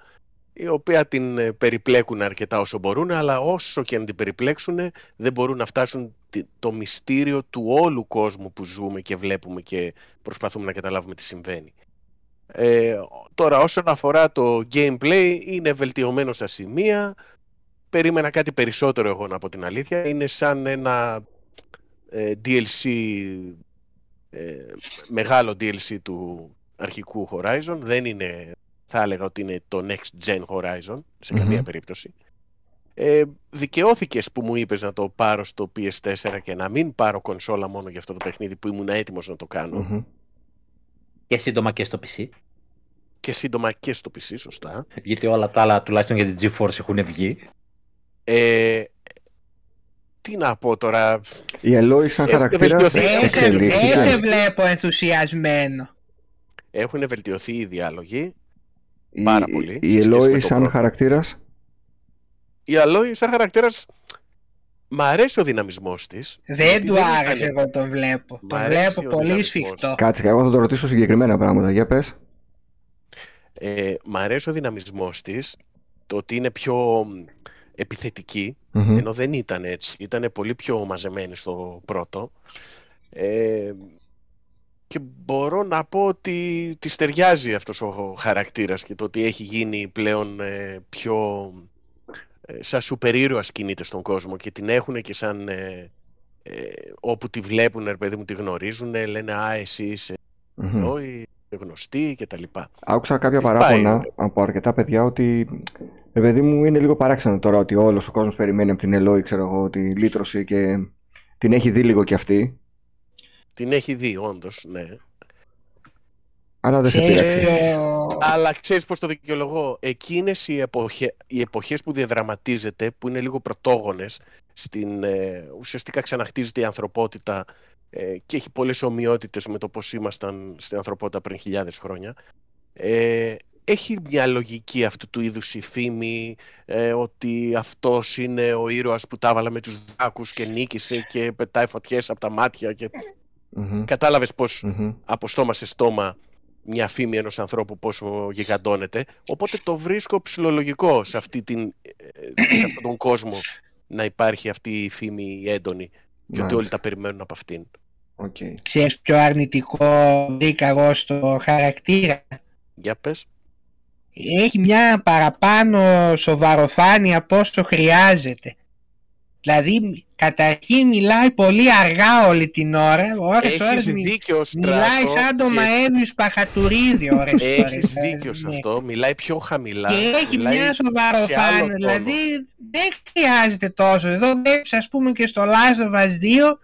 η οποία την ε, περιπλέκουν αρκετά όσο μπορούν, αλλά όσο και αν την περιπλέξουν δεν μπορούν να φτάσουν το μυστήριο του όλου κόσμου που ζούμε και βλέπουμε και προσπαθούμε να καταλάβουμε τι συμβαίνει. Ε, τώρα όσον αφορά το gameplay είναι βελτιωμένο στα σημεία. Περίμενα κάτι περισσότερο εγώ να πω την αλήθεια. Είναι σαν ένα ε, DLC, ε, μεγάλο DLC του αρχικού Horizon. Δεν είναι, θα έλεγα ότι είναι το next gen Horizon σε καμία περίπτωση. Ε, δικαιώθηκες που μου είπες να το πάρω στο PS4 και να μην πάρω κονσόλα μόνο για αυτό το παιχνίδι που ήμουν έτοιμος να το κανω Και σύντομα και στο PC. Και σύντομα και στο PC, σωστά. Γιατί όλα τα άλλα, τουλάχιστον για την GeForce, έχουν βγει. Ε, τι να πω τώρα. Η Ελόη σαν ε, χαρακτήρας δεν σε βλέπω ενθουσιασμένο. Έχουν βελτιωθεί οι διάλογοι. Η, πάρα πολύ. Η Ελόη σαν χαρακτήρας; Η Ελόη σαν χαρακτήρας. Μ' αρέσει ο δυναμισμός της. Δεν του άρεσε, εγώ τον βλέπω. Τον βλέπω πολύ σφιχτό. Κάτσε, εγώ θα το ρωτήσω συγκεκριμένα πράγματα. Για πες. Ε, μ' αρέσει ο δυναμισμός της, το ότι είναι πιο επιθετικη ενώ δεν ήταν έτσι. Ήταν πολύ πιο μαζεμένη στο πρώτο. Ε, και μπορώ να πω ότι της ταιριάζει αυτός ο χαρακτήρας και το ότι έχει γίνει πλέον ε, πιο ε, σαν σούπερ ήρωας κινείται στον κόσμο και την έχουν και σαν ε, όπου τη βλέπουν, ρε παιδί μου, τη γνωρίζουν, λένε «Α, εσύ είσαι γνωστή και τα λοιπά. Άκουσα κάποια παράπονα από αρκετά παιδιά ότι Ρε παιδί μου, είναι λίγο παράξενο τώρα ότι όλος ο κόσμος περιμένει από την Ελόη, ξέρω εγώ, τη λύτρωση και την έχει δει λίγο κι αυτή. Την έχει δει, όντως, ναι. Αλλά δεν σε πειράξει. Αλλά ξέρεις πώς το δικαιολογώ. Εκείνες οι, εποχέ, οι εποχές που διαδραματίζεται, που είναι λίγο πρωτόγονες, στην, ε, ουσιαστικά ξαναχτίζεται η ανθρωπότητα ε, και έχει πολλές ομοιότητες με το πώς ήμασταν στην ανθρωπότητα πριν χιλιάδες χρόνια. Ε, έχει μια λογική αυτού του είδους η φήμη ε, ότι αυτός είναι ο ήρωας που τα έβαλα με τους δάκους και νίκησε και πετάει φωτιές από τα μάτια και mm κατάλαβες από στόμα σε στόμα μια φήμη ενός ανθρώπου πόσο γιγαντώνεται οπότε το βρίσκω ψηλολογικό σε, αυτή την, ε, σε αυτόν τον κόσμο να υπάρχει αυτή η φήμη έντονη και ότι όλοι τα περιμένουν από αυτήν. Okay. Ξέρεις πιο αρνητικό βρήκα εγώ στο χαρακτήρα; Για πες έχει μια παραπάνω σοβαροφάνεια από όσο χρειάζεται. Δηλαδή καταρχήν μιλάει πολύ αργά όλη την ώρα, ώρες ώρες μιλάει σαν το και... Μαέβιος Παχατουρίδη ώρες Έχεις ώρες. δίκιο σε ναι. αυτό, μιλάει πιο χαμηλά. Και έχει μια σοβαροφάνεια, δηλαδή δεν χρειάζεται τόσο. Εδώ βλέπεις ας πούμε και στο Last of Us 2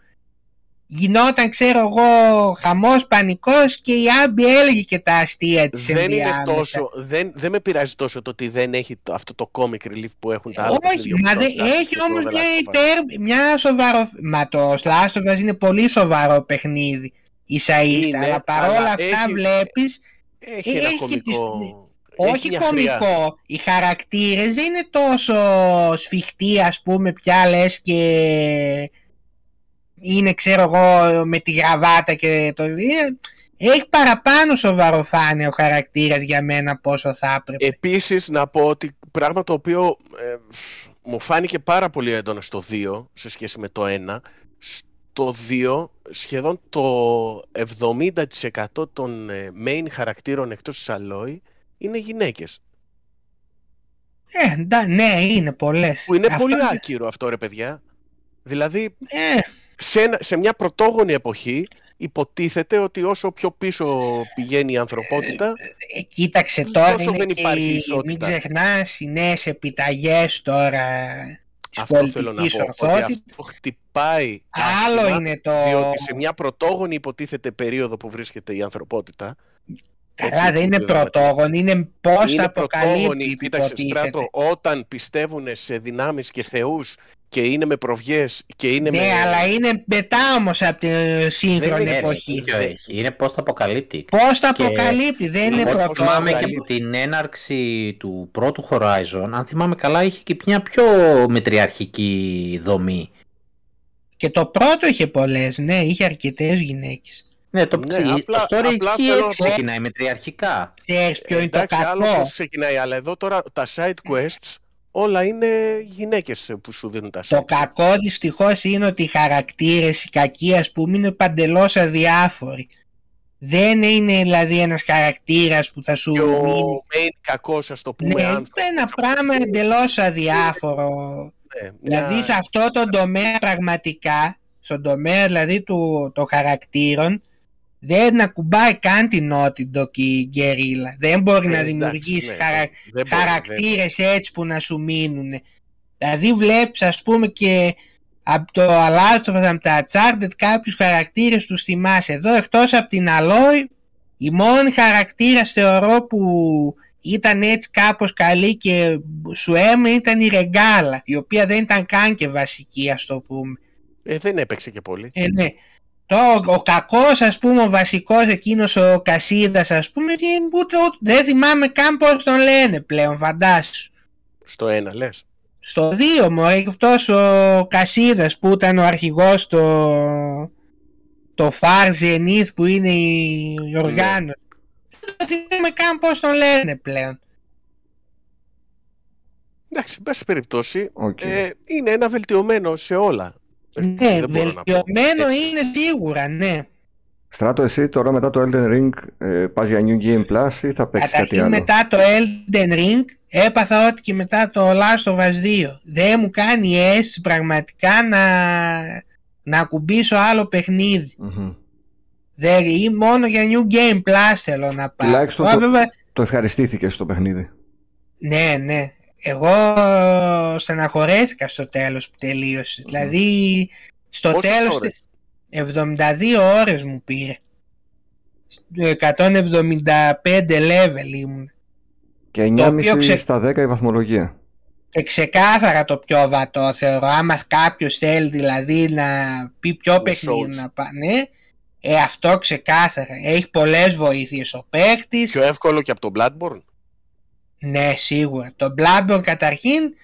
γινόταν ξέρω εγώ χαμός πανικός και η Άμπη έλεγε και τα αστεία της δεν είναι τόσο, δεν, δεν με πειράζει τόσο το ότι δεν έχει το, αυτό το comic relief που έχουν τα άλλα Όχι, μα δεν, έχει όμως μια, υπέρ, μια σοβαρό μα το Last είναι πολύ σοβαρό παιχνίδι ίσα ίσα αλλά παρόλα αυτά έχει, βλέπεις έχει, έχει, ένα κομικό... Τις, όχι κομικό, οι χαρακτήρες δεν είναι τόσο σφιχτοί ας πούμε πια λες και είναι ξέρω εγώ με τη γραβάτα και το... έχει παραπάνω σοβαροφάνεια ο χαρακτήρας για μένα πόσο θα έπρεπε. Επίσης να πω ότι πράγμα το οποίο ε, μου φάνηκε πάρα πολύ έντονο στο 2 σε σχέση με το 1 στο 2 σχεδόν το 70% των ε, main χαρακτήρων εκτός της Αλόη είναι γυναίκες. Ε, ναι, είναι πολλές. Που είναι πολύ άκυρο αυτό ρε παιδιά. Δηλαδή, ε σε, σε μια πρωτόγονη εποχή υποτίθεται ότι όσο πιο πίσω πηγαίνει η ανθρωπότητα ε, ε, κοίταξε τώρα είναι δεν υπάρχει και μην ξεχνάς οι νέες επιταγές τώρα της αυτό πολιτικής θέλω να πω, ότι αυτό χτυπάει άλλο άσχημα, είναι το διότι σε μια πρωτόγονη υποτίθεται περίοδο που βρίσκεται η ανθρωπότητα Καλά, δεν είναι πρωτόγονη, είναι πώς θα αποκαλύπτει. Κοίταξε, στράτο, όταν πιστεύουν σε δυνάμεις και θεούς και είναι με προβιές και είναι ναι, με... αλλά είναι μετά όμως από τη σύγχρονη εποχή. Είναι πώς το αποκαλύπτει. Πώς το αποκαλύπτει, δεν είναι πρωτόγονο. Θυμάμαι και από την έναρξη του πρώτου Horizon, αν θυμάμαι καλά, είχε και μια πιο μετριαρχική δομή. Και το πρώτο είχε πολλές, ναι, είχε αρκετές γυναίκες. Ναι, το, ναι, απλά, το story απλά εκεί έτσι ξεκινάει μετριαρχικά. Ξέρεις ποιο είναι το κακό; Άλλο ξεκινάει, αλλά εδώ τώρα τα side quests όλα είναι γυναίκες που σου δίνουν τα Το κακό δυστυχώς είναι ότι οι χαρακτήρες, οι κακοί ας πούμε είναι παντελώς αδιάφοροι. Δεν είναι δηλαδή ένας χαρακτήρας που θα σου και ο μείνει. main κακός ας το πούμε. Ναι, είναι ένα πράγμα εντελώς αδιάφορο. Ναι, Δηλαδή σε αυτό το τομέα πραγματικά, στον τομέα δηλαδή του, των χαρακτήρων, δεν ακουμπάει καν την Naughty και η Guerrilla. Δεν μπορεί να ε, δημιουργήσει ναι, χαρα... χαρακτήρες έτσι που να σου μείνουν. Δηλαδή βλέπεις ας πούμε και από το Alastrovas, από τα Uncharted κάποιους χαρακτήρες τους θυμάσαι. Εδώ εκτός από την Alloy η μόνη χαρακτήρας θεωρώ που ήταν έτσι κάπως καλή και σου έμεινε ήταν η Ρεγκάλα η οποία δεν ήταν καν και βασική ας το πούμε. Ε, δεν έπαιξε και πολύ. Ε, ναι. Το, ο κακός ας πούμε ο βασικός εκείνος ο Κασίδας ας πούμε ούτε, δεν θυμάμαι καν πώς τον λένε πλέον φαντάσου. Στο ένα λες. Στο δύο μωρέ και αυτός ο Κασίδας που ήταν ο αρχηγός το, το Far Zenith που είναι η οργάνωση. Ναι. Δεν θυμάμαι καν πώς τον λένε πλέον. Εντάξει, πάση περιπτώσει, okay. ε, είναι ένα βελτιωμένο σε όλα. Ναι, βελτιωμένο είναι σίγουρα, ναι. Στράτο, εσύ τώρα μετά το Elden Ring ε, πας για New Game Plus ή θα παίξεις κάτι άλλο; μετά το Elden Ring έπαθα ότι και μετά το Last of Us 2. Δεν μου κάνει αίσθηση πραγματικά να, να ακουμπήσω άλλο παιχνίδι. Mm-hmm. Δεν, ή μόνο για New Game Plus θέλω να πάω. Τουλάχιστον το, το ευχαριστήθηκες στο παιχνίδι. Ναι, ναι. Εγώ στεναχωρέθηκα στο τέλος που τελείωσε. Δηλαδή στο Πόσες τέλος ώρες; 72 ώρες μου πήρε. 175 level ήμουν. Και οποίο 9,5 ξε- στα 10 η βαθμολογία. Και ξεκάθαρα το πιο βατό θεωρώ. Άμα κάποιος θέλει δηλαδή να πει πιο Με παιχνίδι Souls. να πάνε, ε, αυτό ξεκάθαρα. Έχει πολλές βοήθειες ο παίχτης. Πιο εύκολο και από τον Bloodborne; Ναι, σίγουρα. Το Bloodborne καταρχήν,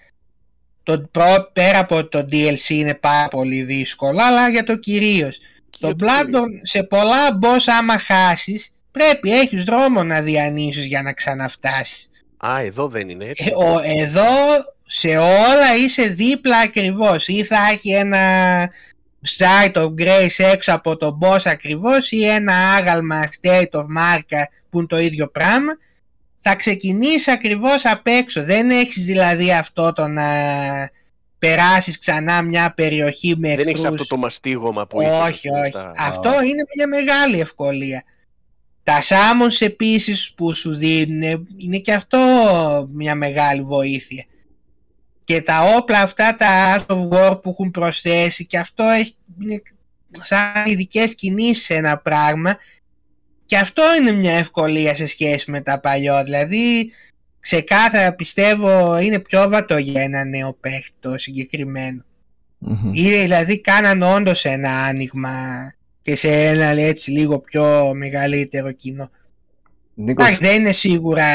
το προ, πέρα από το DLC είναι πάρα πολύ δύσκολο, αλλά για το κυρίως. Και Το για το κύριο. Bloodborne σε πολλά boss άμα χάσεις, πρέπει έχεις δρόμο να διανύσεις για να ξαναφτάσεις. Α, εδώ δεν είναι έτσι. Ε, ο, εδώ σε όλα είσαι δίπλα ακριβώς ή θα έχει ένα site of grace έξω από τον boss ακριβώς ή ένα άγαλμα state of marker που είναι το ίδιο πράγμα θα ξεκινήσεις ακριβώς απ' έξω δεν έχεις δηλαδή αυτό το να περάσεις ξανά μια περιοχή με δεν εχθρούς έχει αυτό το μαστίγωμα που είχες, όχι, ας πούμε, όχι. στα- Αυτό είναι μια μεγάλη ευκολία. Τα summons επίσης που σου δίνουν είναι και αυτό μια μεγάλη βοήθεια. Και τα όπλα αυτά τα Art of War που έχουν προσθέσει και αυτό έχει, είναι σαν ειδικές κινήσεις σε ένα πράγμα και αυτό είναι μια ευκολία σε σχέση με τα παλιό. Δηλαδή ξεκάθαρα πιστεύω είναι πιο βατό για ένα νέο παίχτη το συγκεκριμένο. Μμμ. Είναι δηλαδή κάναν όντως ένα άνοιγμα και σε ένα έτσι λίγο πιο μεγαλύτερο κοινό. Νίκος, Εντάξει, δεν είναι σίγουρα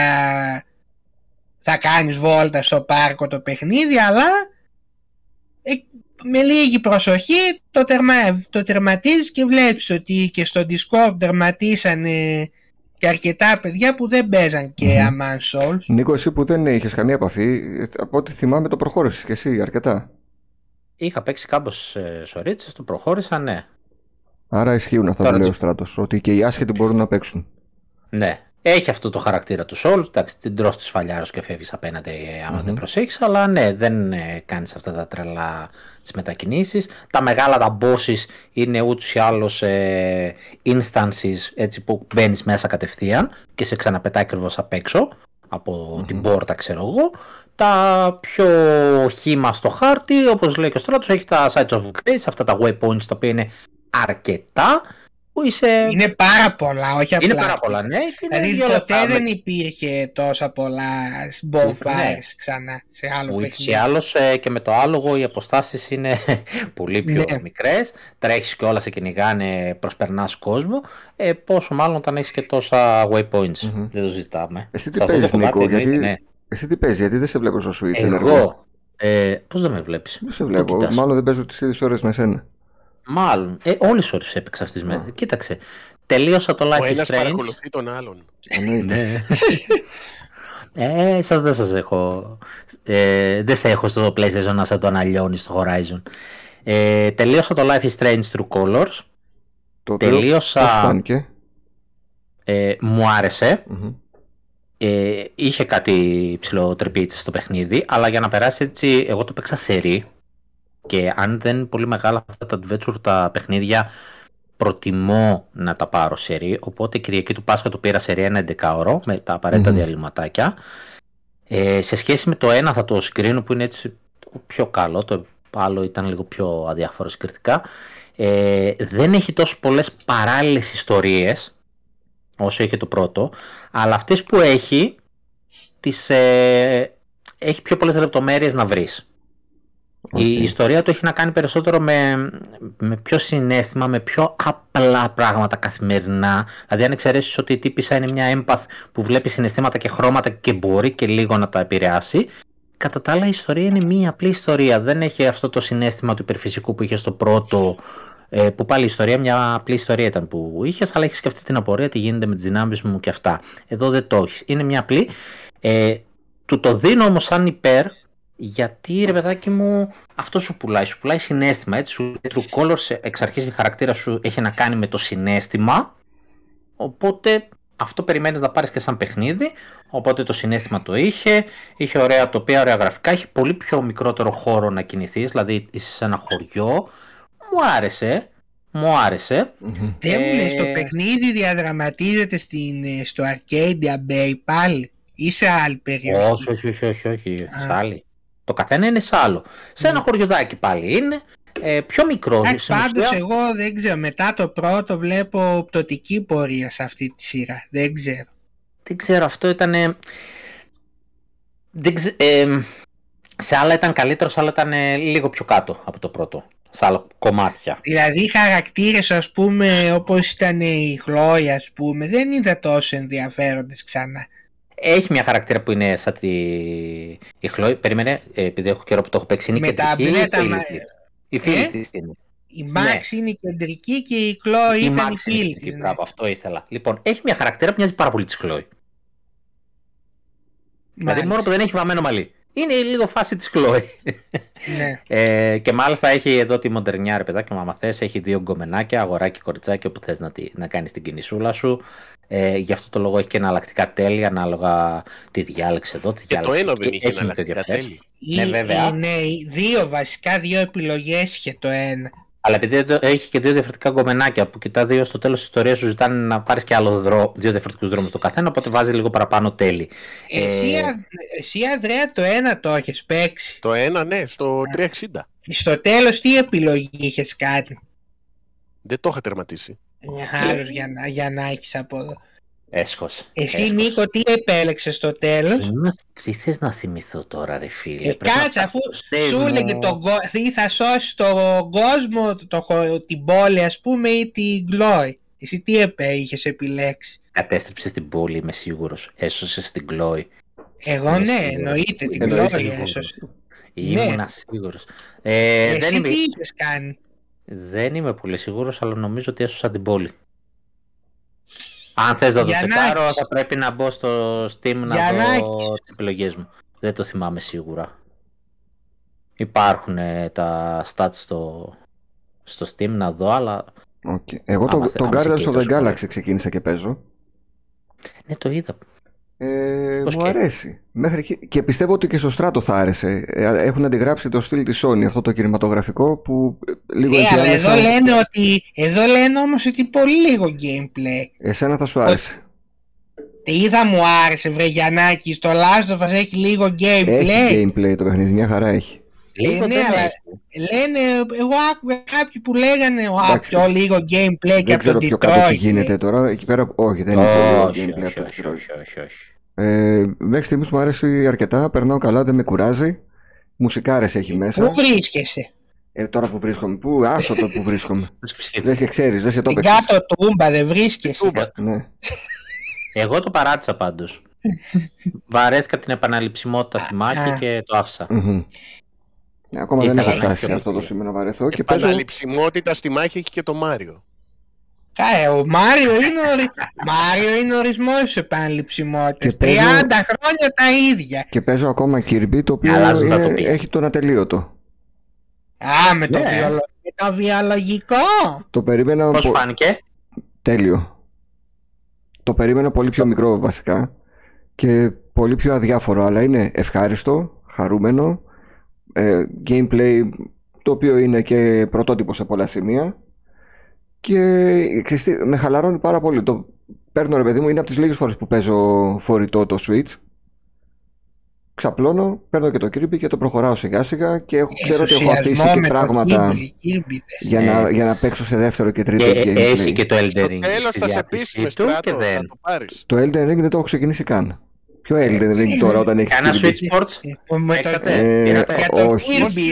θα κάνεις βόλτα στο πάρκο το παιχνίδι, αλλά ε, με λίγη προσοχή το, τερμα, το τερματίζεις και βλέπεις ότι και στο Discord τερματίσανε και αρκετά παιδιά που δεν παίζαν και Μμμ. Aman Souls. Νίκο, εσύ που δεν είχες καμία επαφή, ε, από ό,τι θυμάμαι το προχώρησες και εσύ αρκετά. Είχα παίξει κάμπος ε, σωρίτσες, το προχώρησα, ναι. Άρα ισχύουν αυτά που Τώρα λέει ο έτσι. Στράτος, ότι και οι άσχετοι μπορούν να παίξουν. Ναι. Έχει αυτό το χαρακτήρα του Souls. Εντάξει, την τρως της σφαλιάρος και φεύγεις απέναντι ε, άμα Μμμ. δεν προσέχεις. Αλλά ναι, δεν ε, κάνεις αυτά τα τρελά τις μετακινήσεις. Τα μεγάλα τα bosses είναι ούτως ή άλλως ε, instances έτσι που μπαίνεις μέσα κατευθείαν και σε ξαναπετάει ακριβώς απ' έξω από Μμμ. την πόρτα ξέρω εγώ. Τα πιο χήμα στο χάρτη, όπως λέει και ο Στράτος, έχει τα Sites of Grace, αυτά τα waypoints τα οποία είναι αρκετά, που είσαι... Είναι πάρα πολλά, όχι απλά. Είναι πάρα αυτά. πολλά, ναι. και είναι Δηλαδή δύο ποτέ λεπτά δεν με- υπήρχε τόσα πολλά bonfires Ναι. ξανά σε άλλο Ούτως ή παιχνίδι. άλλως ε, και με το άλογο οι αποστάσεις είναι πολύ πιο Ναι. μικρές. Τρέχεις και όλα σε κυνηγάνε, προσπερνάς κόσμο. Ε, πόσο μάλλον όταν έχεις και τόσα waypoints. Μμμ. Δεν το ζητάμε. Εσύ τι Σε αυτό το παίζεις κομμάτι Νίκο, εννοείται, γιατί, ναι. εσύ τι παίζεις, γιατί δεν σε βλέπω στο Switch ενεργό; Εγώ, ε, πώς δεν με βλέπεις; Δεν σε Πού βλέπω, κοιτάς; μάλλον δεν παίζω τις ίδιες ώρες με σένα. Μάλλον. Ε, όλες τις ώρες έπαιξα αυτές τις Α. μέρες. Κοίταξε. Τελείωσα το Ο Life is ένας Strange. παρακολουθεί τον άλλον. Εννοείται. Ε, σας δεν σας έχω. Ε, δεν σε έχω στο PlayStation να σε τον αλλιώνεις στο Horizon. Ε, τελείωσα το Life is Strange True Colors. Το οποίο Τελείωσα. πώς φάνηκε; Ε, μου άρεσε. Μμμ. Ε, είχε κάτι ψηλό τρυπίτσι στο παιχνίδι, αλλά για να περάσει έτσι, εγώ το παίξα σε ρί. Και αν δεν είναι πολύ μεγάλα αυτά τα adventure τα παιχνίδια, προτιμώ να τα πάρω σε ρί. Οπότε Κυριακή του Πάσχα το πήρα σε ρί ένα 11ωρο με τα απαραίτητα Μμμ. διαλυματάκια. Ε, σε σχέση με το ένα θα το συγκρίνω που είναι έτσι το πιο καλό, το άλλο ήταν λίγο πιο αδιάφορο συγκριτικά. Ε, δεν έχει τόσο πολλές παράλληλες ιστορίες όσο είχε το πρώτο, αλλά αυτές που έχει, τις, ε, έχει πιο πολλές λεπτομέρειες να βρεις. Οκ. Η ιστορία του έχει να κάνει περισσότερο με, με πιο συναίσθημα, με πιο απλά πράγματα καθημερινά. Δηλαδή, αν εξαιρέσεις ότι η τύπισσα είναι μια empath που βλέπει συναισθήματα και χρώματα και μπορεί και λίγο να τα επηρεάσει, κατά τα άλλα η ιστορία είναι μια απλή ιστορία. Δεν έχει αυτό το συνέστημα του υπερφυσικού που είχες στο πρώτο, ε, που πάλι η ιστορία μια απλή ιστορία ήταν που είχες, αλλά έχεις και αυτή την απορία τι γίνεται με τις δυνάμεις μου και αυτά. Εδώ δεν το έχεις. Είναι μια απλή. Ε, του το δίνω όμως σαν υπέρ, γιατί ρε παιδάκι μου, αυτό σου πουλάει. Σου πουλάει συνέστημα. Έτσι, σου λέει True Colors εξ αρχής η χαρακτήρα σου έχει να κάνει με το συνέστημα. Οπότε αυτό περιμένεις να πάρεις και σαν παιχνίδι. Οπότε το συνέστημα το είχε. Είχε ωραία τοπία, ωραία γραφικά. Έχει πολύ πιο μικρότερο χώρο να κινηθείς. Δηλαδή είσαι σε ένα χωριό. Μου άρεσε. Μου άρεσε. Μμμ. Δεν μου λες, το Ε, παιχνίδι διαδραματίζεται στην, ε, στο Arcadia Bay πάλι. ή σε άλλη περιοχή; Όχι, όχι, όχι, όχι, όχι. σε άλλη. Το καθένα είναι σε άλλο. Σε ένα ναι. χωριοδάκι πάλι είναι. Ε, πιο μικρό. Πάντως, εγώ δεν ξέρω. Μετά το πρώτο βλέπω πτωτική πορεία σε αυτή τη σειρά. Δεν ξέρω. Δεν ξέρω, αυτό ήταν. Δεν ξε... ε, σε άλλα ήταν καλύτερο, σε άλλα ήταν λίγο πιο κάτω από το πρώτο. Σε άλλα κομμάτια. Δηλαδή οι χαρακτήρες ας πούμε όπως ήταν η Χλόια ας πούμε δεν είδα τόσο ενδιαφέροντες ξανά. Έχει μια χαρακτήρα που είναι σαν τη η Χλόη. Περίμενε, ε, επειδή έχω καιρό που το έχω παίξει. Είναι κεντρική. Τα η φίλη ε; της είναι. Η Μάξ ναι. είναι η κεντρική και η Χλόη ήταν η φίλη της. Ναι. αυτό ήθελα. Λοιπόν, έχει μια χαρακτήρα που μοιάζει πάρα πολύ τη Χλόη. Δηλαδή μόνο που δεν έχει βαμμένο μαλλί. Είναι λίγο φάση της Χλόη. Ναι. ε, και μάλιστα έχει εδώ τη μοντερνιά, ρε παιδάκι, άμα θες, έχει δύο γκομενάκια, αγοράκι, κοριτσάκι, όπου θες να, να κάνεις την κινησούλα σου. Ε, γι' αυτό το λόγο έχει και εναλλακτικά τέλη, ανάλογα τι διάλεξε εδώ. Τι και διάλεξε. το ένα δεν είχε εναλλακτικά τέλη. Ναι, βέβαια. Ναι, δύο βασικά, δύο επιλογές είχε το ένα. Αλλά επειδή έχει και δύο διαφορετικά γκομενάκια που και τα δύο στο τέλος της ιστορίας σου ζητάνε να πάρεις και άλλο δρό, δύο διαφορετικούς δρόμους το καθένα, οπότε βάζει λίγο παραπάνω τέλη. Εσύ, ε... εσύ Ανδρέα, το ένα το έχεις παίξει. Το ένα, ναι, στο 360. Στο τέλος, τι επιλογή είχες κάνει. Δεν το είχα τερματίσει. Άλλο για να, για να έχεις από εδώ. Έσχος. Εσύ Έσχος. Νίκο τι επέλεξες στο τέλος; Τι θες να θυμηθώ τώρα ρε φίλε; Ε, κάτσε αφού σου έλεγε το, ή θα σώσεις τον κόσμο, το, την πόλη ας πούμε ή την Γκλόη. Εσύ τι επέ, είχες επιλέξει; Κατέστρεψες την πόλη είμαι σίγουρος. Έσωσες την Γκλόη. Εγώ ναι, εννοείται την Γκλόη έσωσε. Ήμουν ναι. σίγουρος. Ε, Εσύ δεν τι είχες κάνει; Δεν είμαι πολύ σίγουρος αλλά νομίζω ότι έσωσα την πόλη. Αν θες να το τσεκάρω θα πρέπει να μπω στο Steam να δω τις επιλογές μου. Δεν το θυμάμαι σίγουρα. Υπάρχουν τα stats στο, στο Steam να δω, αλλά... Okay. Εγώ το, το Guardians of the Galaxy ξεκίνησα και παίζω. Ναι, το είδα. Ε, μου και... αρέσει. Μέχρι και... και πιστεύω ότι και στο Στράτο θα άρεσε. Ε, έχουν αντιγράψει το στυλ της Sony, αυτό το κινηματογραφικό που λίγο ε, αλλά εδώ λένε ότι εδώ λένε όμως ότι πολύ λίγο gameplay. Εσένα θα σου άρεσε. Τι είδα μου άρεσε βρε Γιαννάκη, στο Last of Us έχει λίγο gameplay. Έχει gameplay το παιχνίδι, μια χαρά έχει. Λίγο ε, ναι, αλλά λένε, εγώ άκουγα κάποιοι που λέγανε ο, πιο λίγο gameplay και από το Detroit. Δεν ξέρω πιο κάτω τι γίνεται τώρα, εκεί πέρα όχι δεν είναι πολύ gameplay από το Detroit. Ε, μέχρι στιγμής μου αρέσει αρκετά, περνάω καλά, δεν με κουράζει. Μουσικάρες έχει μέσα. Πού βρίσκεσαι; Ε, τώρα που βρίσκομαι. Πού, άσο το που βρίσκομαι. δεν και ξέρεις, δεν και το Στην κάτω τούμπα δεν βρίσκεσαι. Ναι. Εγώ το παράτησα πάντως. Βαρέθηκα την επαναληψιμότητα στη μάχη και το άφησα. Ναι, ακόμα δεν έχω φτάσει αυτό το σημείο να βαρεθώ. Και Επαναληψιμότητα στη μάχη έχει και το Μάριο. Ε, ο Μάριο είναι, ο... Μάριο είναι ορισμός της επαναληψιμότητας. 30 χρόνια τα ίδια. Και παίζω ακόμα Kirby, το οποίο είναι... το έχει τον ατελείωτο. Α, με το, yeah. Ναι. βιολο... με το βιολογικό. Το περίμενα... Πώς φάνηκε; Τέλειο. Το περίμενα πολύ πιο μικρό βασικά και πολύ πιο αδιάφορο, αλλά είναι ευχάριστο, χαρούμενο, ε, gameplay το οποίο είναι και πρωτότυπο σε πολλά σημεία και ξέρεις, με χαλαρώνει πάρα πολύ. Το παίρνω ρε παιδί μου, είναι από τις λίγες φορές που παίζω φορητό το Switch. Ξαπλώνω, παίρνω και το Kirby και το προχωράω σιγά σιγά και έχω, ξέρω ότι έχω αφήσει και πράγματα για, να, για να παίξω σε δεύτερο και τρίτο ε, gameplay. Έχει και το Elden Ring. Τέλος θα σε πείσουμε στράτο, θα το πάρεις. Το Elden Ring δεν το έχω ξεκινήσει καν. Ποιο Elden Ring τώρα όταν έχεις Κάνα Switch Sports. Ε, όχι.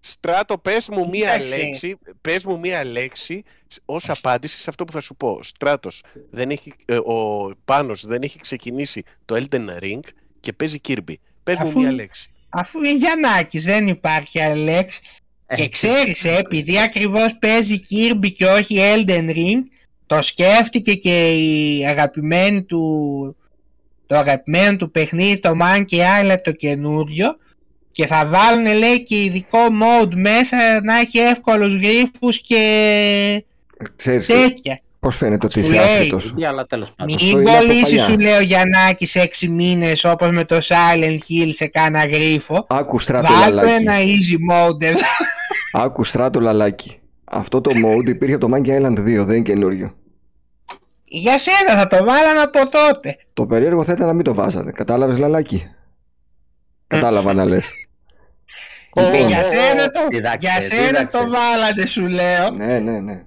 Στράτο, πες μου μία λέξη, πες μου μία λέξη ως απάντηση σε αυτό που θα σου πω. Στράτος, δεν έχει, ε, ο Πάνος δεν έχει ξεκινήσει το Elden Ring και παίζει Kirby. Πες μου μία λέξη. Αφού είναι Γιαννάκης, δεν υπάρχει άλλη λέξη. Ε, και ξέρεις, ε, επειδή ακριβώς παίζει Kirby και όχι Elden Ring, το σκέφτηκε και η αγαπημένη του το αγαπημένο του παιχνίδι το Monkey Island το καινούριο και θα βάλουν λέει και ειδικό mode μέσα να έχει εύκολους γρίφους και Ξέρεις, τέτοια. Πώς φαίνεται ότι είσαι άσχετος. Μην κολλήσεις σου λέει ο Γιαννάκης 6 μήνες όπως με το Silent Hill σε κάνα γρίφο. Άκου στράτο λαλάκι. ένα easy mode εδώ. Άκου στράτο λαλάκι. Αυτό το mode υπήρχε το Monkey Island 2, δεν είναι καινούριο. Για σένα θα το βάλαν από τότε. Το περίεργο θα ήταν να μην το βάζανε. Κατάλαβες λαλάκι. Κατάλαβα να λες. Λοιπόν, για σένα, το, για σένα το βάλατε σου λέω. Ναι, ναι, ναι.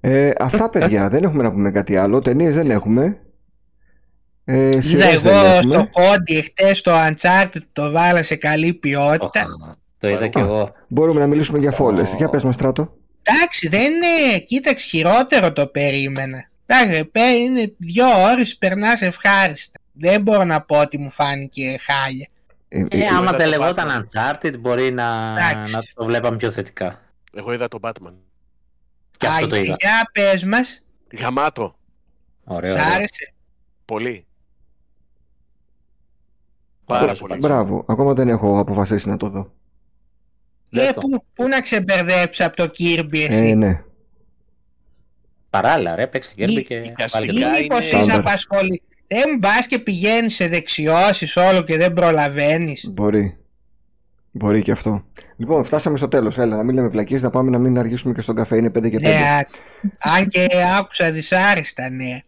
Ε, αυτά παιδιά, δεν έχουμε να πούμε κάτι άλλο. Ταινίες δεν έχουμε. Ε, Είδα εγώ στο κόντι χτες το Uncharted το βάλα σε καλή ποιότητα. το είδα κι εγώ. Μπορούμε να μιλήσουμε για φόλες. Για πες μας στράτο. Εντάξει, δεν είναι. Κοίταξε, χειρότερο το περίμενα. Εντάξει, είναι δύο ώρες περνάς ευχάριστα. Δεν μπορώ να πω ότι μου φάνηκε χάλια. Ε, ε, άμα δεν λεγόταν Uncharted μπορεί να, να το βλέπαμε πιο θετικά. Εγώ είδα το Batman. Και αυτό το είδα. Για πες μας. Γαμάτο. Ωραίο. Σ' άρεσε; Πολύ. Πάρα πολύ. Μπράβο. Ακόμα δεν έχω αποφασίσει να το δω. Ε, πού, πού να ξεμπερδέψει από το Kirby εσύ; Ε, ναι. Παράλληλα ρε, παίξε Kirby και πάλι Ή μήπως είσαι απασχολη... Δεν μπας και πηγαίνεις σε δεξιώσεις όλο και δεν προλαβαίνεις. Μπορεί. Μπορεί και αυτό. Λοιπόν, φτάσαμε στο τέλος. Έλα, να μην λέμε πλακίες, να πάμε να μην αργήσουμε και στον καφέ. Είναι 5 και 5. Ναι, αν και άκουσα δυσάρεστα, ναι.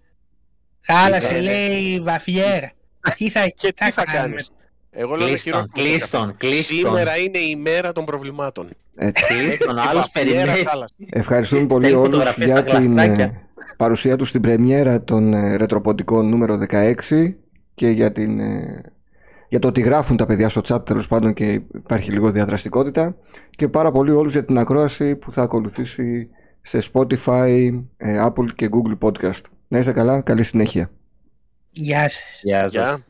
Χάλασε, λέει, βαφιέρα. Τι θα, και τι θα κάνεις; Εγώ λέω κλείστον, κλείστον, κλείστον. Σήμερα είναι η μέρα των προβλημάτων. Κλείστον, άλλος περιμένει. Ευχαριστούμε πολύ όλους για την ε, παρουσία τους στην πρεμιέρα των ε, ρετροποντικών νούμερο 16 και για, την, ε, για το ότι γράφουν τα παιδιά στο chat τέλος πάντων και υπάρχει λίγο διαδραστικότητα και πάρα πολύ όλους για την ακρόαση που θα ακολουθήσει σε Spotify, Apple και Google Podcast. Να είστε καλά, καλή συνέχεια. Γεια σας. Γεια σας.